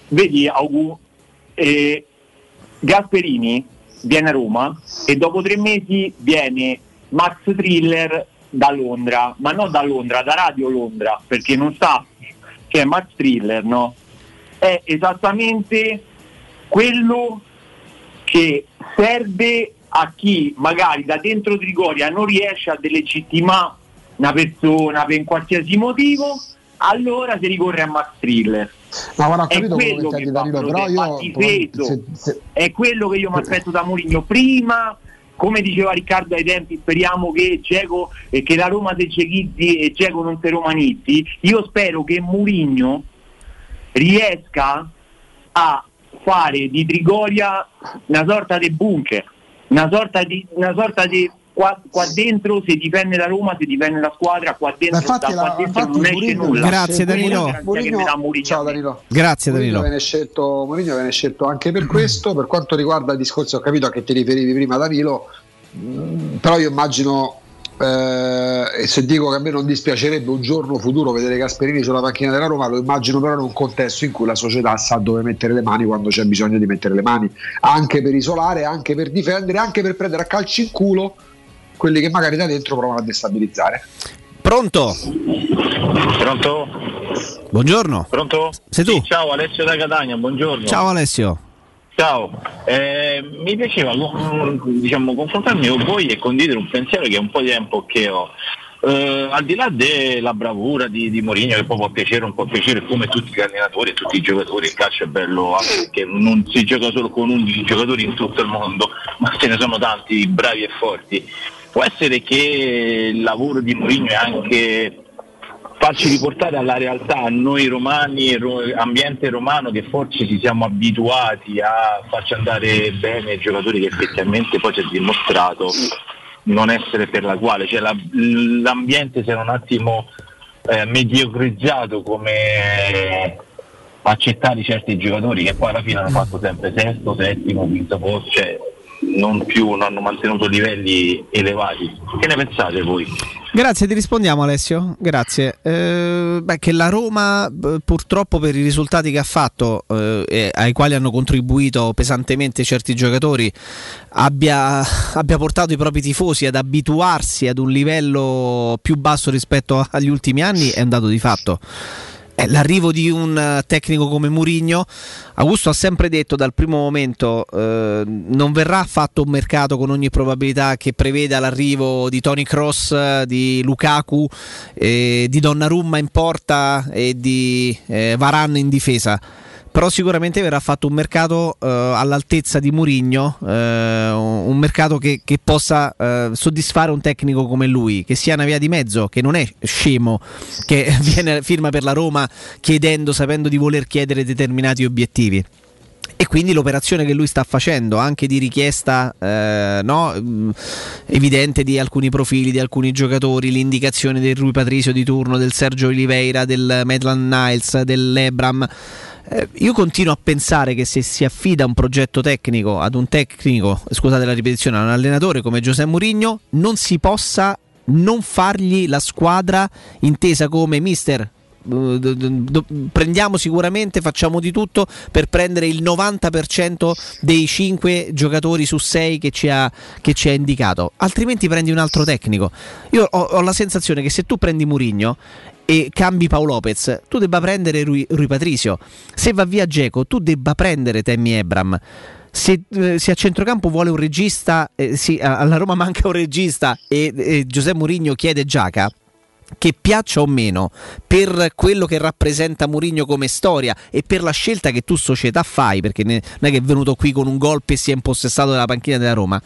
vedi Augu, eh, Gasperini viene a Roma e dopo tre mesi viene Max Thriller da Londra, ma non da Londra, da Radio Londra, perché non sa che è Max Thriller, no? È esattamente quello che serve a chi magari da dentro Trigoria non riesce a delegittimare una persona per un qualsiasi motivo, allora si ricorre a Max Thriller. ma guarda ho È capito quello quello che che Danilo però io difeso. se- se- È quello che io mi aspetto da Mourinho prima. Come diceva Riccardo ai tempi, speriamo che Geco e che la Roma si cecchizzi e Geco non si romanizzi. Io spero che Mourinho riesca a fare di Trigoria una sorta di bunker, una sorta di, una sorta di qua, qua dentro si difende la Roma, si difende la squadra, qua dentro, da qua la- dentro non esce Mourinho nulla. Grazie, Danilo. ciao Danilo Grazie Danilo. viene, scelto, Mourinho viene scelto anche per questo per quanto riguarda il discorso ho capito a che ti riferivi prima Danilo mm, però io immagino eh, e se dico che a me non dispiacerebbe un giorno futuro vedere Gasperini sulla panchina della Roma lo immagino però in un contesto in cui la società sa dove mettere le mani quando c'è bisogno di mettere le mani anche per isolare, anche per difendere anche per prendere a calci in culo quelli che magari da dentro provano a destabilizzare Pronto? Pronto? Buongiorno. Pronto? Sei tu? Sì, ciao Alessio da Catania, buongiorno. Ciao Alessio. Ciao, Eh, mi piaceva con- diciamo, confrontarmi con voi e condividere un pensiero che è un po' di tempo che ho. Eh, al di là della bravura di, di Mourinho che poi può piacere o non può piacere come tutti gli allenatori e tutti i giocatori il calcio è bello anche perché non si gioca solo con 11 giocatori in tutto il mondo ma ce ne sono tanti bravi e forti può essere che il lavoro di Mourinho è anche farci riportare alla realtà, noi romani, ro- ambiente romano che forse ci siamo abituati a farci andare bene i giocatori che effettivamente poi ci è dimostrato non essere per la quale, cioè la- l'ambiente si era un attimo eh, mediocrizzato come eh, accettare certi giocatori che poi alla fine hanno fatto sempre sesto, settimo, quinto posto, cioè non più non hanno mantenuto livelli elevati. Che ne pensate voi? Grazie, ti rispondiamo Alessio. Grazie. Eh, beh, che la Roma purtroppo per i risultati che ha fatto eh, e ai quali hanno contribuito pesantemente certi giocatori abbia, abbia portato i propri tifosi ad abituarsi ad un livello più basso rispetto agli ultimi anni è un dato di fatto. Eh, L'arrivo di un eh, tecnico come Murigno, Augusto ha sempre detto dal primo momento eh, non verrà fatto un mercato con ogni probabilità che preveda l'arrivo di Tony Cross, eh, di Lukaku, eh, di Donnarumma in porta e di Varane in difesa. Però sicuramente verrà fatto un mercato eh, all'altezza di Murigno, eh, un mercato che, che possa eh, soddisfare un tecnico come lui, che sia una via di mezzo, che non è scemo, che viene firma per la Roma chiedendo, sapendo di voler chiedere determinati obiettivi. E quindi l'operazione che lui sta facendo, anche di richiesta eh, no, mh, evidente di alcuni profili, di alcuni giocatori, l'indicazione del Rui Patricio di turno, del Sergio Oliveira, del Maitland Niles, dell'Ebram. Eh, io continuo a pensare che se si affida un progetto tecnico ad un tecnico, scusate la ripetizione, a un allenatore come Giuseppe Mourinho, non si possa non fargli la squadra intesa come mister. eh, prendiamo sicuramente, facciamo di tutto per prendere il 90% dei 5 giocatori su 6 che ci ha, che ci ha indicato, altrimenti prendi un altro tecnico. Io ho, ho la sensazione che se tu prendi Murigno e cambi Paolo Lopez, tu debba prendere Rui, Rui Patricio. Se va via Geco, tu debba prendere Tammy Ebram. Se, eh, se a centrocampo vuole un regista, eh, sì, alla Roma manca un regista e, e Giuseppe Mourinho chiede Giaca, che piaccia o meno per quello che rappresenta Mourinho come storia e per la scelta che tu società fai, perché non è che è venuto qui con un golpe e si è impossessato della panchina della Roma.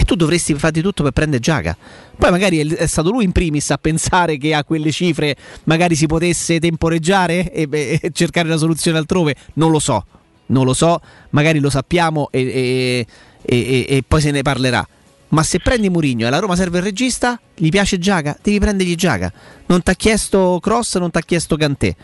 E tu dovresti fare di tutto per prendere Giaga. Poi magari è, stato lui in primis a pensare che a quelle cifre magari si potesse temporeggiare e, e cercare una soluzione altrove. Non lo so, non lo so, magari lo sappiamo e- e- e poi se ne parlerà. Ma se prendi Murigno e alla Roma serve il regista, gli piace Giaga, devi prendergli Giaga. Non ti ha chiesto Cross, non ti ha chiesto Cantè.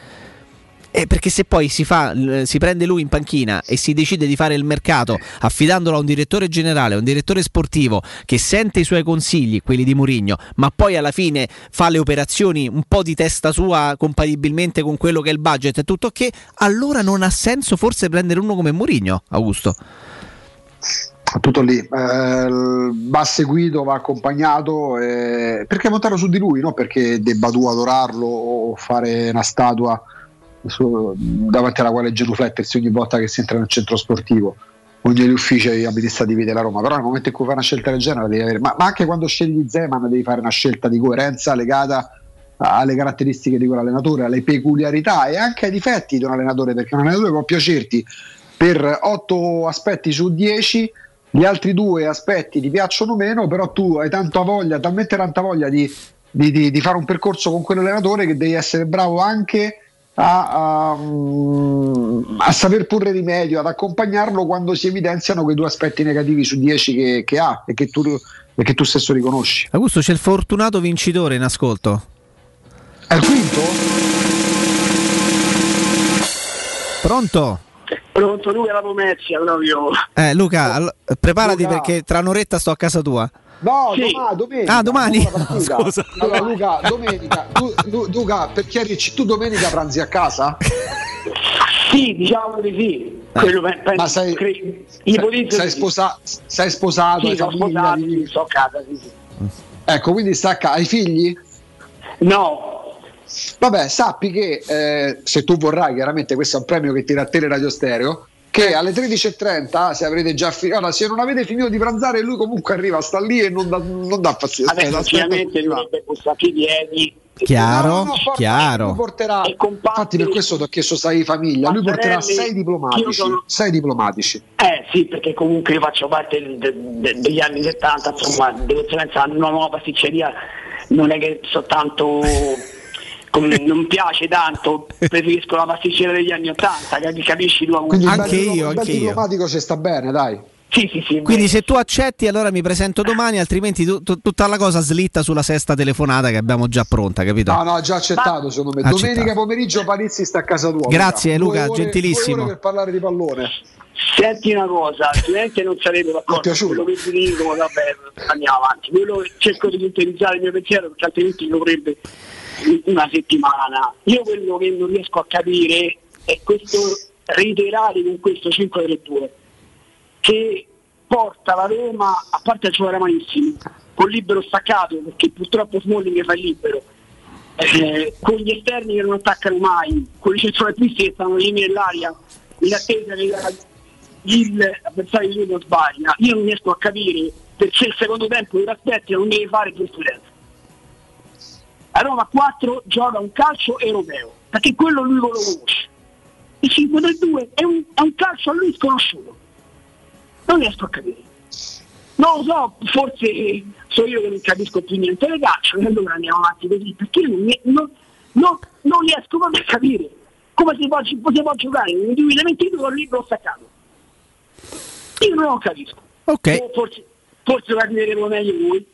Eh, perché se poi si, fa, si prende lui in panchina e si decide di fare il mercato affidandolo a un direttore generale, a un direttore sportivo che sente i suoi consigli, quelli di Murigno, ma poi alla fine fa le operazioni un po' di testa sua compatibilmente con quello che è il budget e tutto che, allora non ha senso forse prendere uno come Murigno, Augusto. tutto lì Eh, va seguito, va accompagnato eh, perché montarlo su di lui no? perché debba tu adorarlo o fare una statua su- davanti alla quale genuflettersi ogni volta che si entra nel centro sportivo. O negli uffici amministrativi della Roma. Però nel momento in cui fai una scelta del genere devi avere. Ma, ma anche quando scegli Zeman devi fare una scelta di coerenza legata alle caratteristiche di quell'allenatore, alle peculiarità e anche ai difetti di un allenatore, perché un allenatore può piacerti per 8 aspetti su 10, gli altri due aspetti ti piacciono meno, però tu hai tanta voglia, talmente tanta voglia di, di- di- di fare un percorso con quell'allenatore che devi essere bravo anche a, a, a saper porre rimedio, ad accompagnarlo quando si evidenziano quei due aspetti negativi su 10 che, che ha e che, tu, e che tu stesso riconosci. Augusto, c'è il fortunato vincitore in ascolto. È il quinto? Pronto? Pronto, lui è la Pomezia proprio. Eh, Luca, allo- preparati Luca. perché tra un'oretta sto a casa tua. No, Sì. doma- domenica. Ah, domani? dopo la partita. Scusa. Allora, Luca, domenica. Tu, Lu- Luca, per chiarirci, tu domenica pranzi a casa? Sì, diciamo di sì. Quello pe- penso- Ma sei, cre- sei, sei di sì. sposa- sei sposato? Sì, sono sposato, sì, sto a casa, sì, sì. Ecco, quindi sta a casa. Hai figli? No. Vabbè, sappi che eh, se tu vorrai, chiaramente questo è un premio che tira a te Radio Stereo. Che alle 13.30, se avrete già finito, allora, se non avete finito di pranzare, lui comunque arriva, sta lì e non dà, non dà fastidio. Vabbè, Aspetta, aspetta. sinceramente dovrebbe bussarci i piedi. Chiaro, No, no, porta- chiaro. Lui porterà, infatti per questo ti ho chiesto sai di famiglia, lui porterà sei diplomatici, sono- sei diplomatici. Eh sì, perché comunque io faccio parte de- de- de- degli anni 70, insomma, di conseguenza una nuova pasticceria non è che soltanto come non piace tanto, preferisco la pasticceria degli anni 80, capi- capisci tu? Quindi il bel diploma- il bel diplomatico ci sta bene, dai. Sì, sì, sì. Quindi se tu accetti allora mi presento domani, altrimenti tu- tu- tutta la cosa slitta sulla sesta telefonata che abbiamo già pronta, capito? No, no, già accettato secondo me. Accettato. Domenica pomeriggio Palizzi sta a casa tua. Grazie, Luca, ore- gentilissimo. due ore per parlare di pallone. Senti una cosa, altrimenti non sarete d'accordo con quello che ti dico, vabbè, andiamo avanti. Quello cerco di sintetizzare il mio pensiero perché altrimenti dovrebbe una settimana. Io quello che non riesco a capire è questo reiterare con questo 5-3-2 che porta la Roma, a parte a giocare malissimo, con libero staccato, perché purtroppo Smalling fa il libero, eh, con gli esterni che non attaccano mai, con i centrocampisti che stanno lì nell'aria, in attesa che il avversario di lui non sbaglia. Io non riesco a capire perché il secondo tempo lo aspetti non deve fare giurisprudenza. A Roma 4 gioca un calcio europeo, perché quello lui lo conosce. Il 5-2 è un, è un calcio a lui sconosciuto. Non riesco a capire. Non lo so, forse so io che non capisco più niente del calcio, e allora andiamo avanti così, perché io non, non- non- non riesco proprio a capire come si può, si può giocare in un individualmente con il libro staccato. Io non lo capisco. Ok. O Forse, forse lo capiremo meglio voi.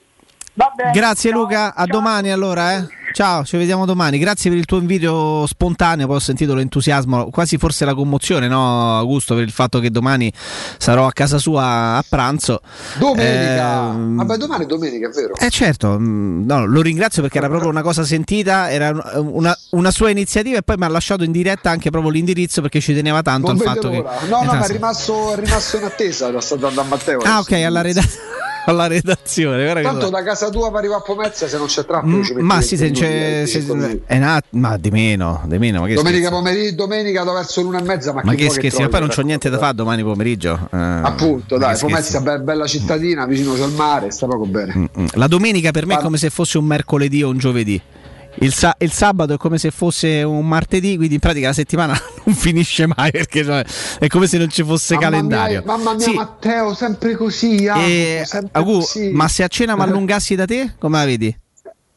Vabbè, Grazie Luca, a domani allora, eh. Ciao, ci vediamo domani. Grazie per il tuo invito spontaneo, poi ho sentito l'entusiasmo, quasi forse la commozione, no, Augusto, per il fatto che domani sarò a casa sua a pranzo. Domenica. Ehm, Vabbè, domani è domenica, è vero. Eh certo, mm, no, lo ringrazio perché era proprio una cosa sentita, era una, una sua iniziativa e poi mi ha lasciato in diretta anche proprio l'indirizzo perché ci teneva tanto Non al fatto che... l'ora. No, Eh, no, ma è sì. rimasto, è rimasto in attesa da, da, da Matteo. Ah ok, alla, reda- alla redazione. guarda che- Tanto da casa tua per arrivare a Pomezia se non c'è traffico Mm, ma 20 sì, se c'è, eh, se- è una- ma di meno, di meno. Che Domenica pomeriggio, domenica verso l'una e mezza, ma, Ma che vuoi scherzi, ma poi non c'ho niente da fare domani pomeriggio. eh, Appunto, dai, che. Pomezia be- bella cittadina, vicino c'è il mare, sta poco bene. Mm, La domenica per me è come se fosse un mercoledì o un giovedì. Il, sa- il sabato è come se fosse un martedì, quindi in pratica la settimana non finisce mai perché cioè, è come se non ci fosse Mamma calendario. Mia, mamma mia, Sì, Matteo, sempre così. Jacopo, e- sempre Agu, così. ma se a cena mi allungassi da te, come la vedi?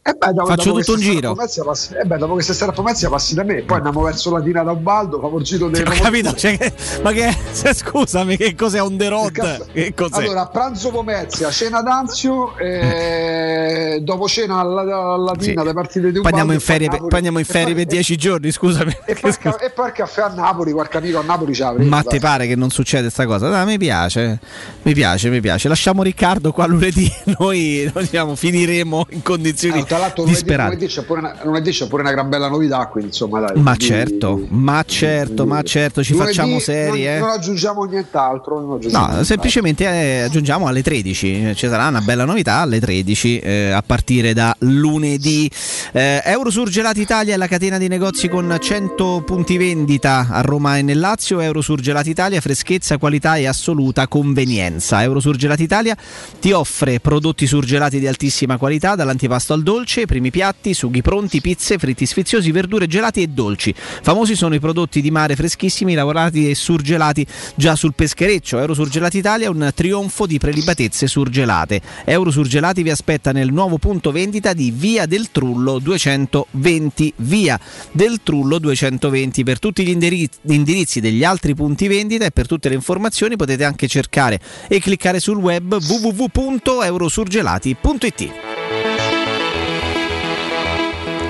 Eh beh, dopo- Faccio dopo tutto un giro. Pomezia passi- eh beh, dopo che sei stato a Pomezia passi da me, poi andiamo verso Latina da Ubaldo, famo il giro dei Ho capito? Cioè, che- ma che scusami, che cos'è on the road? Che cos'è? Allora, pranzo Pomezia, cena d'Anzio, e dopo cena alla, alla Latina Sì. le partite di poi Ubaldo. andiamo in e poi ferie, per, poi andiamo in E ferie poi- per dieci giorni, scusami. E poi, il ca- e poi il caffè a Napoli, qualche amico a Napoli ci avremo. Ma ti pare che non succede sta cosa? Dai, mi piace, mi piace, mi piace. Lasciamo Riccardo qua lunedì, noi, noi diciamo, finiremo in condizioni Ah, tra l'altro lunedì, disperate. lunedì c'è pure una, lunedì c'è pure una gran bella novità, quindi insomma dai. Ma quindi- certo, ma certo, ma certo, ci facciamo seri, non, eh. non aggiungiamo nient'altro. non aggiungiamo No, nient'altro. semplicemente eh, aggiungiamo alle 13, ci sarà una bella novità alle 13 eh, a partire da lunedì. Eh, Eurosurgelati Italia è la catena di negozi con 100 punti vendita a Roma e nel Lazio. Eurosurgelati Italia, freschezza, qualità e assoluta convenienza. Eurosurgelati Italia ti offre prodotti surgelati di altissima qualità, dall'antipasto al dolce, primi piatti, sughi pronti, pizze, fritti sfiziosi, verdure gelati e dolci. Famosi sono i prodotti di mare freschissimi, lavorati e surgelati già sul peschereccio. Eurosurgelati Italia è un trionfo di prelibatezze surgelate. Eurosurgelati vi aspetta nel nuovo punto vendita di Via del Trullo 220. Via del Trullo 220. Per tutti gli indiri- indirizzi degli altri punti vendita e per tutte le informazioni potete anche cercare e cliccare sul web www.eurosurgelati.it.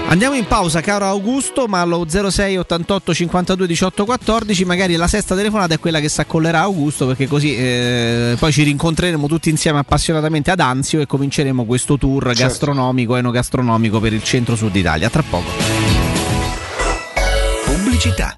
Andiamo in pausa, caro Augusto, ma allo 06 88 52 18 14 magari la sesta telefonata è quella che si accollerà Augusto perché così eh, poi ci rincontreremo tutti insieme appassionatamente ad Anzio e cominceremo questo tour Certo. gastronomico, enogastronomico per il centro-sud Italia. Tra poco. Pubblicità.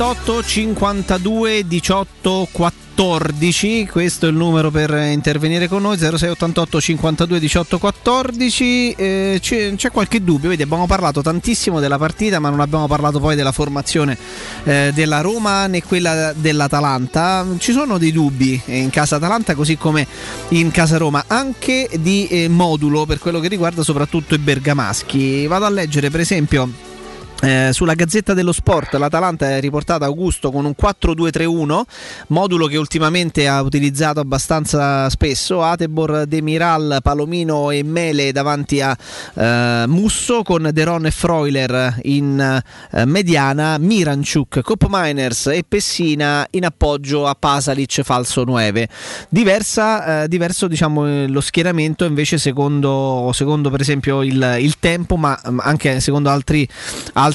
06 88 52 18 14 questo è il numero per intervenire con noi 06 88 52 18 14 Eh, c'è, c'è qualche dubbio? Vedi abbiamo parlato tantissimo della partita ma non abbiamo parlato poi della formazione eh, della Roma né quella dell'Atalanta. Ci sono dei dubbi in casa Atalanta così come in casa Roma anche di eh, modulo per quello che riguarda soprattutto i bergamaschi. Vado a leggere per esempio eh, sulla Gazzetta dello Sport l'Atalanta è riportata Augusto con un 4-2-3-1, modulo che ultimamente ha utilizzato abbastanza spesso, Atebor, Demiral, Palomino e Mele davanti a eh, Musso con Deron e Freuler in eh, mediana, Miranchuk, Cop Miners e Pessina in appoggio a Pasalic falso 9. Diversa, eh, diverso diciamo lo schieramento invece secondo, secondo per esempio il, il tempo ma anche secondo altri altri,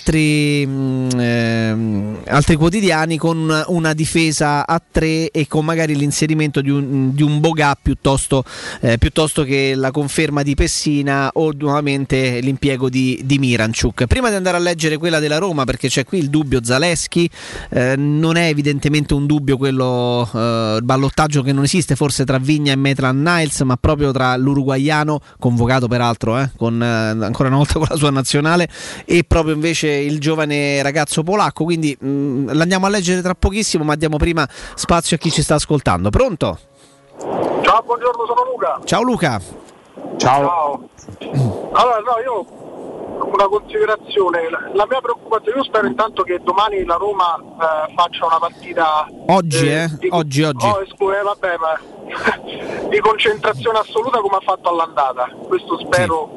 mh, ehm, altri quotidiani con una difesa a tre e con magari l'inserimento di un, di un Boga piuttosto, eh, piuttosto che la conferma di Pessina o nuovamente l'impiego di, di Miranchuk. Prima di andare a leggere quella della Roma, perché c'è qui il dubbio Zaleschi, eh, non è evidentemente un dubbio quello, eh, ballottaggio che non esiste forse tra Vigna e Metran Niles, ma proprio tra l'uruguaiano, convocato peraltro eh, con, eh, ancora una volta con la sua nazionale, e proprio invece il giovane ragazzo polacco. Quindi mh, l'andiamo a leggere tra pochissimo, ma diamo prima spazio a chi ci sta ascoltando. Pronto? Ciao, buongiorno, sono Luca. Ciao Luca. Ciao. Allora, no, io una considerazione, la- mia preoccupazione, io spero intanto che domani la Roma eh, faccia una partita Oggi, eh? di- Oggi, oggi. Oh, scu- eh, vabbè, ma di concentrazione assoluta come ha fatto all'andata, questo spero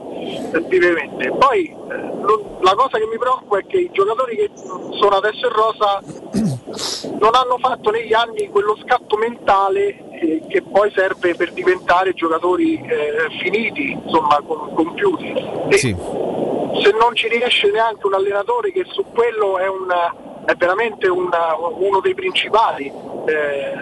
eh, vivamente. Poi eh, lo- la cosa che mi preoccupa è che i giocatori che sono adesso in rosa non hanno fatto negli anni quello scatto mentale eh, che poi serve per diventare giocatori eh, finiti, insomma com- compiuti. E se non ci riesce neanche un allenatore che su quello è, un, è veramente un- uno dei principali eh,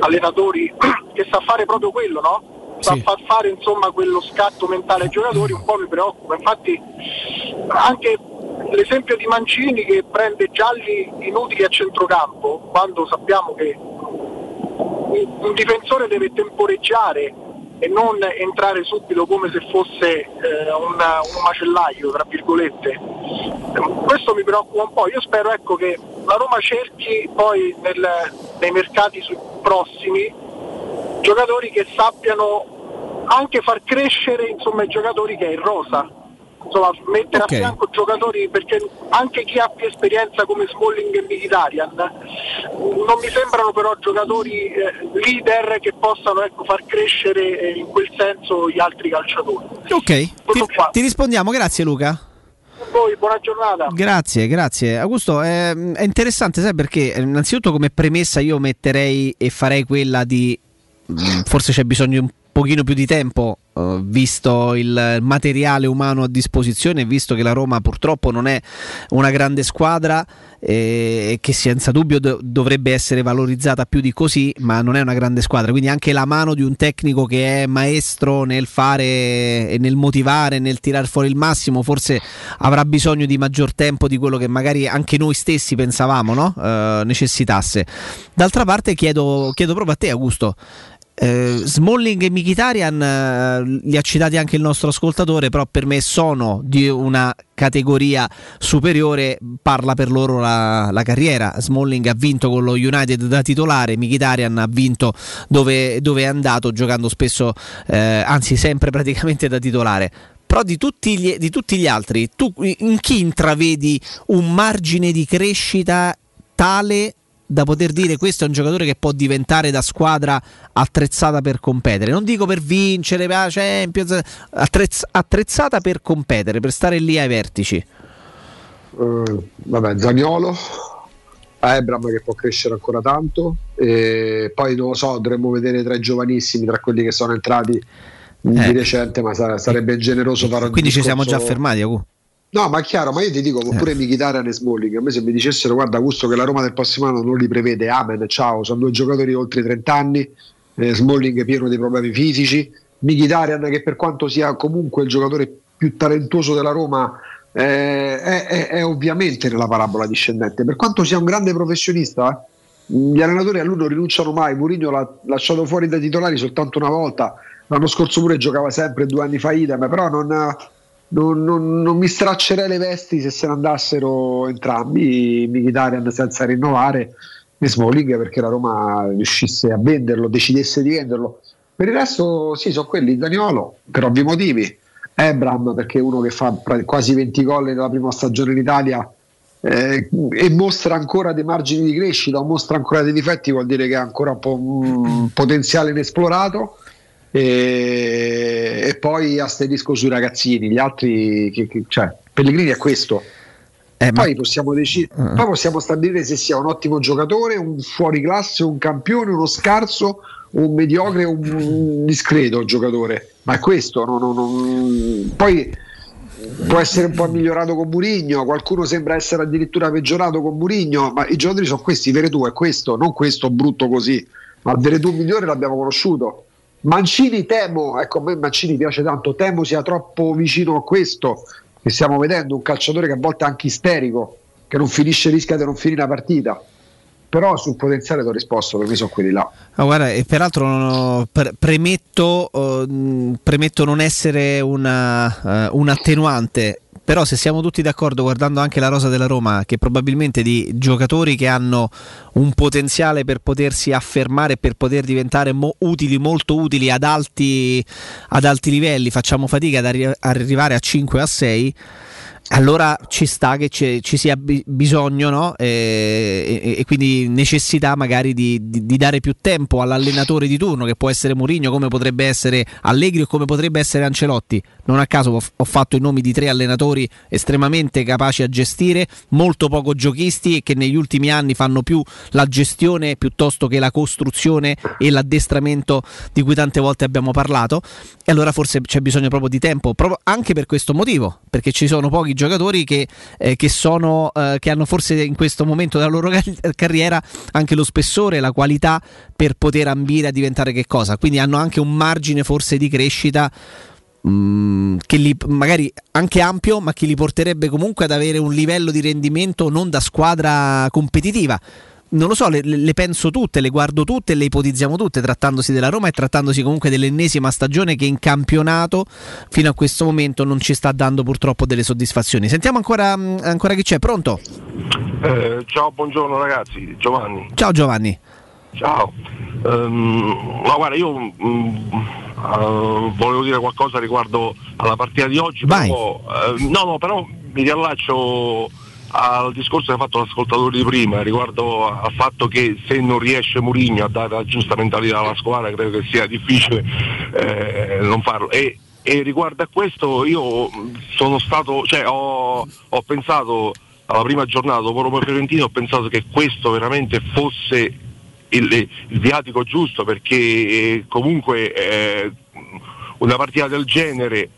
allenatori che sa fare proprio quello, no? Sa far fare insomma quello scatto mentale ai giocatori un po' mi preoccupa. Infatti anche l'esempio di Mancini che prende gialli inutili a centrocampo quando sappiamo che un, difensore deve temporeggiare e non entrare subito come se fosse eh, un, un macellaio, tra virgolette. Questo mi preoccupa un po', io spero ecco, che la Roma cerchi poi nel- nei mercati prossimi giocatori che sappiano anche far crescere insomma, i giocatori che è in rosa. Insomma, mettere Ok. a fianco giocatori perché anche chi ha più esperienza come Smalling e Mkhitaryan non mi sembrano però giocatori eh, leader che possano ecco, far crescere eh, in quel senso gli altri calciatori. Ok, ti, ti rispondiamo, grazie Luca. Voi, buona giornata. Grazie, grazie. Augusto, è, è interessante, sai perché? Eh, Innanzitutto come premessa io metterei e farei quella di mh, forse c'è bisogno di un pochino più di tempo eh, visto il materiale umano a disposizione, visto che la Roma purtroppo non è una grande squadra e che senza dubbio do- dovrebbe essere valorizzata più di così, ma non è una grande squadra, quindi anche la mano di un tecnico che è maestro nel fare e nel motivare, nel tirar fuori il massimo, forse avrà bisogno di maggior tempo di quello che magari anche noi stessi pensavamo no? Eh, necessitasse. D'altra parte chiedo, chiedo proprio a te Augusto, eh, Smalling e Mkhitaryan eh, li ha citati anche il nostro ascoltatore, però per me sono di una categoria superiore, parla per loro la, la carriera. Smalling ha vinto con lo United da titolare, Mkhitaryan ha vinto dove, dove è andato, giocando spesso, eh, anzi sempre praticamente da titolare. Però di tutti, gli, di tutti gli altri, tu in chi intravedi un margine di crescita tale da poter dire questo è un giocatore che può diventare da squadra attrezzata per competere. Non dico per vincere, per la Champions, attrezz- attrezzata per competere, per stare lì ai vertici. Eh, vabbè, Zaniolo, Ebram che può crescere ancora tanto, e poi non lo so, dovremmo vedere tra i giovanissimi, tra quelli che sono entrati di Eh. recente, ma sa- sarebbe generoso fare un Quindi ci siamo già discorso- fermati, Agu. No, ma chiaro, ma io ti dico, pure Mkhitaryan e Smalling, a me se mi dicessero guarda Augusto che la Roma del prossimo anno non li prevede, amen, ciao, sono due giocatori oltre i 30 anni, eh, Smalling pieno di problemi fisici, Mkhitaryan che per quanto sia comunque il giocatore più talentuoso della Roma eh, è, è- è ovviamente nella parabola discendente, per quanto sia un grande professionista, eh, gli allenatori a lui non rinunciano mai, Mourinho l'ha lasciato fuori dai titolari soltanto una volta, l'anno scorso pure giocava sempre, due anni fa idem, però non non, non- non mi straccerei le vesti se se ne andassero entrambi Mkhitaryan senza rinnovare e Smalling perché la Roma riuscisse a venderlo, decidesse di venderlo. Per il resto sì, sono quelli Daniolo per ovvi motivi. Ebram perché è uno che fa quasi 20 gol nella prima stagione in Italia eh, e mostra ancora dei margini di crescita mostra ancora dei difetti vuol dire che ha ancora un po' un potenziale inesplorato e, e poi asterisco sui ragazzini, gli altri, che, che- cioè, Pellegrini è questo. poi, possiamo deci- poi possiamo stabilire se sia un ottimo giocatore, un fuoriclasse, un campione, uno scarso, un mediocre, un, un discreto giocatore. Ma è questo. non- non- non- Poi può essere un po' migliorato con Murigno, qualcuno sembra essere addirittura peggiorato con Murigno, ma i giocatori sono questi, Veretù è questo, non questo brutto così, ma il Veretù migliore l'abbiamo conosciuto. Mancini temo, ecco a me Mancini piace tanto, temo sia troppo vicino a questo che stiamo vedendo, un calciatore che a volte è anche isterico, che non finisce, rischia di non finire la partita. Però sul potenziale ti ho risposto, per me sono quelli là. Ah, guarda, e peraltro ho- pre- premetto, mh, premetto non essere una, eh, un attenuante, però se siamo tutti d'accordo guardando anche la rosa della Roma, che probabilmente di giocatori che hanno un potenziale per potersi affermare, per poter diventare mo- utili, molto utili ad alti, ad alti livelli, facciamo fatica ad arri- arrivare a 5 a 6. Allora ci sta che ci, sia bi- bisogno no? e, e- e quindi necessità magari di, di- di dare più tempo all'allenatore di turno che può essere Mourinho come potrebbe essere Allegri o come potrebbe essere Ancelotti. Non a caso ho, ho fatto i nomi di tre allenatori estremamente capaci a gestire, molto poco giochisti e che negli ultimi anni fanno più la gestione piuttosto che la costruzione e l'addestramento di cui tante volte abbiamo parlato. E allora forse c'è bisogno proprio di tempo, proprio anche per questo motivo, perché ci sono pochi giocatori che, eh, che sono, eh, che hanno forse in questo momento della loro car- carriera anche lo spessore, la qualità per poter ambire a diventare che cosa. Quindi hanno anche un margine forse di crescita mm, che li, magari anche ampio, ma che li porterebbe comunque ad avere un livello di rendimento non da squadra competitiva. Non lo so, le, le- penso tutte, le guardo tutte, le ipotizziamo tutte, trattandosi della Roma e trattandosi comunque dell'ennesima stagione che in campionato fino a questo momento non ci sta dando purtroppo delle soddisfazioni. Sentiamo ancora, mm, ancora chi c'è, pronto? Eh, ciao, buongiorno ragazzi, Giovanni. Ciao Giovanni. Ciao. Ehm, ma guarda, io mm, eh, volevo dire qualcosa riguardo alla partita di oggi, però, eh, no, no, però mi riallaccio al discorso che ha fatto l'ascoltatore di prima riguardo al fatto che se non riesce Mourinho a dare la giusta mentalità alla squadra credo che sia difficile eh, non farlo. E, e riguardo a questo io sono stato, cioè ho, ho pensato alla prima giornata dopo Roma Fiorentino ho pensato che questo veramente fosse il, il viatico giusto perché eh, comunque eh, una partita del genere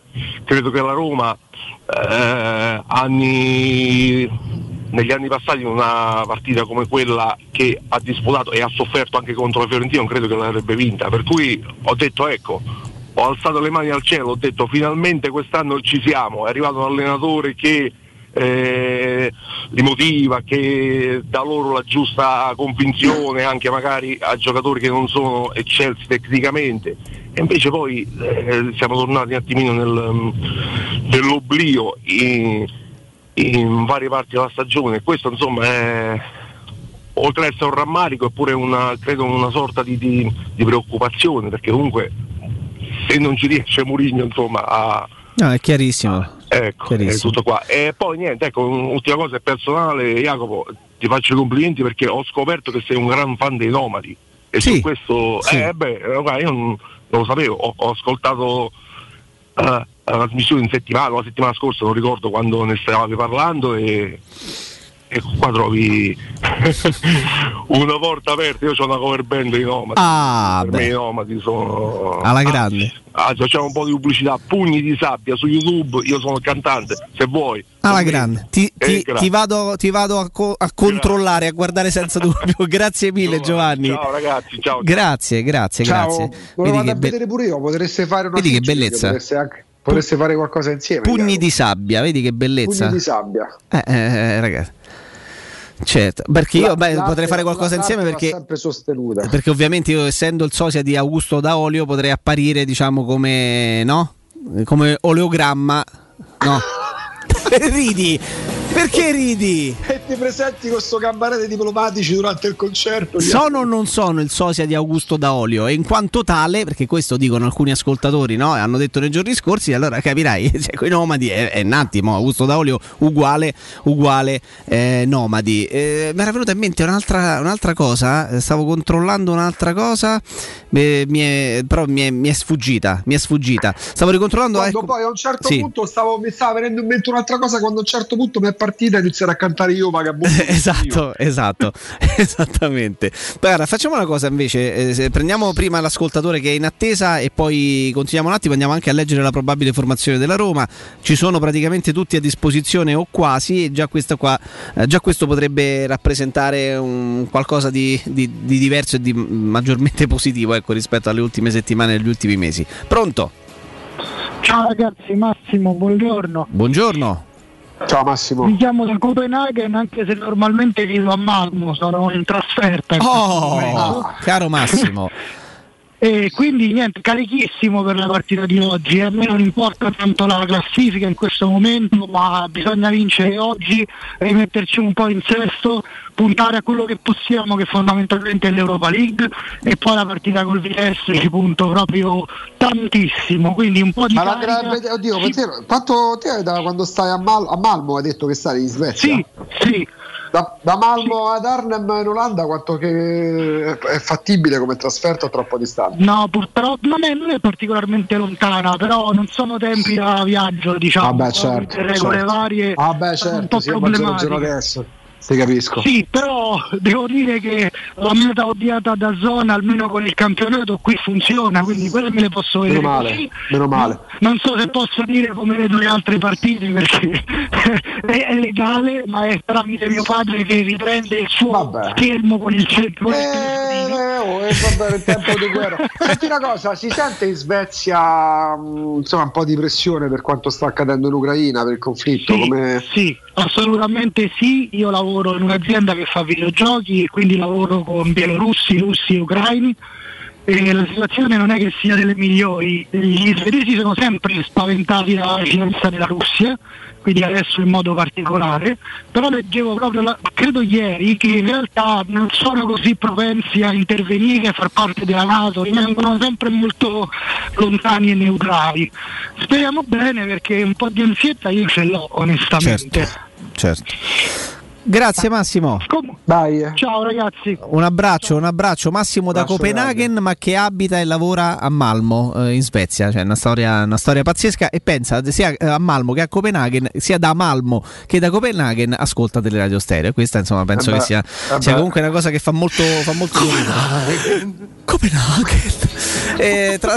credo che la Roma eh, anni, negli anni passati in una partita come quella che ha disputato e ha sofferto anche contro la Fiorentina non credo che l'avrebbe vinta. Per cui ho detto ecco ho alzato le mani al cielo ho detto finalmente quest'anno ci siamo. È arrivato un allenatore che eh, li motiva, che dà loro la giusta convinzione anche magari a giocatori che non sono eccelsi tecnicamente e invece poi eh, siamo tornati un attimino nel, mm, nell'oblio in, in varie parti della stagione questo insomma è oltre ad essere un rammarico è pure una, credo una sorta di, di- di preoccupazione perché comunque se non ci riesce Mourinho insomma a, No, è chiarissimo. Ecco, è tutto qua. E poi niente, ecco, un'ultima cosa è personale, Jacopo, ti faccio i complimenti perché ho scoperto che sei un gran fan dei nomadi. E Sì, su questo, sì. eh, beh, eh, io non, lo sapevo, ho, ho ascoltato eh, la trasmissione in settimana, la settimana scorsa, non ricordo quando ne stavate parlando e, e qua trovi una porta aperta. Io ho una cover band dei nomadi. Ah, per beh. me i nomadi sono. Alla grande. Ah, facciamo un po' di pubblicità, pugni di sabbia su YouTube, io sono il cantante, se vuoi. Alla grande, ti, Eh, ti- ti vado, ti vado a, co- a controllare, a guardare senza dubbio. Grazie mille, Giovanni. Ciao ragazzi, ciao. Grazie, grazie, Ciao, grazie. volevo Vedi andare che a be- vedere pure io, potreste fare una Vedi che bellezza. Potreste, anche- potreste fare qualcosa insieme. pugni di sabbia, vedi che bellezza. Pugni di sabbia. Eh, eh, ragazzi. Certo, perché io La- beh, potrei fare qualcosa insieme perché, sempre sostenuta. perché ovviamente io essendo il sosia di Augusto Daolio potrei apparire diciamo come no? Come oleogramma. No. ridi? Perché ridi? E ti presenti con sto gambarete diplomatici durante il concerto. Sono o non sono il sosia di Augusto Daolio? E in quanto tale, perché questo dicono alcuni ascoltatori, no? E hanno detto nei giorni scorsi, allora capirai, cioè, con i nomadi è, è un attimo, Augusto Daolio uguale, uguale eh, nomadi. Eh, mi era venuta in mente un'altra, un'altra cosa, eh, stavo controllando un'altra cosa, eh, mi è- però mi è, mi è sfuggita, mi è sfuggita. Stavo ricontrollando... Quando ecco- poi a un certo Sì. punto stavo, mi stava venendo in mente un'altra cosa. Quando a un certo punto mi è partita, iniziare a cantare io, vagabondo. esatto, esatto, esattamente. Guarda, facciamo una cosa invece, eh, prendiamo prima l'ascoltatore che è in attesa e poi continuiamo un attimo, andiamo anche a leggere la probabile formazione della Roma. Ci sono praticamente tutti a disposizione o quasi e già questo, qua, eh, già questo potrebbe rappresentare un qualcosa di, di- di diverso e di maggiormente positivo ecco, rispetto alle ultime settimane e agli ultimi mesi. Pronto? Ciao ragazzi, Massimo, buongiorno. Buongiorno. Ciao Massimo. Mi chiamo da Copenaghen anche se normalmente vivo a Malmo, sono in trasferta. in. Oh, caro Massimo. E quindi niente, carichissimo per la partita di oggi. A me non importa tanto la classifica in questo momento, ma bisogna vincere oggi, rimetterci un po' in sesto, puntare a quello che possiamo, che fondamentalmente è l'Europa League, e poi la partita col VS ci punto proprio tantissimo. Quindi un po' di Ma la carica- gra- oddio, ma te- quanto te da quando stai a, Mal- a Malmo hai detto che stai in Svezia? Sì, sì. Da, da Malmo ad Arnhem in Olanda quanto che è fattibile come trasferta o troppo distante? No, purtroppo non è, non è particolarmente lontana, però non sono tempi da viaggio, diciamo. Vabbè certo, regole certo. varie. Vabbè sono un certo, po' sì, problematiche. adesso. Ti capisco. Sì, però devo dire che la meta odiata da zona, almeno con il campionato, qui funziona, quindi quelle me le posso vedere Meno male, così. meno male. Non so se posso dire come vedo le altre partite perché è, è legale, ma è tramite mio padre che riprende il suo schermo con il centro. Eh, oh, eh, vabbè, il tempo di guerra. Senti una cosa, si sente in Svezia mh, insomma, un po' di pressione per quanto sta accadendo in Ucraina, per il conflitto? Sì, come... sì, assolutamente sì. Io lavoro in un'azienda che fa videogiochi e quindi lavoro con bielorussi, russi e ucraini. E la situazione non è che sia delle migliori. Gli svedesi sono sempre spaventati dalla vicinanza della Russia, quindi adesso in modo particolare. Però leggevo proprio, la- credo ieri, che in realtà non sono così propensi a intervenire, a far parte della Nato, rimangono sempre molto lontani e neutrali. Speriamo bene perché un po' di ansietta io ce l'ho onestamente. Certo. Grazie Massimo. Dai. Ciao ragazzi. Un abbraccio, un abbraccio. Massimo da Abbraccio Copenaghen, ma che abita e lavora a Malmo, eh, in Svezia. Cioè, una storia, una storia pazzesca. E pensa sia eh, a Malmo che a Copenaghen, sia da Malmo che da Copenaghen, ascolta Teleradio Stereo. Questa, insomma, penso Eh beh, che sia, eh sia comunque una cosa che fa molto. Fa molto Copenaghen. E tra,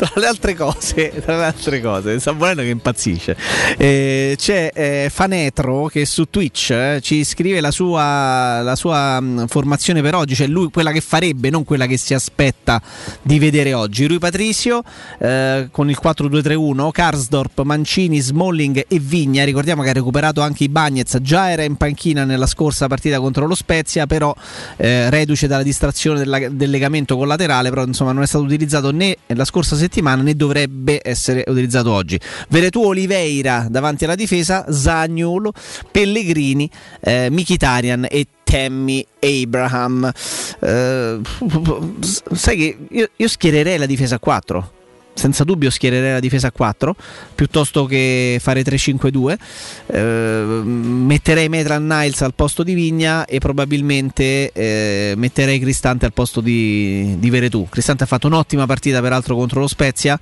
tra le altre cose, tra le altre cose, Samuelino che impazzisce. Eh, c'è eh, Fanetro che su Twitch eh, ci scrive la sua, la sua mh, formazione per oggi, cioè lui quella che farebbe, non quella che si aspetta di vedere oggi. Rui Patricio eh, con il 4-2-3-1, Karsdorp, Mancini, Smalling e Vigna. Ricordiamo che ha recuperato anche i Bagnets, già era in panchina nella scorsa partita contro lo Spezia, però eh, reduce dalla distrazione della- del legamento collaterale, però insomma non è stato utilizzato né la scorsa settimana né dovrebbe essere utilizzato oggi. Veretù Oliveira davanti alla difesa, Zagnolo, Pellegrini, eh, Mkhitaryan e Tammy Abraham. Eh, sai che io, io schiererei la difesa a 4. Senza dubbio schiererei la difesa a 4 piuttosto che fare 3-5-2. Eh, metterei Metran Niles al posto di Vigna e probabilmente eh, metterei Cristante al posto di, di Veretù. Cristante ha fatto un'ottima partita peraltro contro lo Spezia.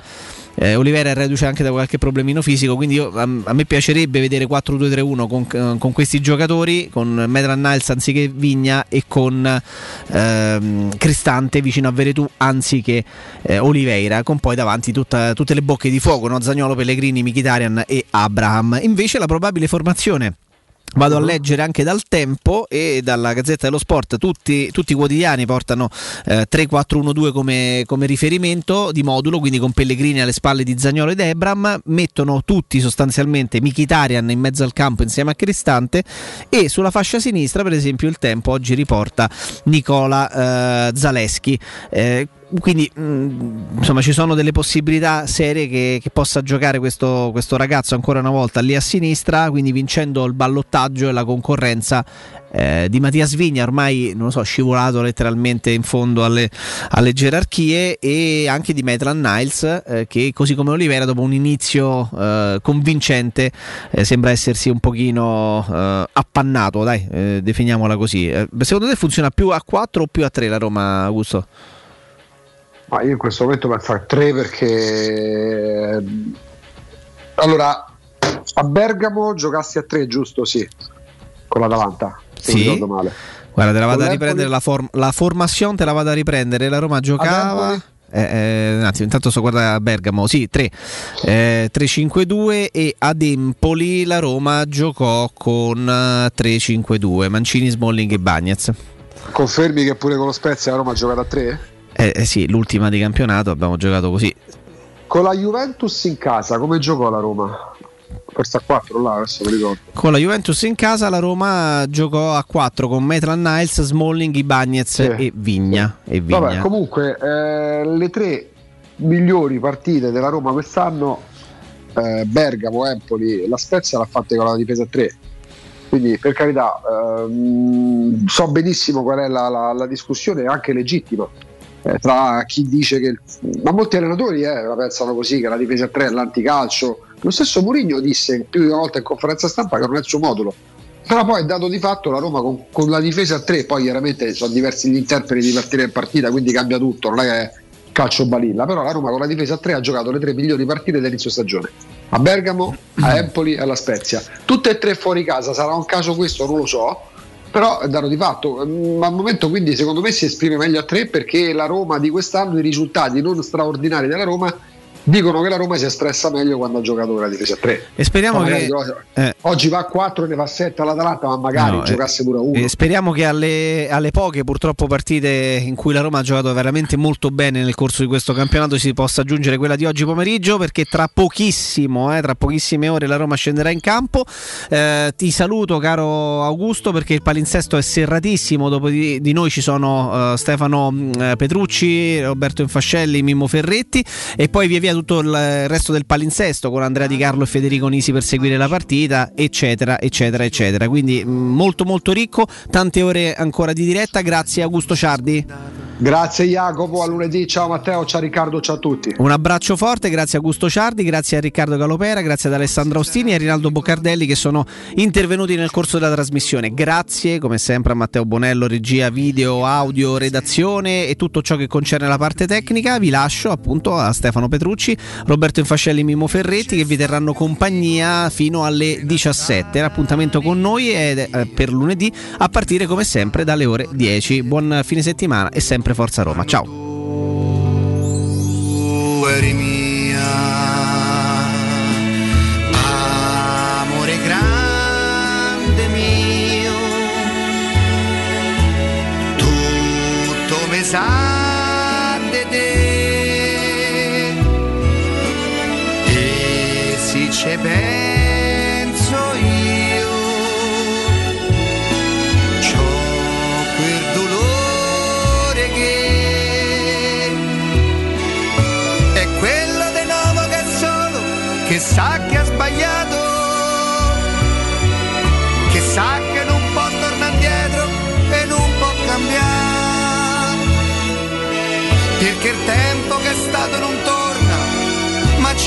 Eh, Olivera è reduce anche da qualche problemino fisico, quindi io, a, a me piacerebbe vedere 4-2-3-1 con, con questi giocatori, con Medran Niles anziché Vigna e con ehm, Cristante vicino a Veretù anziché eh, Oliveira, con poi davanti tutta- tutte le bocche di fuoco, no? Zagnolo, Pellegrini, Mkhitaryan e Abraham. Invece la probabile formazione Vado a leggere anche dal tempo e dalla Gazzetta dello Sport, tutti, tutti i quotidiani portano eh, 3-4-1-2 come, come riferimento di modulo, quindi con Pellegrini alle spalle di Zagnolo ed Ebram, mettono tutti sostanzialmente Mkhitaryan in mezzo al campo insieme a Cristante e sulla fascia sinistra per esempio il tempo oggi riporta Nicola eh, Zaleschi. Eh, quindi mh, insomma ci sono delle possibilità serie che, che possa giocare questo, questo ragazzo ancora una volta lì a sinistra, quindi vincendo il ballottaggio e la concorrenza eh, di Mattia Svigna, ormai non so, scivolato letteralmente in fondo alle, alle gerarchie, e anche di Maitland Niles, eh, che così come Olivera, dopo un inizio eh, convincente, eh, sembra essersi un pochino eh, appannato, dai, eh, definiamola così. Secondo te funziona più a 4 o più a 3 la Roma, Augusto? Ma io in questo momento per fare 3 perché allora a Bergamo giocassi a 3 giusto? Sì, con l'Atalanta, se Sì. ricordo male. Guarda, te la vado Con a riprendere la, form- la formazione, te la vado a riprendere. La Roma giocava. Eh, eh, un attimo, intanto sto guardando a Bergamo, sì, 3 eh, 3-5-2 e ad Empoli la Roma giocò con eh, 3-5-2, Mancini, Smalling e Bagnez. Confermi che pure con lo Spezia la Roma ha giocato a 3? Eh, eh sì, l'ultima di campionato abbiamo giocato così. Con la Juventus in casa come giocò la Roma? Forse a 4 là, adesso mi ricordo. Con la Juventus in casa la Roma giocò a 4 con Maitland Niles, Smalling, Ibagnez e Vigna. E Vigna. Vabbè, comunque eh, le tre migliori partite della Roma quest'anno, eh, Bergamo, Empoli, la Spezia l'ha fatta con la difesa a 3. Quindi per carità, ehm, so benissimo qual è la, la- la discussione, anche legittima, eh, tra chi dice che... Ma molti allenatori eh, la pensano così, che la difesa a 3 è l'anticalcio. Lo stesso Mourinho disse più di una volta in conferenza stampa che non è il suo modulo. Però poi è dato di fatto la Roma con, con la difesa a 3, poi chiaramente sono diversi gli interpreti di partita in partita, quindi cambia tutto, non è che è calcio balilla, però la Roma con la difesa a 3 ha giocato le tre migliori partite dell'inizio stagione. A Bergamo, a Empoli e alla Spezia. Tutte e tre fuori casa, sarà un caso questo, non lo so, però è dato di fatto. Mm, Al momento quindi secondo me si esprime meglio a 3 perché la Roma di quest'anno, i risultati non straordinari della Roma dicono che la Roma si è espressa meglio quando ha giocato con la difesa a 3. E speriamo che- eh. Oggi va a 4 e ne va a 7 all'Atalanta, ma magari No, eh, giocasse pure a 1. E speriamo che alle, alle poche purtroppo partite in cui la Roma ha giocato veramente molto bene nel corso di questo campionato si possa aggiungere quella di oggi pomeriggio perché tra pochissimo, eh, tra pochissime ore la Roma scenderà in campo. Eh, ti saluto caro Augusto perché il palinsesto è serratissimo, dopo di, di noi ci sono eh, Stefano mh, Petrucci, Roberto Infascelli, Mimmo Ferretti e poi via via tutto il resto del palinsesto con Andrea Di Carlo e Federico Nisi per seguire la partita eccetera eccetera eccetera. Quindi mh, molto molto ricco tante ore ancora di diretta. Grazie Augusto Ciardi Grazie Jacopo, a lunedì, ciao Matteo, ciao Riccardo, ciao a tutti. un abbraccio forte. Grazie a Augusto Ciardi. Grazie a Riccardo Galopera grazie ad Alessandro Ostini e a Rinaldo Boccardelli che sono intervenuti nel corso della trasmissione. Grazie come sempre a Matteo Bonello regia video audio redazione e tutto ciò che concerne la parte tecnica. Vi lascio appunto a Stefano Petrucci Roberto Infascelli e Mimo Ferretti che vi terranno compagnia fino alle 17 l'appuntamento con noi è eh, per lunedì a partire come sempre dalle ore 10 buon fine settimana e sempre Forza Roma. Ciao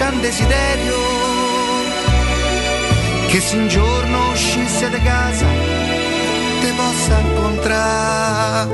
c'è un desiderio che se un giorno uscisse da casa te possa incontrare